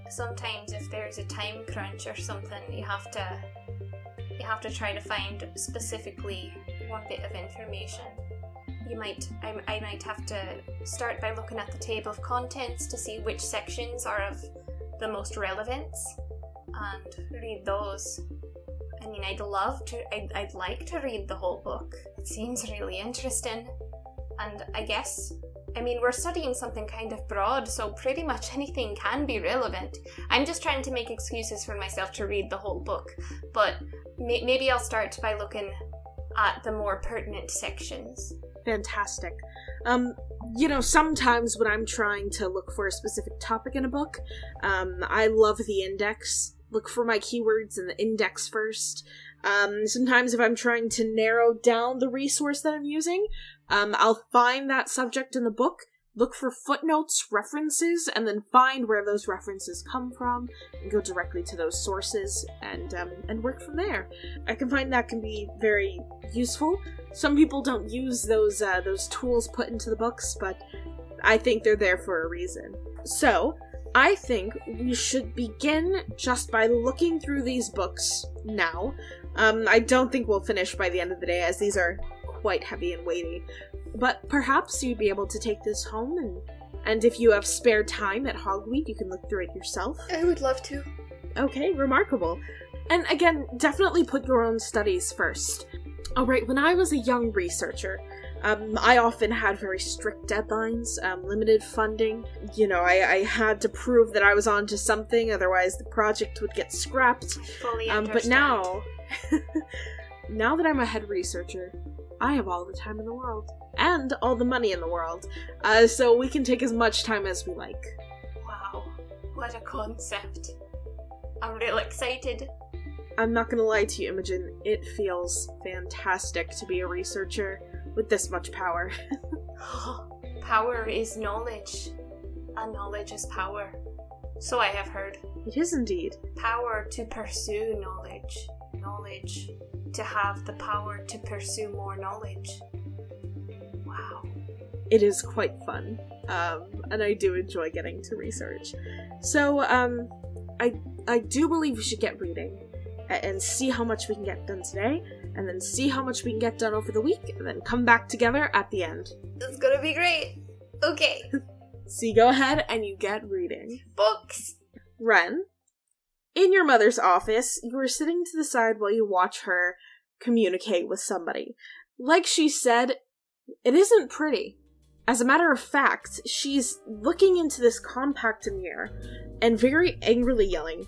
sometimes if there's a time crunch or something, you have to you have to try to find specifically one bit of information. You might I, I might have to start by looking at the table of contents to see which sections are of the most relevance and read those I mean, I'd love to, I'd, I'd like to read the whole book. It seems really interesting. And I guess, I mean, we're studying something kind of broad, so pretty much anything can be relevant. I'm just trying to make excuses for myself to read the whole book, but may- maybe I'll start by looking at the more pertinent sections. Fantastic. Um, you know, sometimes when I'm trying to look for a specific topic in a book, um, I love the index. Look for my keywords in the index first. Um, sometimes if I'm trying to narrow down the resource that I'm using, um, I'll find that subject in the book, look for footnotes, references, and then find where those references come from, and go directly to those sources, and um, and work from there. I can find that can be very useful. Some people don't use those uh, those tools put into the books, but I think they're there for a reason. So. I think we should begin just by looking through these books now. Um, I don't think we'll finish by the end of the day, as these are quite heavy and weighty. But perhaps you'd be able to take this home, and and if you have spare time at Hogweed, you can look through it yourself. I would love to. Okay, remarkable. And again, definitely put your own studies first. Alright, when I was a young researcher, um, I often had very strict deadlines, um, limited funding. You know, I, I had to prove that I was onto something, otherwise the project would get scrapped. Fully Um, but now, <laughs> now that I'm a head researcher, I have all the time in the world and all the money in the world, uh, so we can take as much time as we like. Wow, what a concept. I'm real excited. I'm not gonna lie to you, Imogen. It feels fantastic to be a researcher with this much power. <laughs> <gasps> power is knowledge, and knowledge is power. So I have heard. it is indeed. Power to pursue knowledge, knowledge to have the power to pursue more knowledge. Wow. It is quite fun, um, and I do enjoy getting to research. So, um, I I do believe we should get reading and see how much we can get done today, and then see how much we can get done over the week, and then come back together at the end. It's gonna be great. Okay, <laughs> So you go ahead and you get reading. books. Ren, in your mother's office, you are sitting to the side while you watch her communicate with somebody. Like she said, it isn't pretty. As a matter of fact, she's looking into this compact mirror and very angrily yelling,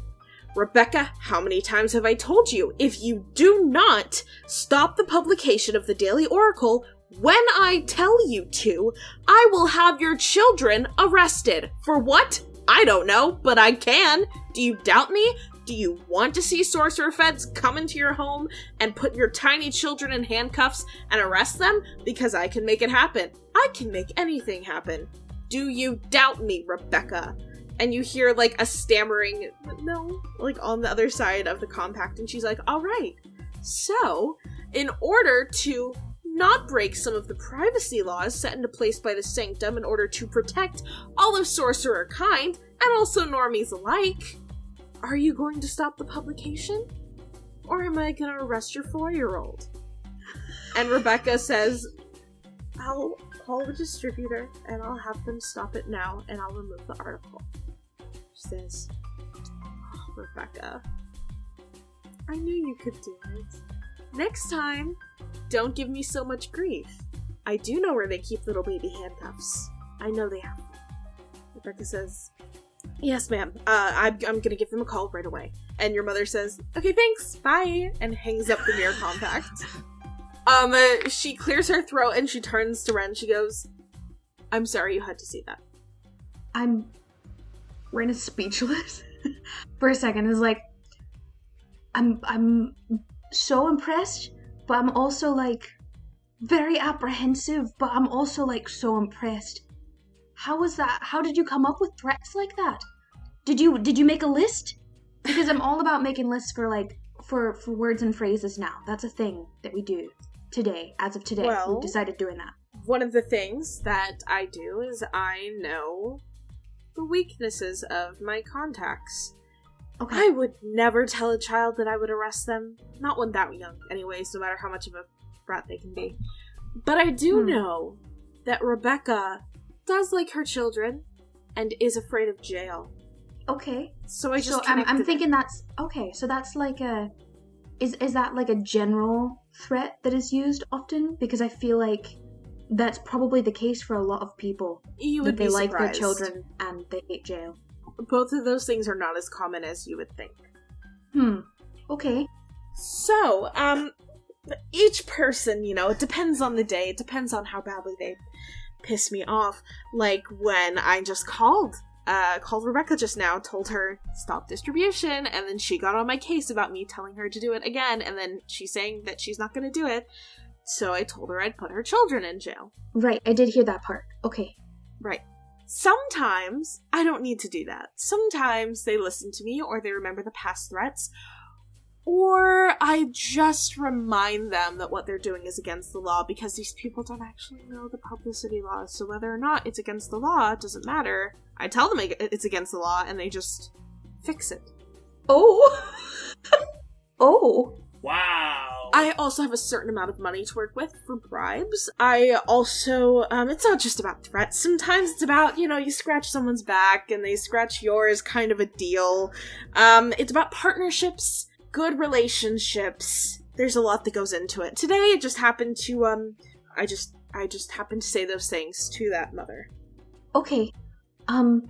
Rebecca, how many times have I told you? If you do not stop the publication of the Daily Oracle when I tell you to, I will have your children arrested. For what? I don't know, but I can. Do you doubt me? Do you want to see sorcerer feds come into your home and put your tiny children in handcuffs and arrest them? Because I can make it happen. I can make anything happen. Do you doubt me, Rebecca? And you hear like a stammering no, like on the other side of the compact, and she's like, all right. So, in order to not break some of the privacy laws set into place by the Sanctum in order to protect all of sorcerer kind, and also normies alike, are you going to stop the publication? Or am I gonna arrest your four year old? And Rebecca says, I'll call the distributor and I'll have them stop it now and I'll remove the article. She says, "Oh, Rebecca, I knew you could do it. Next time, don't give me so much grief. I do know where they keep little baby handcuffs. I know they have. Rebecca says, Yes, ma'am. Uh, I'm, I'm gonna give them a call right away. And your mother says, Okay, thanks, bye, and hangs up the mirror <laughs> compact. Um, uh, she clears her throat and she turns to Ren. She goes, I'm sorry you had to see that. I'm Ren is speechless <laughs> for a second. Is like, I'm I'm so impressed, but I'm also like very apprehensive, but I'm also like so impressed. How was that? How did you come up with threats like that? Did you did you make a list? Because I'm all about making lists for like for for words and phrases now. That's a thing that we do today. As of today, Well- we've decided doing that. One of the things that I do is I know the weaknesses of my contacts. Okay. I would never tell a child that I would arrest them. Not when that young, anyways, no matter how much of a brat they can be. But I do Hmm. know that Rebecca does like her children and is afraid of jail. Okay. So I just so I'm, I'm thinking that's okay. So that's like a is is that like a general threat that is used often? Because I feel like that's probably the case for a lot of people. You that would they like their children and they hate jail. Both of those things are not as common as you would think. Hmm. Okay. So, um, each person, you know, it depends on the day. It depends on how badly they piss me off. Like when I just called, uh, called Rebecca just now, told her stop distribution, and then she got on my case about me telling her to do it again, and then she's saying that she's not going to do it. So I told her I'd put her children in jail. Right, I did hear that part. Okay. Right. Sometimes I don't need to do that. Sometimes they listen to me or they remember the past threats. Or I just remind them that what they're doing is against the law because these people don't actually know the publicity laws. So whether or not it's against the law doesn't matter. I tell them it's against the law and they just fix it. Oh. <laughs> oh. Wow. I also have a certain amount of money to work with for bribes. I also, um, it's not just about threats. Sometimes it's about, you know, you scratch someone's back and they scratch yours, kind of a deal. Um, it's about partnerships, good relationships. There's a lot that goes into it. Today, it just happened to, um, I just, I just happened to say those things to that mother. Okay. Um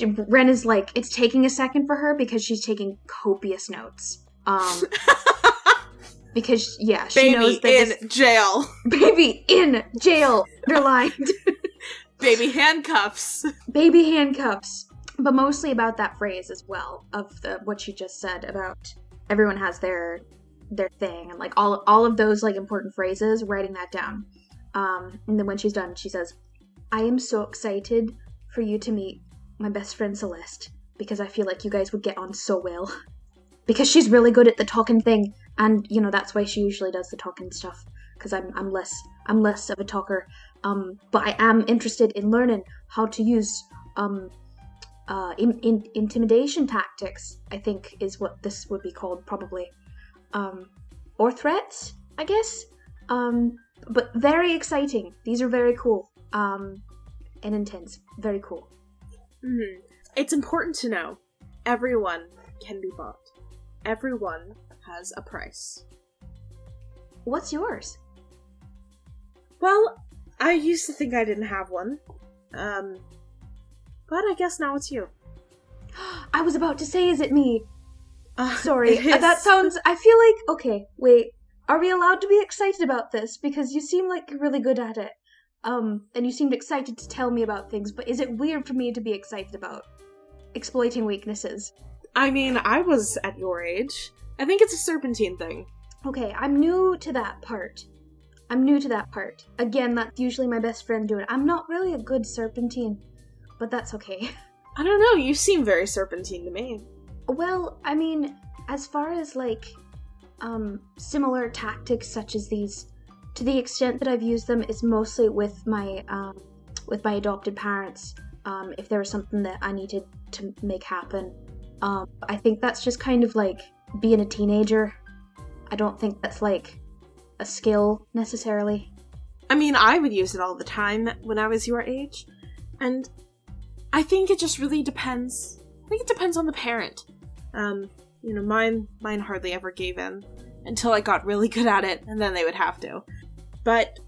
Ren is like it's taking a second for her because she's taking copious notes. Um <laughs> because yeah, she knows Baby that in this jail. <laughs> baby in jail underlined. <laughs> Baby handcuffs. baby handcuffs. But mostly about that phrase as well of the what she just said about everyone has their their thing and like all all of those like important phrases, writing that down. Um, and then when she's done, she says, "I am so excited for you to meet my best friend Celeste because I feel like you guys would get on so well. Because she's really good at the talking thing, and you know that's why she usually does the talking stuff. Because I'm I'm less I'm less of a talker. Um, but I am interested in learning how to use um uh, in, in, intimidation tactics, I think is what this would be called, probably. Um, or threats, I guess. Um, but very exciting. These are very cool. Um, and intense. Very cool. hmm It's important to know everyone can be bought. Everyone has a price. What's yours? Well, I used to think I didn't have one. Um, but I guess now it's you. <gasps> I was about to say, is it me? Uh, <laughs> Sorry. it that sounds. I feel like. Okay, wait. Are we allowed to be excited about this? Because you seem like you're really good at it. Um, and you seemed excited to tell me about things, but is it weird for me to be excited about exploiting weaknesses? I mean, I was at your age. I think it's a serpentine thing. Okay, I'm new to that part. I'm new to that part. Again, that's usually my best friend doing it. I'm not really a good serpentine, but that's okay. <laughs> I don't know, you seem very serpentine to me. Well, I mean, as far as like um similar tactics such as these, to the extent that I've used them is mostly with my um with my adopted parents. Um if there was something that I needed to make happen. Um I think that's just kind of like being a teenager. I don't think that's like a skill necessarily. I mean, I would use it all the time when I was your age. And I think it just really depends. I think it depends on the parent. Um, you know, mine mine hardly ever gave in until I got really good at it, and then they would have to. But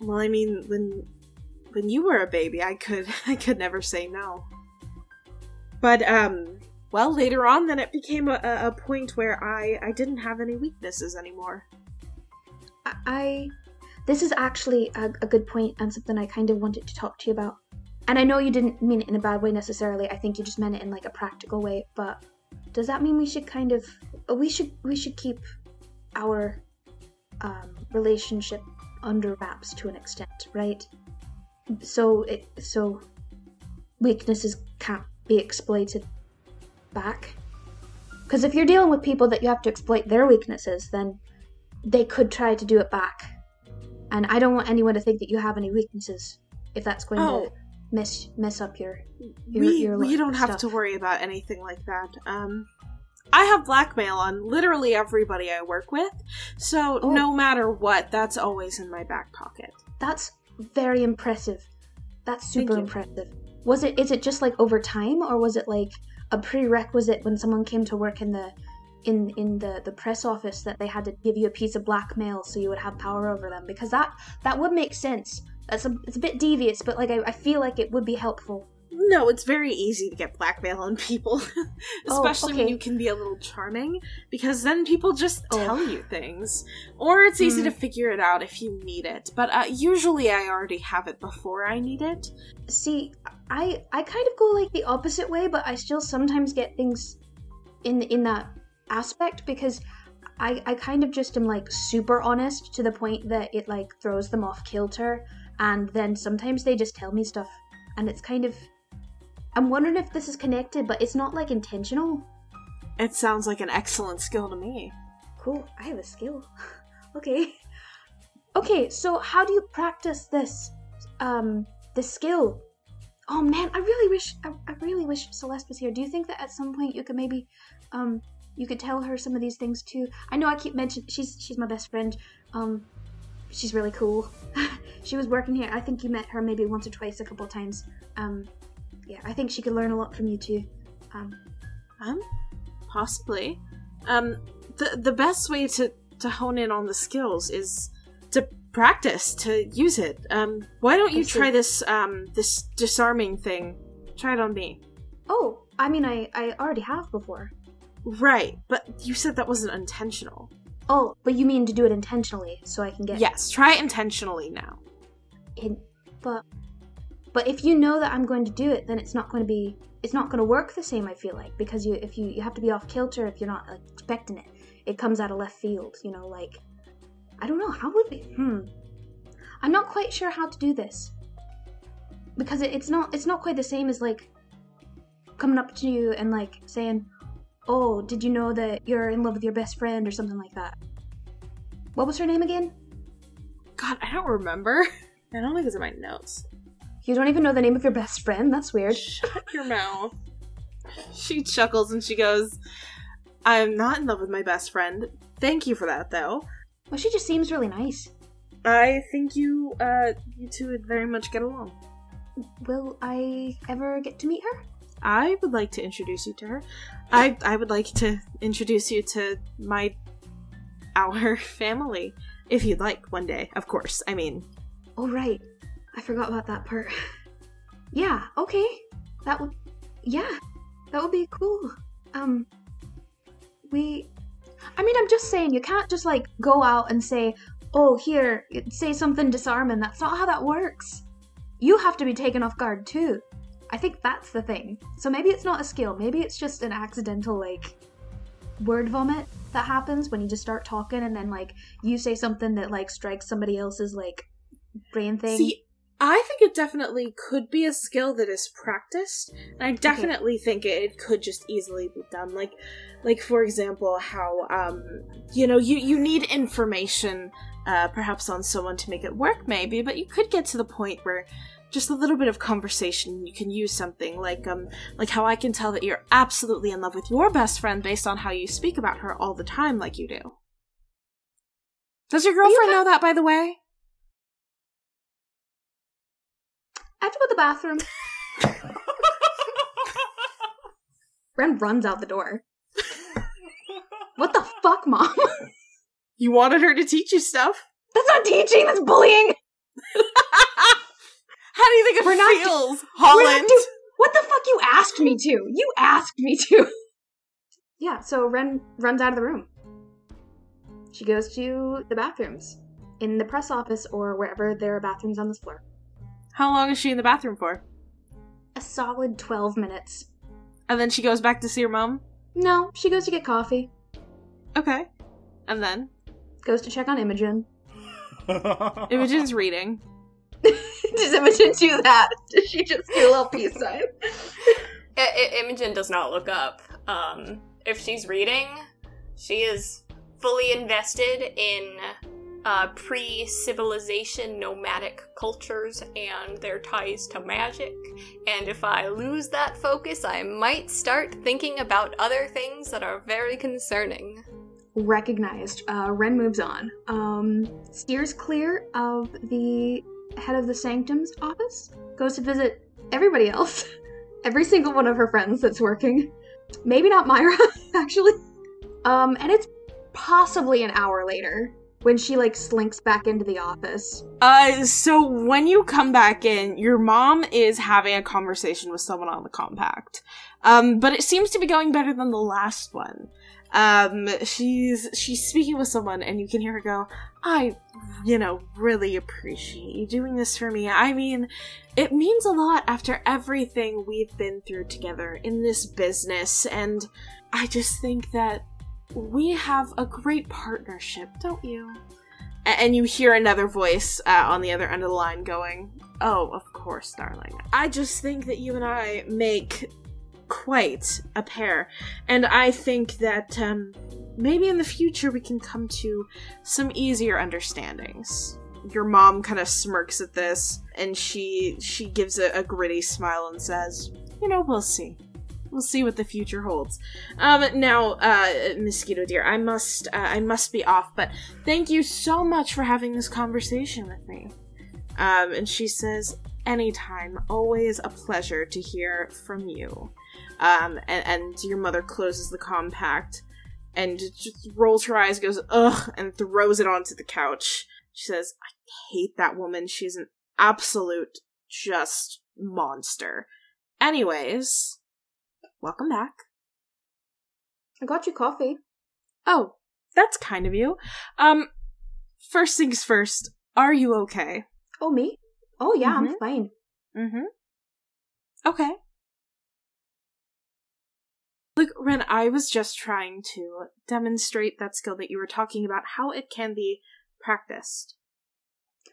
well, I mean, when when you were a baby, I could <laughs> I could never say no. But um, well, later on, then it became a, a point where I I didn't have any weaknesses anymore. I, I this is actually a, a good point and something I kind of wanted to talk to you about. And I know you didn't mean it in a bad way necessarily. I think you just meant it in like a practical way. But does that mean we should kind of we should we should keep our um, relationship under wraps to an extent, right? So it so weaknesses can't be exploited back. Because if you're dealing with people that you have to exploit their weaknesses, then they could try to do it back. And I don't want anyone to think that you have any weaknesses if that's going Oh. to mess mess up your your, we your we don't have to worry about anything like that. Um, I have blackmail on literally everybody I work with, so Oh. no matter what, that's always in my back pocket. That's very impressive. That's super impressive. Was it is it just like over time or was it like a prerequisite when someone came to work in the in in the the press office that they had to give you a piece of blackmail so you would have power over them because that that would make sense. That's a it's a bit devious, but like I, I feel like it would be helpful. No, it's very easy to get blackmail on people, <laughs> Oh, especially when you can be a little charming, because then people just Oh. tell you things. Or it's easy Hmm. to figure it out if you need it. But uh, usually I already have it before I need it. See, I I kind of go like the opposite way, but I still sometimes get things in in that aspect because I I kind of just am like super honest to the point that it like throws them off kilter, and then sometimes they just tell me stuff, and it's kind of. I'm wondering if this is connected, but it's not like intentional. It sounds like an excellent skill to me. Cool, I have a skill. <laughs> okay. Okay, so how do you practice this um this skill? Oh man, I really wish I, I really wish Celeste was here. Do you think that at some point you could maybe um you could tell her some of these things too? I know I keep mentioning she's she's my best friend. Um she's really cool. <laughs> she was working here. I think you met her maybe once or twice a couple times. Um yeah, I think she could learn a lot from you too. Um Um, possibly. Um, the the best way to to hone in on the skills is to practice to use it. Um, why don't you try this um this disarming thing? Try it on me. oh, I mean I I already have before. Right, but you said that wasn't intentional. Oh, but you mean to do it intentionally so I can get Yes, try it intentionally now. in but but if you know that I'm going to do it, then it's not going to be it's not going to work the same I feel like because you if you you have to be off kilter if you're not like, expecting it. It comes out of left field, you know, like I don't know, how would it hmm. I'm not quite sure how to do this. Because it, it's not it's not quite the same as like coming up to you and like saying, "Oh, did you know that you're in love with your best friend?" or something like that. What was her name again? God, I don't remember. <laughs> I don't think it's in my notes. You don't even know the name of your best friend? That's weird. Shut your mouth. She chuckles and she goes, I'm not in love with my best friend. Thank you for that, though. Well, she just seems really nice. I think you, uh, you two would very much get along. Will I ever get to meet her? I would like to introduce you to her. I, I would like to introduce you to my, our <laughs> family, if you'd like, one day, of course. I mean, Oh, right. I forgot about that part. <laughs> yeah, okay. That would. Yeah, that would be cool. Um, we. I mean, I'm just saying, you can't just, like, go out and say, oh, here, say something disarming. That's not how that works. You have to be taken off guard, too. I think that's the thing. So maybe it's not a skill. Maybe it's just an accidental, like, word vomit that happens when you just start talking and then, like, you say something that, like, strikes somebody else's, like, brain thing. See, I think it definitely could be a skill that is practiced, and I definitely think it, it could just easily be done. Like, like for example, how um, you know, you you need information, uh, perhaps on someone to make it work, maybe, but you could get to the point where just a little bit of conversation you can use something like um like how I can tell that you're absolutely in love with your best friend based on how you speak about her all the time like you do. Does your girlfriend know that by the way? I have to go to the bathroom. <laughs> Ren runs out the door. what the fuck, mom? <laughs> You wanted her to teach you stuff? that's not teaching, that's bullying. <laughs> How do you think it We're feels, Holland? do- what the fuck you asked me to? You asked me to. yeah, so Ren runs out of the room. She goes to the bathrooms in the press office or wherever there are bathrooms on this floor. How long is she in the bathroom for? A solid 12 minutes. And then she goes back to see her mom? No, she goes to get coffee, Okay. And then? goes to check on Imogen. <laughs> Imogen's reading. <laughs> Does Imogen do that? Does she just do a little peace sign? I- I- Imogen does not look up. Um, if she's reading, she is fully invested in uh, pre civilization nomadic cultures and their ties to magic. And if I lose that focus, I might start thinking about other things that are very concerning. Recognized. Uh, Ren moves on. Um, steers clear of the head of the sanctum's office. Goes to visit everybody else. <laughs> Every single one of her friends that's working. Maybe not Myra, <laughs> actually. Um, and it's possibly an hour later when she like slinks back into the office. Uh, so when you come back in, your mom is having a conversation with someone on the compact. Um, but it seems to be going better than the last one. Um, she's she's speaking with someone, and you can hear her go, "I, you know, really appreciate you doing this for me. I mean, it means a lot after everything we've been through together in this business, and I just think that we have a great partnership, don't you?" And you hear another voice uh, on the other end of the line going, Oh, of course, darling. I just think that you and I make quite a pair. And I think that um, maybe in the future we can come to some easier understandings. Your mom kind of smirks at this, and she she gives a, a gritty smile and says, "You know, we'll see. We'll see what the future holds." Um, now, uh, mosquito dear, I must uh, I must be off, but thank you so much for having this conversation with me. Um, and she says, "Anytime, always a pleasure to hear from you." Um, and, and your mother closes the compact and just rolls her eyes, goes, ugh, and throws it onto the couch. She says, I hate that woman. She's an absolute just monster. Anyways, welcome back. I got you coffee. Oh, that's kind of you. Um, first things first, are you okay? Oh, me? Oh, yeah, Mhm. I'm fine. Mm-hmm. Okay. Look, Ren, I was just trying to demonstrate that skill that you were talking about, how it can be practiced.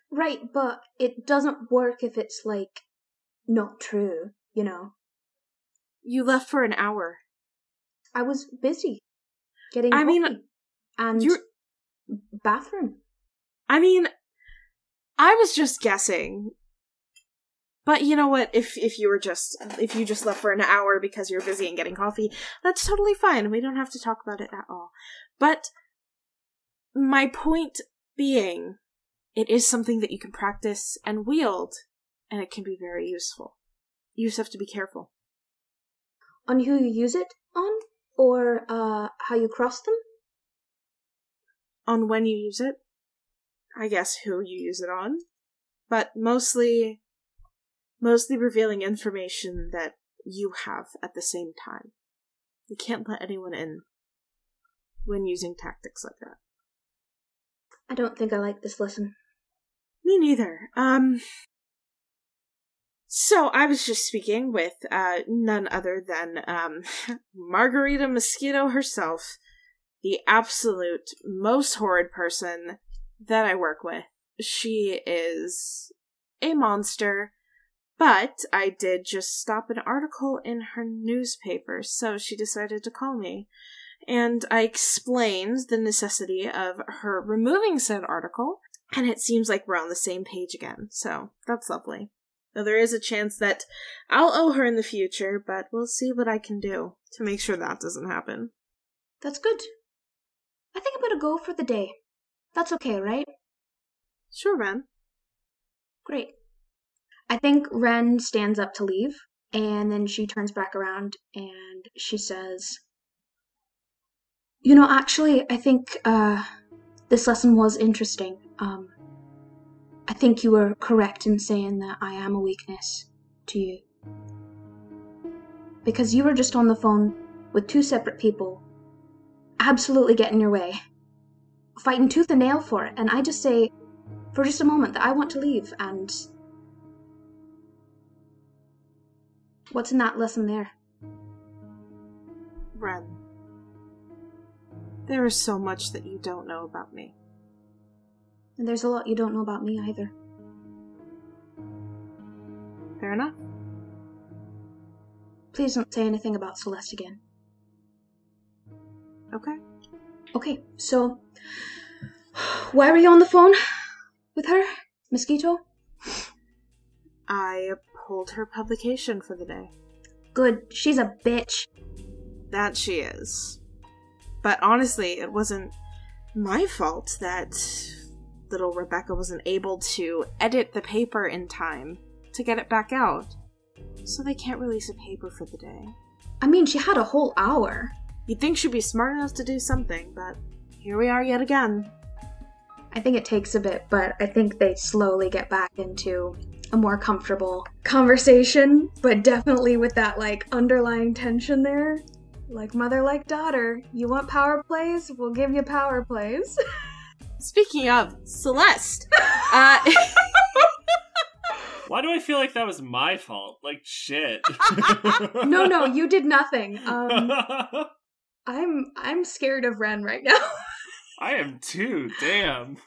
Right, but it doesn't work if it's like not true, you know. You left for an hour. I was busy getting I mean, coffee and you're- bathroom. I mean, I was just guessing. But you know what? If if you were just if you just left for an hour because you're busy and getting coffee, that's totally fine. We don't have to talk about it at all. But my point being, it is something that you can practice and wield, and it can be very useful. You just have to be careful. On who you use it on, or uh, how you cross them. on when you use it. I guess who you use it on. But mostly mostly revealing information that you have at the same time. You can't let anyone in when using tactics like that. I don't think I like this lesson. Me neither. Um so I was just speaking with uh none other than um <laughs> Margarita Mosquito herself, the absolute most horrid person that I work with. She is a monster, but I did just stop an article in her newspaper, so she decided to call me. And I explained the necessity of her removing said article, and it seems like we're on the same page again, so that's lovely. Though there is a chance that I'll owe her in the future, but we'll see what I can do to make sure that doesn't happen. That's good. I think I'm gonna go for the day. That's okay, right? Sure, Ren. Great. I think Ren stands up to leave, and then she turns back around and she says, You know, actually, I think uh, this lesson was interesting. Um, I think you were correct in saying that I am a weakness to you. Because you were just on the phone with two separate people, absolutely getting your way, fighting tooth and nail for it, and I just say, for just a moment, that I want to leave, and What's in that lesson there? Ren. There is so much that you don't know about me. And there's a lot you don't know about me either. Fair enough. Please don't say anything about Celeste again. Okay. Okay, so why were you on the phone with her, Mosquito? I pulled her publication for the day. Good, she's a bitch. That she is. But honestly, it wasn't my fault that little Rebecca wasn't able to edit the paper in time to get it back out. So they can't release a paper for the day. I mean, she had a whole hour. You'd think she'd be smart enough to do something, but here we are yet again. I think it takes a bit, but I think they slowly get back into a more comfortable conversation, but definitely with that like underlying tension there. Like mother, like daughter. You want power plays? We'll give you power plays. <laughs> Speaking of Celeste, <laughs> uh, Why do I feel like that was my fault? Like shit. <laughs> no, no, you did nothing. Um, <laughs> I'm I'm scared of Ren right now. I am too. Damn.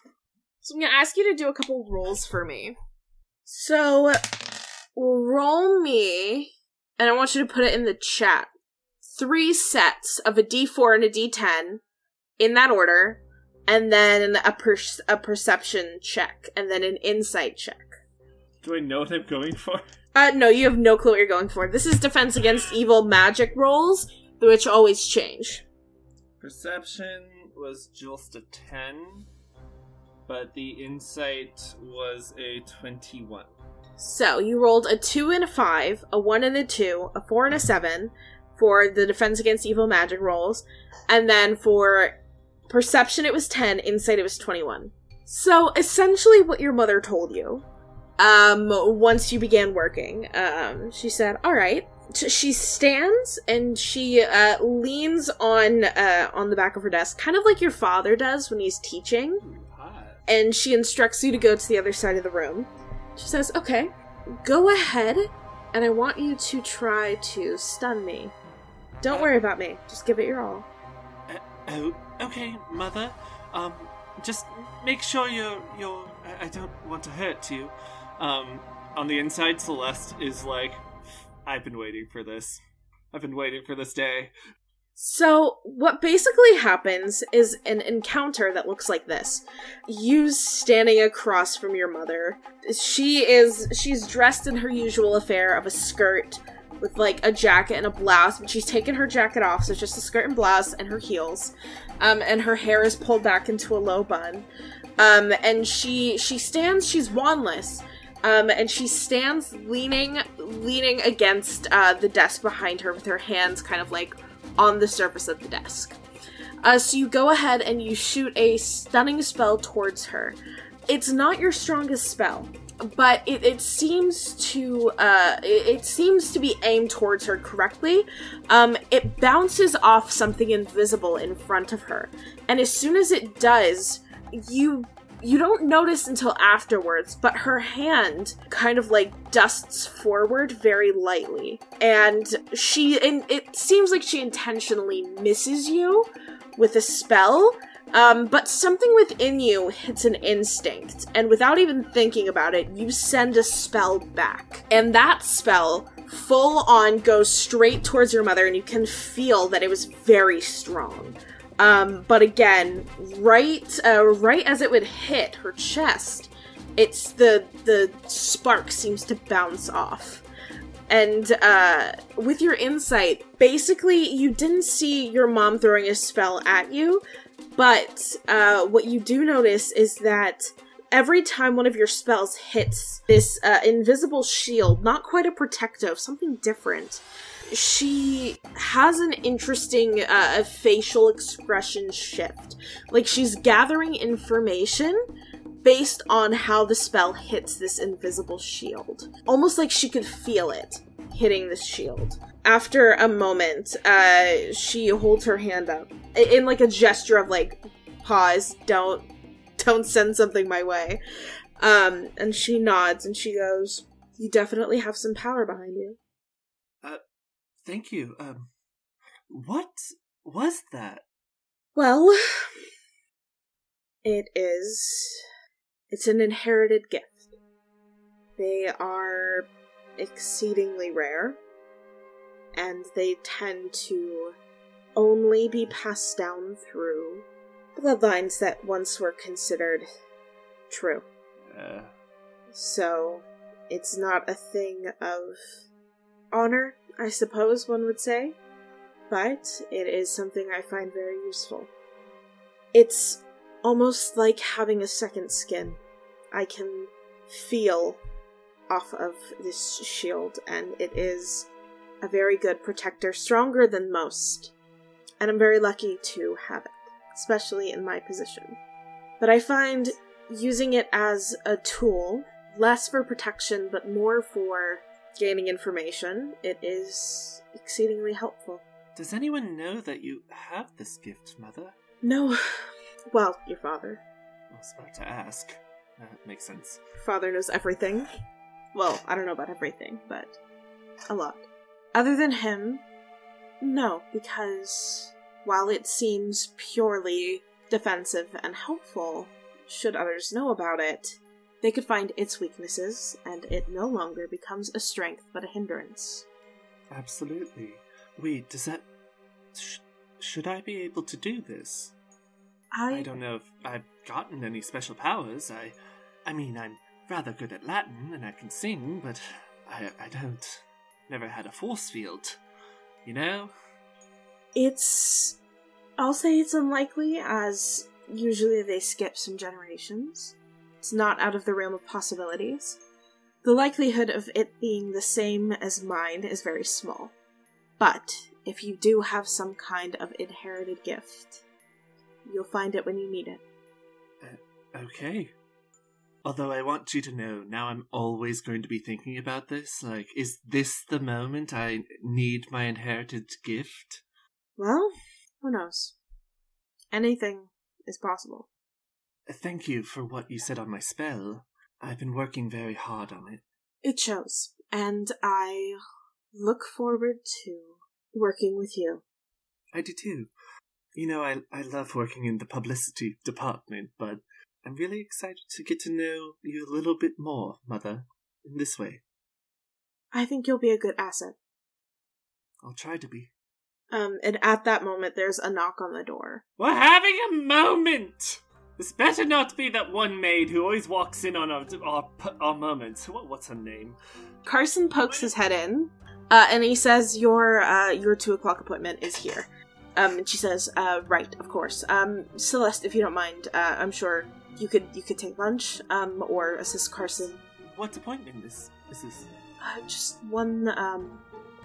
so I'm gonna ask you to do a couple rolls for me. So roll me, and I want you to put it in the chat. Three sets of a D4 and a D10 in that order, and then a per- a perception check, and then an insight check. Do I know what I'm going for? <laughs> Uh, no, you have no clue what you're going for. This is defense against evil magic rolls, which always change. Perception was just a 10, but the insight was a 21. So you rolled a two and a five, a one and a two, a four and a seven for the defense against evil magic rolls, and then for perception it was ten, insight it was twenty-one. So essentially, what your mother told you, um, once you began working, um, she said, "All right." She stands and she uh, leans on uh, on the back of her desk, kind of like your father does when he's teaching and she instructs you to go to the other side of the room. She says, Okay, go ahead, and I want you to try to stun me. Don't worry about me, just give it your all. Okay, mother. Um, just make sure you're you're. I- I don't want to hurt you. Um, on the inside, Celeste is like, I've been waiting for this. I've been waiting for this day. So, what basically happens is an encounter that looks like this. You standing across from your mother. She is she's dressed in her usual affair of a skirt with like a jacket and a blouse, but she's taken her jacket off, so it's just a skirt and blouse and her heels. Um, and her hair is pulled back into a low bun. Um, and she she stands, she's wandless. Um, and she stands leaning leaning against uh, the desk behind her with her hands kind of like on the surface of the desk. Uh, so you go ahead and you shoot a stunning spell towards her. It's not your strongest spell, but it, it seems to uh, it, it seems to be aimed towards her correctly. Um, it bounces off something invisible in front of her, and as soon as it does, you you don't notice until afterwards, but her hand kind of like dusts forward very lightly. And she and it seems like she intentionally misses you with a spell. Um, but something within you hits an instinct, and without even thinking about it, you send a spell back. And that spell full on goes straight towards your mother, and you can feel that it was very strong. Um, but again, right, uh, right as it would hit her chest, it's the the spark seems to bounce off. And uh, with your insight, basically, you didn't see your mom throwing a spell at you, but uh, what you do notice is that every time one of your spells hits this uh, invisible shield, not quite a protective, something different, she has an interesting uh, facial expression shift. Like she's gathering information based on how the spell hits this invisible shield. Almost like she could feel it hitting the shield. After a moment, uh, she holds her hand up i- in like a gesture of like, pause, don't, don't send something my way. Um, and she nods and she goes, "You definitely have some power behind you." Uh, thank you. Um, what was that? Well, it is. It's an inherited gift. They are exceedingly rare, and they tend to only be passed down through bloodlines that once were considered true. Uh, So, it's not a thing of honor, I suppose one would say, but it is something I find very useful. It's almost like having a second skin. I can feel off of this shield, and it is a very good protector, stronger than most. and I'm very lucky to have it, especially in my position. But I find using it as a tool, less for protection but more for gaining information, it is exceedingly helpful. Does anyone know that you have this gift, Mother? No, <sighs> well, your father. I was about to ask. That makes sense. Father knows everything. Well, I don't know about everything, but a lot. Other than him, no, because while it seems purely defensive and helpful, should others know about it, they could find its weaknesses, and it no longer becomes a strength but a hindrance. Absolutely. Wait, does that. Sh- should I be able to do this? I, I don't know if I've gotten any special powers. I. I mean, I'm rather good at Latin and I can sing, but I, I don't. Never had a force field. You know? It's. I'll say it's unlikely, as usually they skip some generations. It's not out of the realm of possibilities. The likelihood of it being the same as mine is very small. But if you do have some kind of inherited gift, you'll find it when you need it. Uh, okay. Although I want you to know, now I'm always going to be thinking about this. Like, is this the moment I need my inherited gift? Well, who knows? Anything is possible. Thank you for what you said on my spell. I've been working very hard on it. It shows, and I look forward to working with you. I do too. You know, I, I love working in the publicity department, but I'm really excited to get to know you a little bit more, Mother, in this way. I think you'll be a good asset. I'll try to be. Um, and at that moment, there's a knock on the door. We're having a moment! This better not to be that one maid who always walks in on our, our, our moments. What, what's her name? Carson pokes his head in, uh, and he says, "Your uh, your two o'clock appointment is here." Um, and she says, uh, "Right, of course." Um, Celeste, if you don't mind, uh, I'm sure you could you could take lunch, um, or assist Carson. What appointment is, is this? Uh, just one. Um,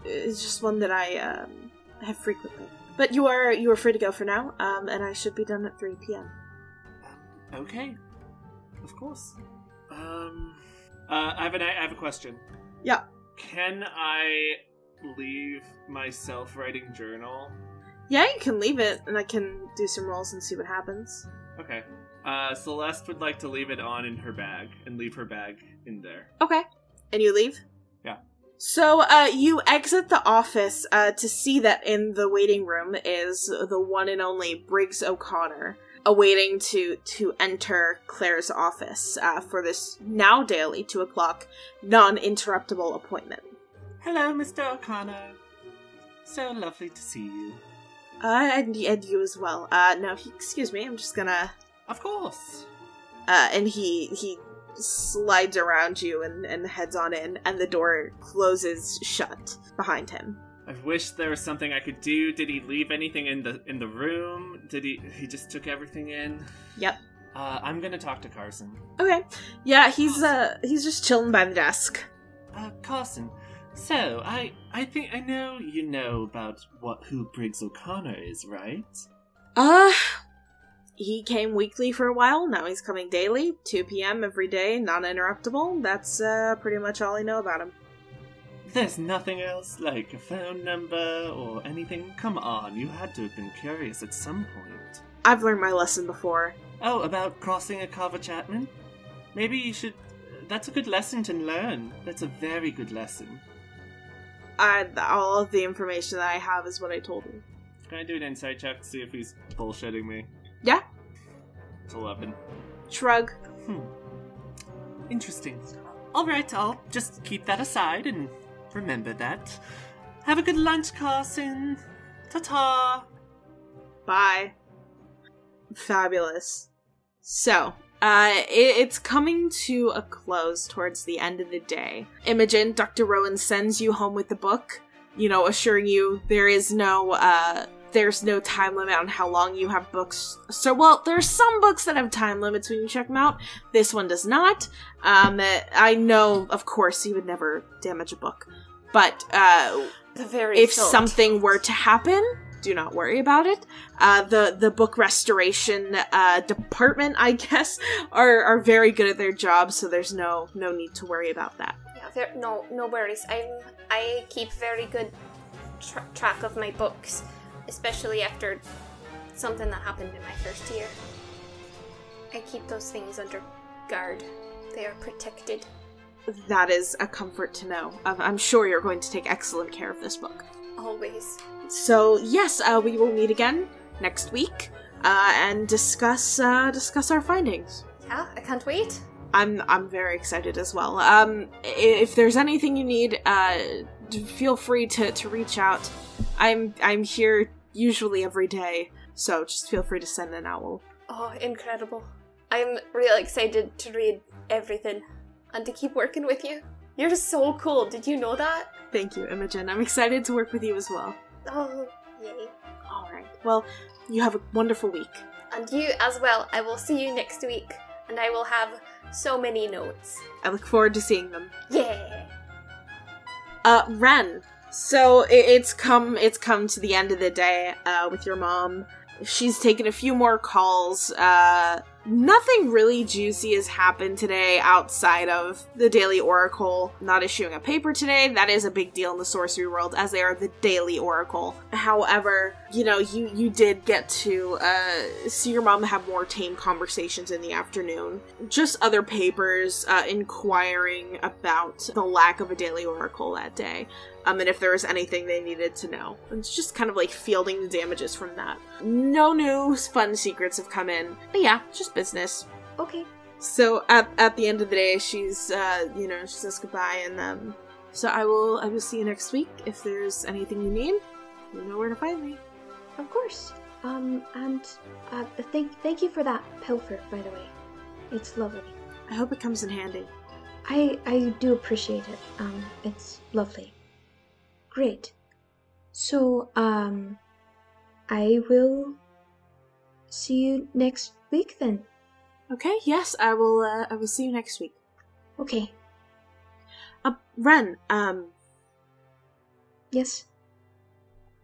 it's just one that I um have frequently. But you are you are free to go for now. Um, and I should be done at three p.m. Okay. Of course. Um, uh, I have an, I have a question. Yeah. Can I leave my self-writing journal? Yeah, you can leave it, and I can do some rolls and see what happens. Okay. Uh, Celeste would like to leave it on in her bag and leave her bag in there. Okay. And you leave? Yeah. So, uh, you exit the office, uh, to see that in the waiting room is the one and only Briggs O'Connor, awaiting to, to enter Claire's office, uh, for this now daily, two o'clock, non-interruptible appointment. Hello, Mr. O'Connor. So lovely to see you. Uh, and, and you as well. Uh, no, he, excuse me, I'm just gonna, Of course. uh, and he, he slides around you and, and heads on in, and the door closes shut behind him. I wish there was something I could do. Did he leave anything in the in the room? Did he he just took everything in? Yep. Uh, I'm gonna talk to Carson. Okay. Yeah, he's uh he's just chilling by the desk. Uh, Carson. So, I I think I know you know about what who Briggs O'Connor is, right? Uh he came weekly for a while, now he's coming daily, 2 p.m. every day, non-interruptible. That's uh pretty much all I know about him. There's nothing else, like a phone number or anything? Come on, you had to have been curious at some point. I've learned my lesson before. Oh, about crossing a Carver Chapman? Maybe you should. That's a good lesson to learn. That's a very good lesson. I all of the information that I have is what I told you. Can I do an insight check to see if he's bullshitting me? Yeah. It's eleven. Shrug. Hmm. Interesting. Alright, I'll just keep that aside and remember that. Have a good lunch, Carson. Ta ta! Bye. Fabulous. So, uh, it, it's coming to a close towards the end of the day. Imogen, Dr. Rowan sends you home with the book, you know, assuring you there is no, uh, there's no time limit on how long you have books. So, well, there's some books that have time limits when you check them out. This one does not. Um, I know, of course, you would never damage a book. But, uh, The very if short. something were to happen, do not worry about it. Uh, the the book restoration uh, department, I <laughs> guess, are are very good at their job, so there's no no need to worry about that. Yeah, there, no, no worries. I'm I keep very good tra- track of my books, especially after something that happened in my first year. I keep those things under guard. They are protected. That is a comfort to know. Um, I'm sure you're going to take excellent care of this book. Always. So yes, uh, we will meet again next week uh, and discuss uh, discuss our findings. Yeah, I can't wait. I'm I'm very excited as well. Um, if there's anything you need, uh, feel free to, to reach out. I'm I'm here usually every day, so just feel free to send an owl. Oh, incredible. I'm really excited to read everything and to keep working with you. You're so cool. Did you know that? Thank you, Imogen. I'm excited to work with you as well. Oh, yay. All right. Well, you have a wonderful week. And you as well. I will see you next week, and I will have so many notes. I look forward to seeing them. Yeah. Uh, Ren. So it, it's come it's come to the end of the day uh, with your mom. She's taken a few more calls. Uh, nothing really juicy has happened today outside of the Daily Oracle not issuing a paper today. That is a big deal in the sorcery world, as they are the Daily Oracle. However, you know, you you did get to uh, see your mom have more tame conversations in the afternoon. Just other papers uh, inquiring about the lack of a Daily Oracle that day um, and if there was anything they needed to know. It's just kind of like fielding the damages from that. No new fun secrets have come in, but yeah, just business. Okay. So at, at the end of the day, she's uh, you know she says goodbye, and um, so I will I will see you next week. If there's anything you need, you know where to find me. Of course. Um, and uh, thank thank you for that pilfer, by the way. It's lovely. I hope it comes in handy. I I do appreciate it. Um, it's lovely. Great. So, um, I will see you next week then. Okay, yes, I will. Uh, I will see you next week. Okay. Uh, Ren, um, Yes.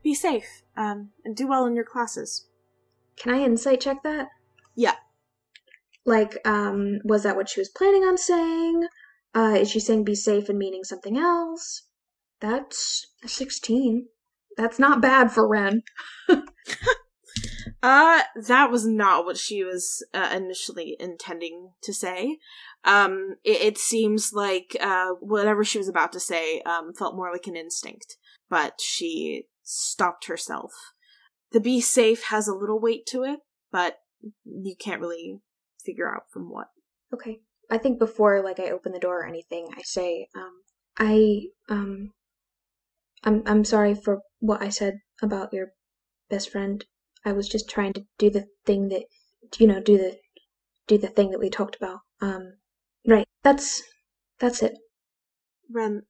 be safe. Um, and do well in your classes. Can I insight check that? Yeah. Like, um, was that what she was planning on saying? Uh, is she saying be safe and meaning something else? That's a 16. That's not bad for Ren. <laughs> Uh, that was not what she was uh, initially intending to say. Um, it, it seems like uh, whatever she was about to say um, felt more like an instinct, but she stopped herself. The be safe has a little weight to it, but you can't really figure out from what. Okay. I think before like I open the door or anything, I say, um, I um I'm I'm sorry for what I said about your best friend. I was just trying to do the thing that you know, do the do the thing that we talked about. Um right. That's that's it. Ren,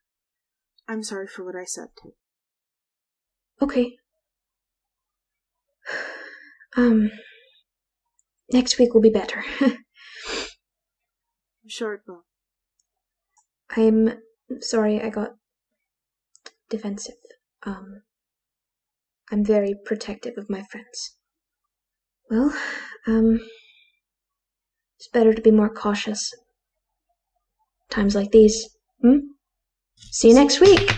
I'm sorry for what I said. Okay. <sighs> Um next week will be better. I'm <laughs> sure it will. I'm sorry I got defensive. Um, I'm very protective of my friends. Well, um, it's better to be more cautious. Times like these. Hmm? See you next week.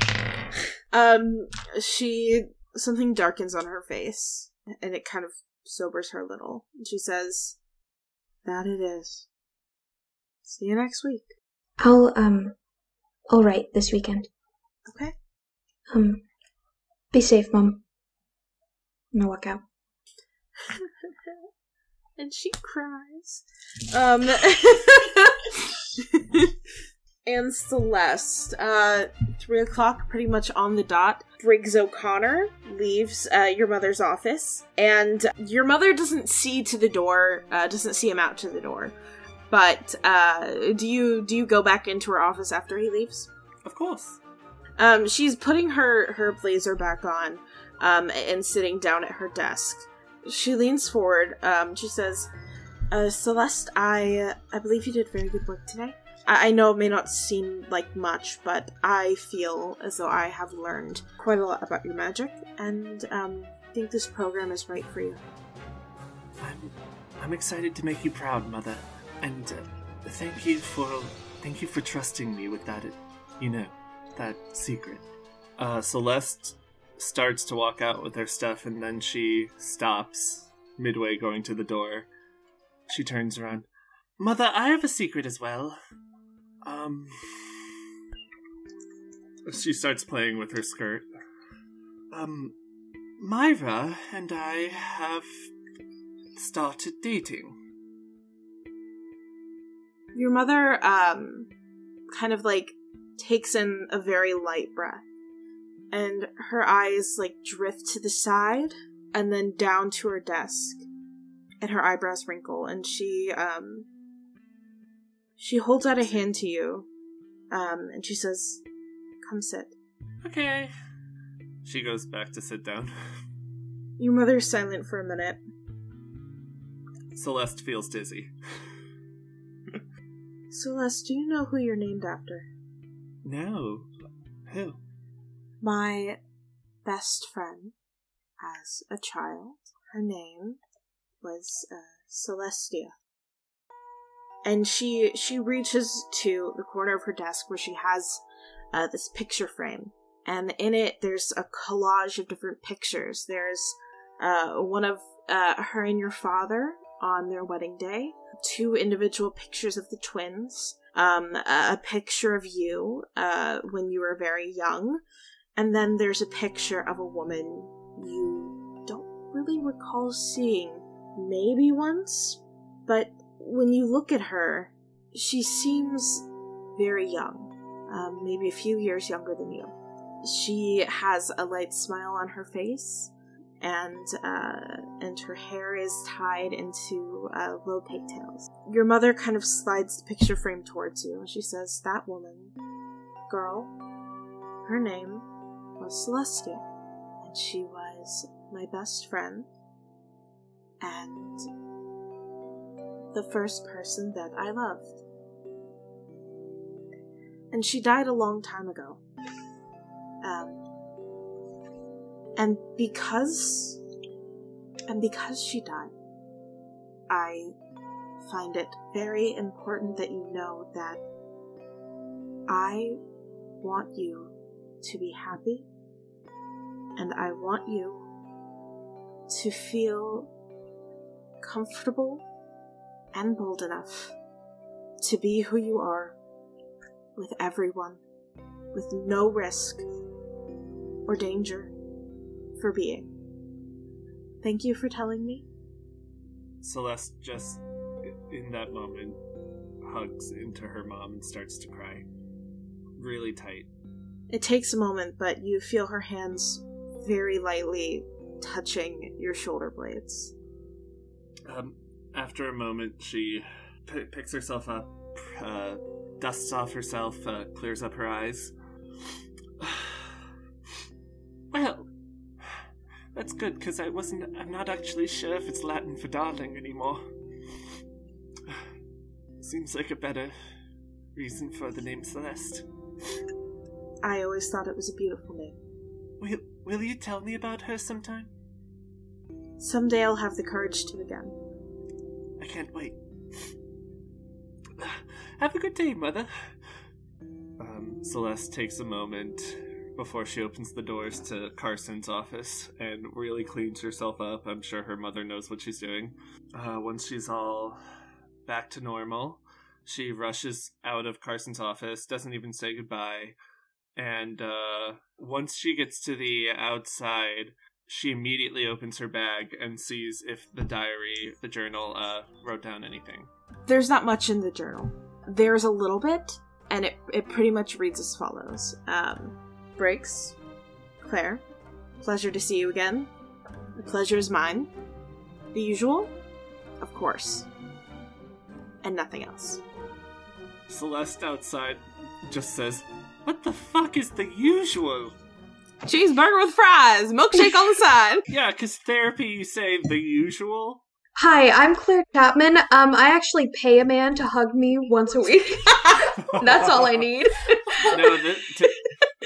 Um, she something darkens on her face, and it kind of sobers her a little. She says, "That it is." See you next week. I'll, um, I'll write this weekend. Okay. Um, be safe, Mom. I'm gonna walk out. <laughs> and she cries. Um, <laughs> and Celeste, uh, three o'clock, pretty much on the dot. Briggs O'Connor leaves uh, your mother's office, and your mother doesn't see to the door, uh, doesn't see him out to the door. But uh, do you do you go back into her office after he leaves? Of course. Um, she's putting her her blazer back on, um, and sitting down at her desk. She leans forward. Um, she says, uh, "Celeste, I uh, I believe you did very good work today. I, I know it may not seem like much, but I feel as though I have learned quite a lot about your magic, and um, think this program is right for you. I'm, I'm excited to make you proud, Mother, and uh, thank you for thank you for trusting me with that, you know, that secret. Uh, Celeste starts to walk out with her stuff, and then she stops midway going to the door. She turns around. Mother, I have a secret as well. Um. She starts playing with her skirt. Um, Myra and I have started dating. Your mother, um, kind of like takes in a very light breath, and her eyes like drift to the side and then down to her desk, and her eyebrows wrinkle, and she, um, she holds out a hand to you, um, and she says, Come sit. Okay. She goes back to sit down. <laughs> Your mother's silent for a minute. Celeste feels dizzy. <laughs> Celeste, do you know who you're named after? No. Who? My best friend as a child. Her name was uh, Celestia. And she she reaches to the corner of her desk where she has uh, this picture frame, and in it there's a collage of different pictures. There's uh, one of uh, her and your father on their wedding day, two individual pictures of the twins, um, a, picture of you uh, when you were very young, and then there's a picture of a woman you don't really recall seeing, maybe once, but when you look at her, she seems very young um, maybe a few years younger than you. She has a light smile on her face, and uh, and her hair is tied into uh, low pigtails. Your mother kind of slides the picture frame towards you, and she says, "That woman, girl, her name was Celestia, and she was my best friend, and the first person that I loved." and she died a long time ago. Um, and because, and because she died, I find it very important that you know that I want you to be happy, and I want you to feel comfortable and bold enough to be who you are with everyone, with no risk or danger for being. Thank you for telling me. Celeste just, in that moment, hugs into her mom and starts to cry. Really tight. It takes a moment, but you feel her hands very lightly touching your shoulder blades. Um, after a moment, she p- picks herself up, uh, dusts off herself, uh, clears up her eyes. That's good because I wasn't. I'm not actually sure if it's Latin for darling anymore. <sighs> Seems like a better reason for the name Celeste. I always thought it was a beautiful name. Will Will you tell me about her sometime? Someday I'll have the courage to again. I can't wait. <sighs> Have a good day, Mother. Um, Celeste takes a moment before she opens the doors to Carson's office and really cleans herself up. I'm sure her mother knows what she's doing. Uh, once she's all back to normal, she rushes out of Carson's office, doesn't even say goodbye, and uh, once she gets to the outside, she immediately opens her bag and sees if the diary, the journal, uh, wrote down anything. There's not much in the journal there's a little bit, and it, it pretty much reads as follows um, Briggs, Claire, pleasure to see you again. The pleasure is mine. The usual, of course. And nothing else. Celeste outside just says, What the fuck is the usual? Cheeseburger with fries, milkshake on the <laughs> side. Yeah, because therapy, you say the usual. Hi, I'm Claire Chapman. Um, I actually pay a man to hug me once a week. <laughs> That's all I need. no, the, to,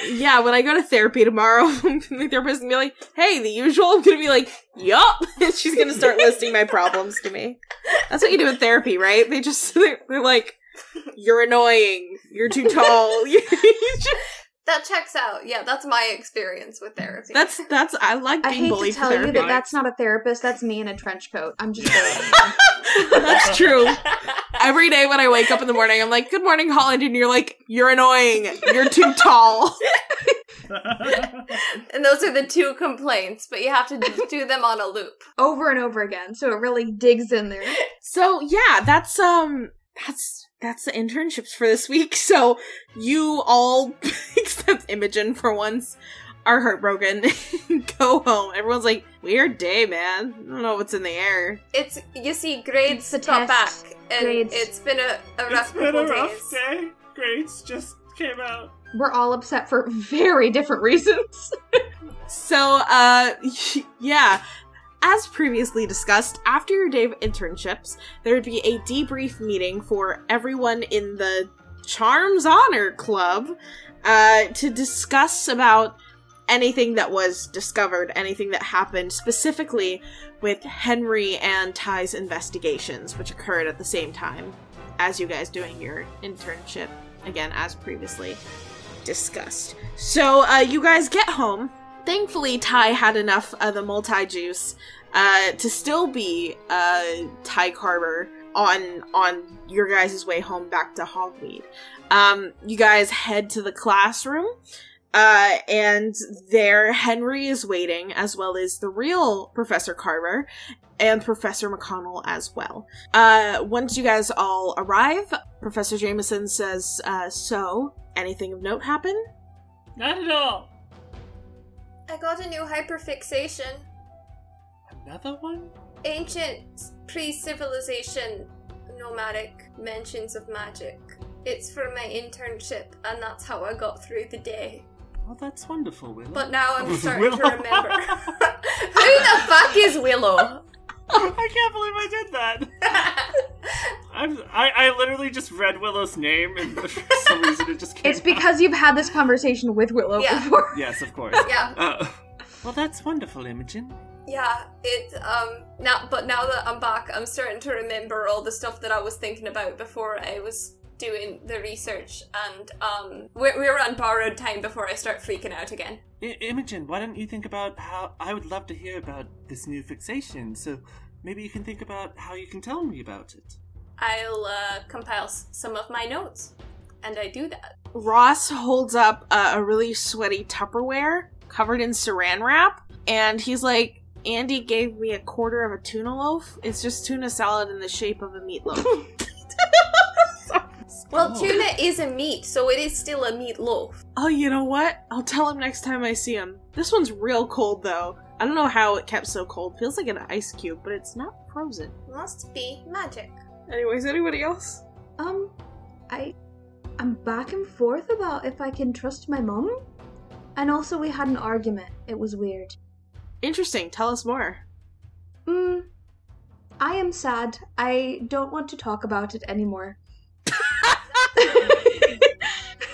yeah, when I go to therapy tomorrow, <laughs> the therapist gonna be like, "Hey, the usual." I'm gonna be like, "Yup," <laughs> and she's gonna start listing my problems to me. That's what you do in therapy, right? They just <laughs> they're, they're like, "You're annoying. You're too tall." That checks out. Yeah, that's my experience with therapy. that's that's I like I hate to bullied for tell you that that's not a therapist. That's me in a trench coat. I'm just. <laughs> That's true. Every day when I wake up in the morning, I'm like, "Good morning, Holland," and you're like, "You're annoying. You're too tall." <laughs> and those are the two complaints, but you have to do them on a loop. over and over again, so it really digs in there. So yeah, that's um that's that's the internships for this week. <laughs> So you all <laughs> except Imogen for once are heartbroken. <laughs> Go home. Everyone's like, weird day, man. I don't know what's in the air. It's you see, grades It's the got back, and Grades. it's been a, a it's rough been a rough days. day. Grades just came out. We're all upset for very different reasons. So uh yeah. As previously discussed, after your day of internships, there would be a debrief meeting for everyone in the Charms Honor Club uh, to discuss about anything that was discovered, anything that happened specifically with Henry and Ty's investigations, which occurred at the same time as you guys doing your internship, again, as previously discussed. So, uh, you guys get home. Thankfully, Ty had enough of the multi juice uh, to still be uh, Ty Carver on on your guys' way home back to Hogweed. Um, you guys head to the classroom, uh, and there Henry is waiting, as well as the real Professor Carver and Professor McConnell as well. Uh, once you guys all arrive, Professor Jameson says, uh, "So, anything of note happen?" Not at all. I got a new hyperfixation. Another one? Ancient pre-civilization nomadic mentions of magic. It's for my internship, and that's how I got through the day. Oh, that's wonderful, Willow. But now I'm <laughs> starting to remember. <laughs> Who the fuck is Willow? <laughs> I can't believe I did that. I'm, I, I literally just read Willow's name, and for some reason it just came It's because you've had this conversation with Willow Yeah. before. <laughs> Yes, of course. yeah, Uh, well, that's wonderful, Imogen. yeah. It um now, but now that I'm back, I'm starting to remember all the stuff that I was thinking about before I was doing the research, and um we're we're on borrowed time before I start freaking out again. I- Imogen, why don't you think about how I would love to hear about this new fixation? So maybe you can think about how you can tell me about it. I'll uh, compile s- some of my notes, and I do that. Ross holds up a, a really sweaty Tupperware covered in saran wrap, and he's like, Andy gave me a quarter of a tuna loaf. It's just tuna salad in the shape of a meatloaf. <laughs> <laughs> Well, Oh. tuna is a meat, so it is still a meatloaf. oh, you know what? I'll tell him next time I see him. This one's real cold, though. I don't know how it kept so cold. Feels like an ice cube, but it's not frozen. Must be magic. Anyways, anybody else? Um, I, I'm back and forth about if I can trust my mom. And also, we had an argument. It was weird. Interesting. Tell us more. Hmm. I am sad. I don't want to talk about it anymore. <laughs>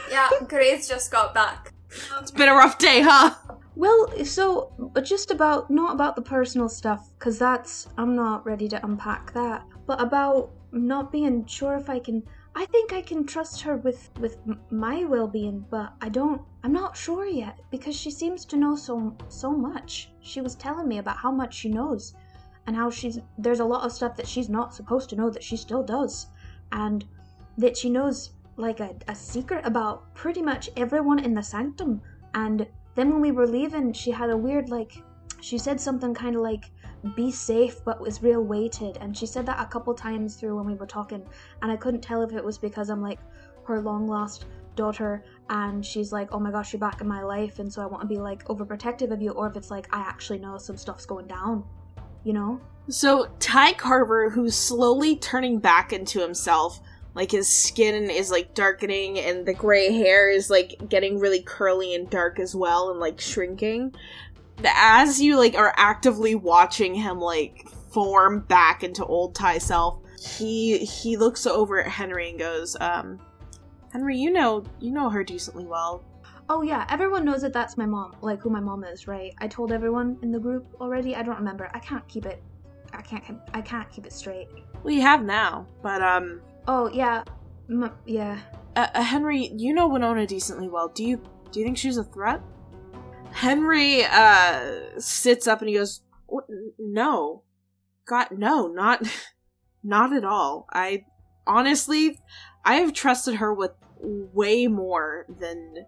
Yeah, Grace just got back. It's been a rough day, huh? Well, so but just about not about the personal stuff, cause that's I'm not ready to unpack that. But about not being sure if I can. I think I can trust her with with my well-being, but I don't. I'm not sure yet because she seems to know so so much. She was telling me about how much she knows, and how she's there's a lot of stuff that she's not supposed to know that she still does, and that she knows like a, a secret about pretty much everyone in the sanctum. And then when we were leaving, she had a weird like she said something kind of like be safe but was real weighted and she said that a couple times through when we were talking and I couldn't tell if it was because I'm like her long lost daughter and she's like oh my gosh you're back in my life and so I want to be like overprotective of you or if it's like I actually know some stuff's going down you know So Ty Carver, who's slowly turning back into himself, like his skin is like darkening and the gray hair is like getting really curly and dark as well and like shrinking. As you like are actively watching him like form back into old Ty self, he he looks over at Henry and goes, um, Henry, you know you know her decently well. Oh yeah, everyone knows that that's my mom, like who my mom is, right? I told everyone in the group already. I don't remember. I can't keep it. I can't. keep- I can't keep it straight. We have now, but um, Oh yeah, M- yeah. uh, uh, Henry, you know Winona decently well. Do you do you think she's a threat? Henry uh sits up and he goes, "No, God, no, not, <laughs> not at all. I honestly, I have trusted her with way more than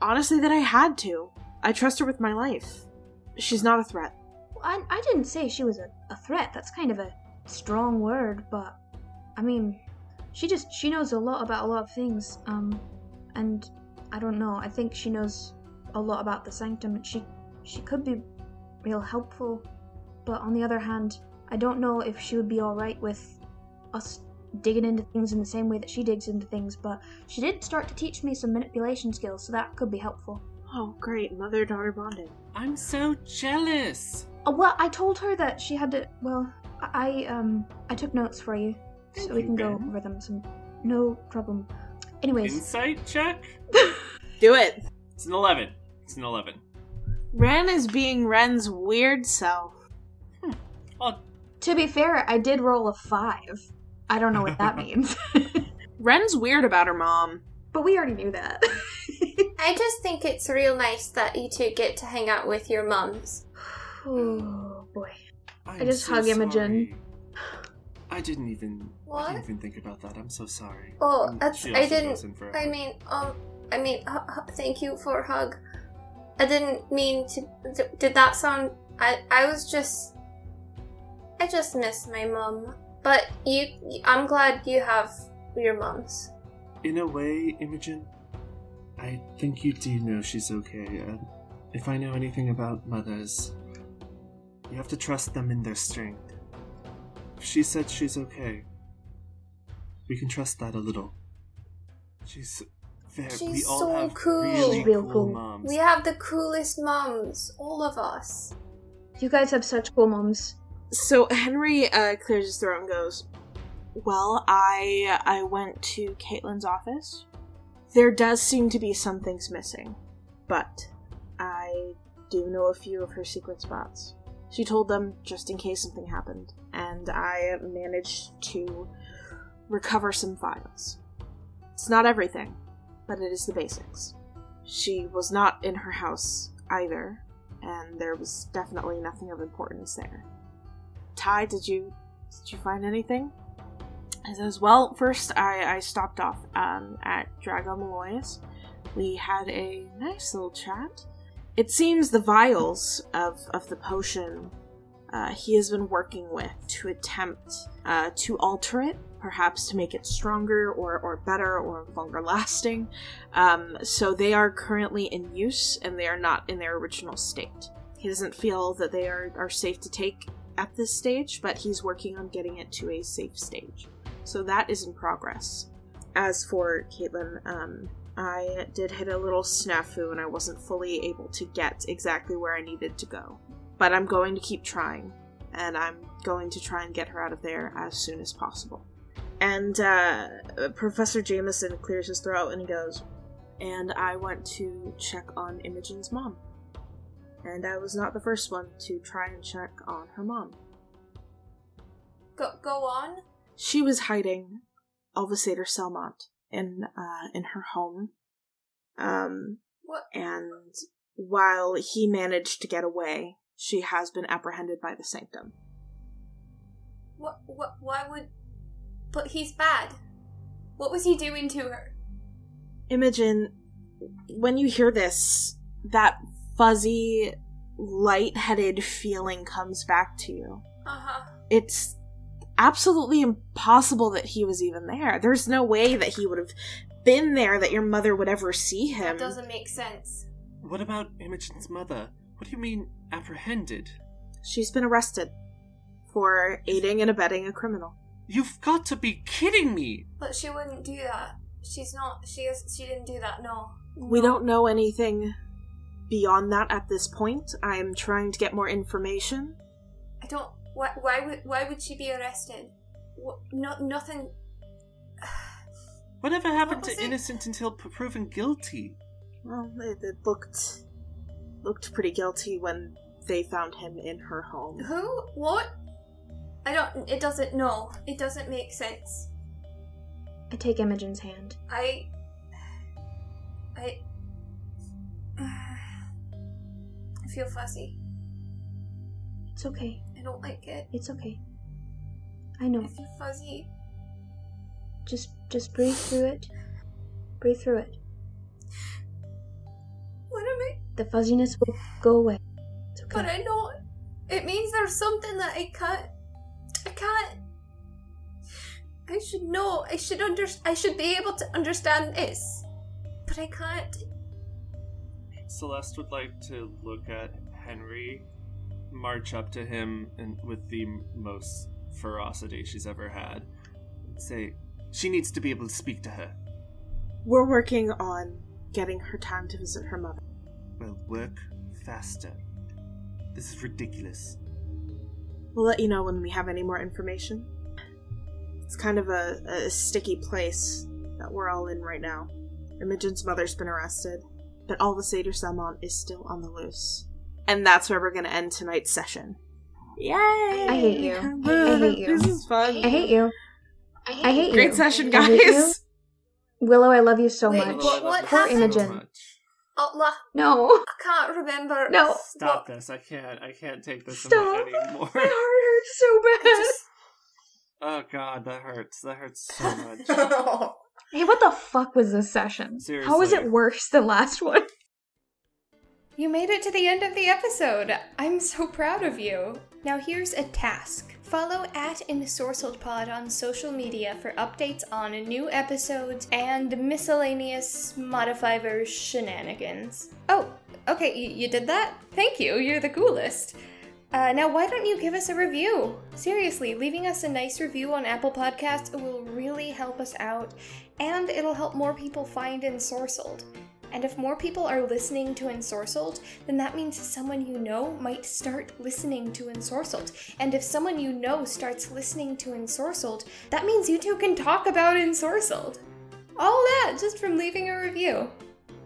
honestly that I had to. I trust her with my life. She's not a threat. I I didn't say she was a, a threat. That's kind of a strong word, but I mean, she just she knows a lot about a lot of things. Um, and I don't know. I think she knows a lot about the sanctum. She she could be real helpful, but on the other hand, I don't know if she would be all right with us digging into things in the same way that she digs into things. But she did start to teach me some manipulation skills, so that could be helpful. Oh, great, mother daughter bonding. I'm so jealous. Uh, well, I told her that she had to. Well, I um I took notes for you, Thank so we you, can go over them. Some no problem. Anyways, Insight check? <laughs> Do it. It's an 11. It's an 11. Ren is being Ren's weird self. Oh, to be fair, I did roll a five. I don't know what that <laughs> means, <laughs> Ren's weird about her mom. but we already knew that. <laughs> I just think it's real nice that you two get to hang out with your mums. <sighs> oh boy. I'm just so hug Imogen. sorry. I didn't even. I didn't even think about that. I'm so sorry. Oh, that's I didn't. goes in for a I hug. mean, um, I mean, hu- hu- thank you for a hug. I didn't mean to. Did that sound? I I was just. I just miss my mom. But you, I'm glad you have your mom's. In a way, Imogen, I think you do know she's okay. If I know anything about mothers, you have to trust them in their strength. If she said she's okay, we can trust that a little. She's very. we She's all so have cool. really She's real cool, cool. moms. We have the coolest moms, all of us. You guys have such cool moms. So Henry uh, clears his throat and goes, "Well, I I went to Caitlin's office. There does seem to be some things missing, but I do know a few of her secret spots. She told them just in case something happened, and I managed to recover some files. It's not everything, but it is the basics. She was not in her house either, and there was definitely nothing of importance there." Ty, did you did you find anything? He says, Well, first I, I stopped off um, at Drago Malloy's. We had a nice little chat. It seems the vials of, of the potion uh, he has been working with to attempt uh, to alter it, perhaps to make it stronger or, or better or longer lasting. Um, so they are currently in use and they are not in their original state. He doesn't feel that they are, are safe to take at this stage, but he's working on getting it to a safe stage. So that is in progress. As for Caitlin, um, I did hit a little snafu and I wasn't fully able to get exactly where I needed to go. But I'm going to keep trying, and I'm going to try and get her out of there as soon as possible. And uh, Professor Jameson clears his throat and he goes, And I went to check on Imogen's mom and I was not the first one to try and check on her mom. Go go on. She was hiding Alvasator Selmont in uh, in her home, um, What? and while he managed to get away, she has been apprehended by the Sanctum. What? What? Why would? But he's bad. What was he doing to her? Imogen, when you hear this, that fuzzy, light-headed feeling comes back to you. Uh huh. it's absolutely impossible that he was even there. There's no way that he would have been there that your mother would ever see him. That doesn't make sense. What about Imogen's mother? What do you mean apprehended? She's been arrested for aiding and abetting a criminal. You've got to be kidding me! But she wouldn't do that. She's not. She is. She didn't do that. No. We No. don't know anything beyond that at this point. I'm trying to get more information. I don't. Why? Why would? Why would she be arrested? What, no. Nothing. <sighs> Whatever happened What to it? innocent until proven guilty? Well, it, it looked looked pretty guilty when they found him in her home. Who? What? I don't. It doesn't. No, it doesn't make sense. I take Imogen's hand. I. I. I feel fuzzy. It's okay. I don't like it. It's okay. I know. I feel fuzzy. Just just breathe through it. Breathe through it. What am I? The fuzziness will go away. It's okay. But I know it means there's something that I can't. I can't. I should know. I should under. I should be able to understand this, but I can't. Celeste would like to look at Henry, march up to him, and with the most ferocity she's ever had, say, "She needs to be able to speak to her." We're working on getting her time to visit her mother. Well, work faster. This is ridiculous. We'll let you know when we have any more information. It's kind of a, a sticky place that we're all in right now. Imogen's mother's been arrested, but Alvasader Salmon is still on the loose. And that's where we're going to end tonight's session. Yay! I hate you. I hate you. This is fun. I hate you. I hate you. Great session, I hate you. guys. Willow, I love you so Wait, much. what- what Poor happened? Imogen. Allah, No. I can't remember. No. Stop this! I can't. I can't take this Stop. anymore. My heart hurts so <laughs> bad. just- Oh god, that hurts. That hurts so <laughs> much. Hey, what the fuck was this session? Seriously. How is Seriously. it worse than last one? You made it to the end of the episode. I'm so proud of you. Now here's a task. Follow at EnsorcelledPod on social media for updates on new episodes and miscellaneous Modifivers shenanigans. Oh, okay, you, you did that? Thank you, you're the coolest. Uh, now, why don't you give us a review? Seriously, leaving us a nice review on Apple Podcasts will really help us out, and it'll help more people find Ensorcelled. And if more people are listening to Ensorcelled, then that means someone you know might start listening to Ensorcelled. And if someone you know starts listening to Ensorcelled, that means you two can talk about Ensorcelled. All that just from leaving a review.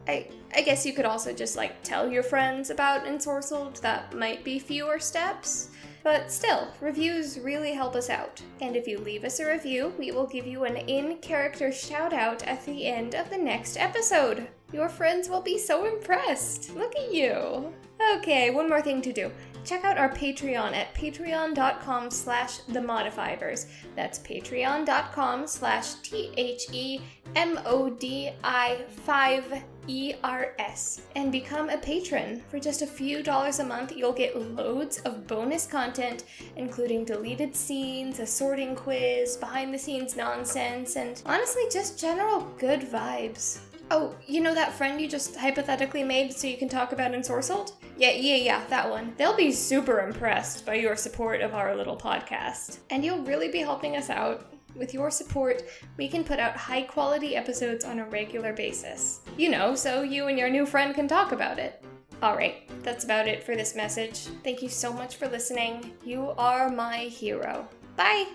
I I guess you could also just like tell your friends about Ensorcelled. That might be fewer steps. But still, reviews really help us out. And if you leave us a review, we will give you an in character shout out at the end of the next episode. Your friends will be so impressed. Look at you. Okay, one more thing to do. Check out our Patreon at patreon.com slash the modifivers. That's patreon.com slash T-H-E-M-O-D-I-5 ERS and become a patron. For just a few dollars a month, you'll get loads of bonus content, including deleted scenes, a sorting quiz, behind the scenes nonsense, and honestly, just general good vibes. Oh, you know that friend you just hypothetically made so you can talk about in Ensorcelled? Yeah, yeah, yeah, that one. They'll be super impressed by your support of our little podcast. And you'll really be helping us out. With your support, we can put out high quality episodes on a regular basis. You know, so you and your new friend can talk about it. Alright, that's about it for this message. Thank you so much for listening. You are my hero. Bye!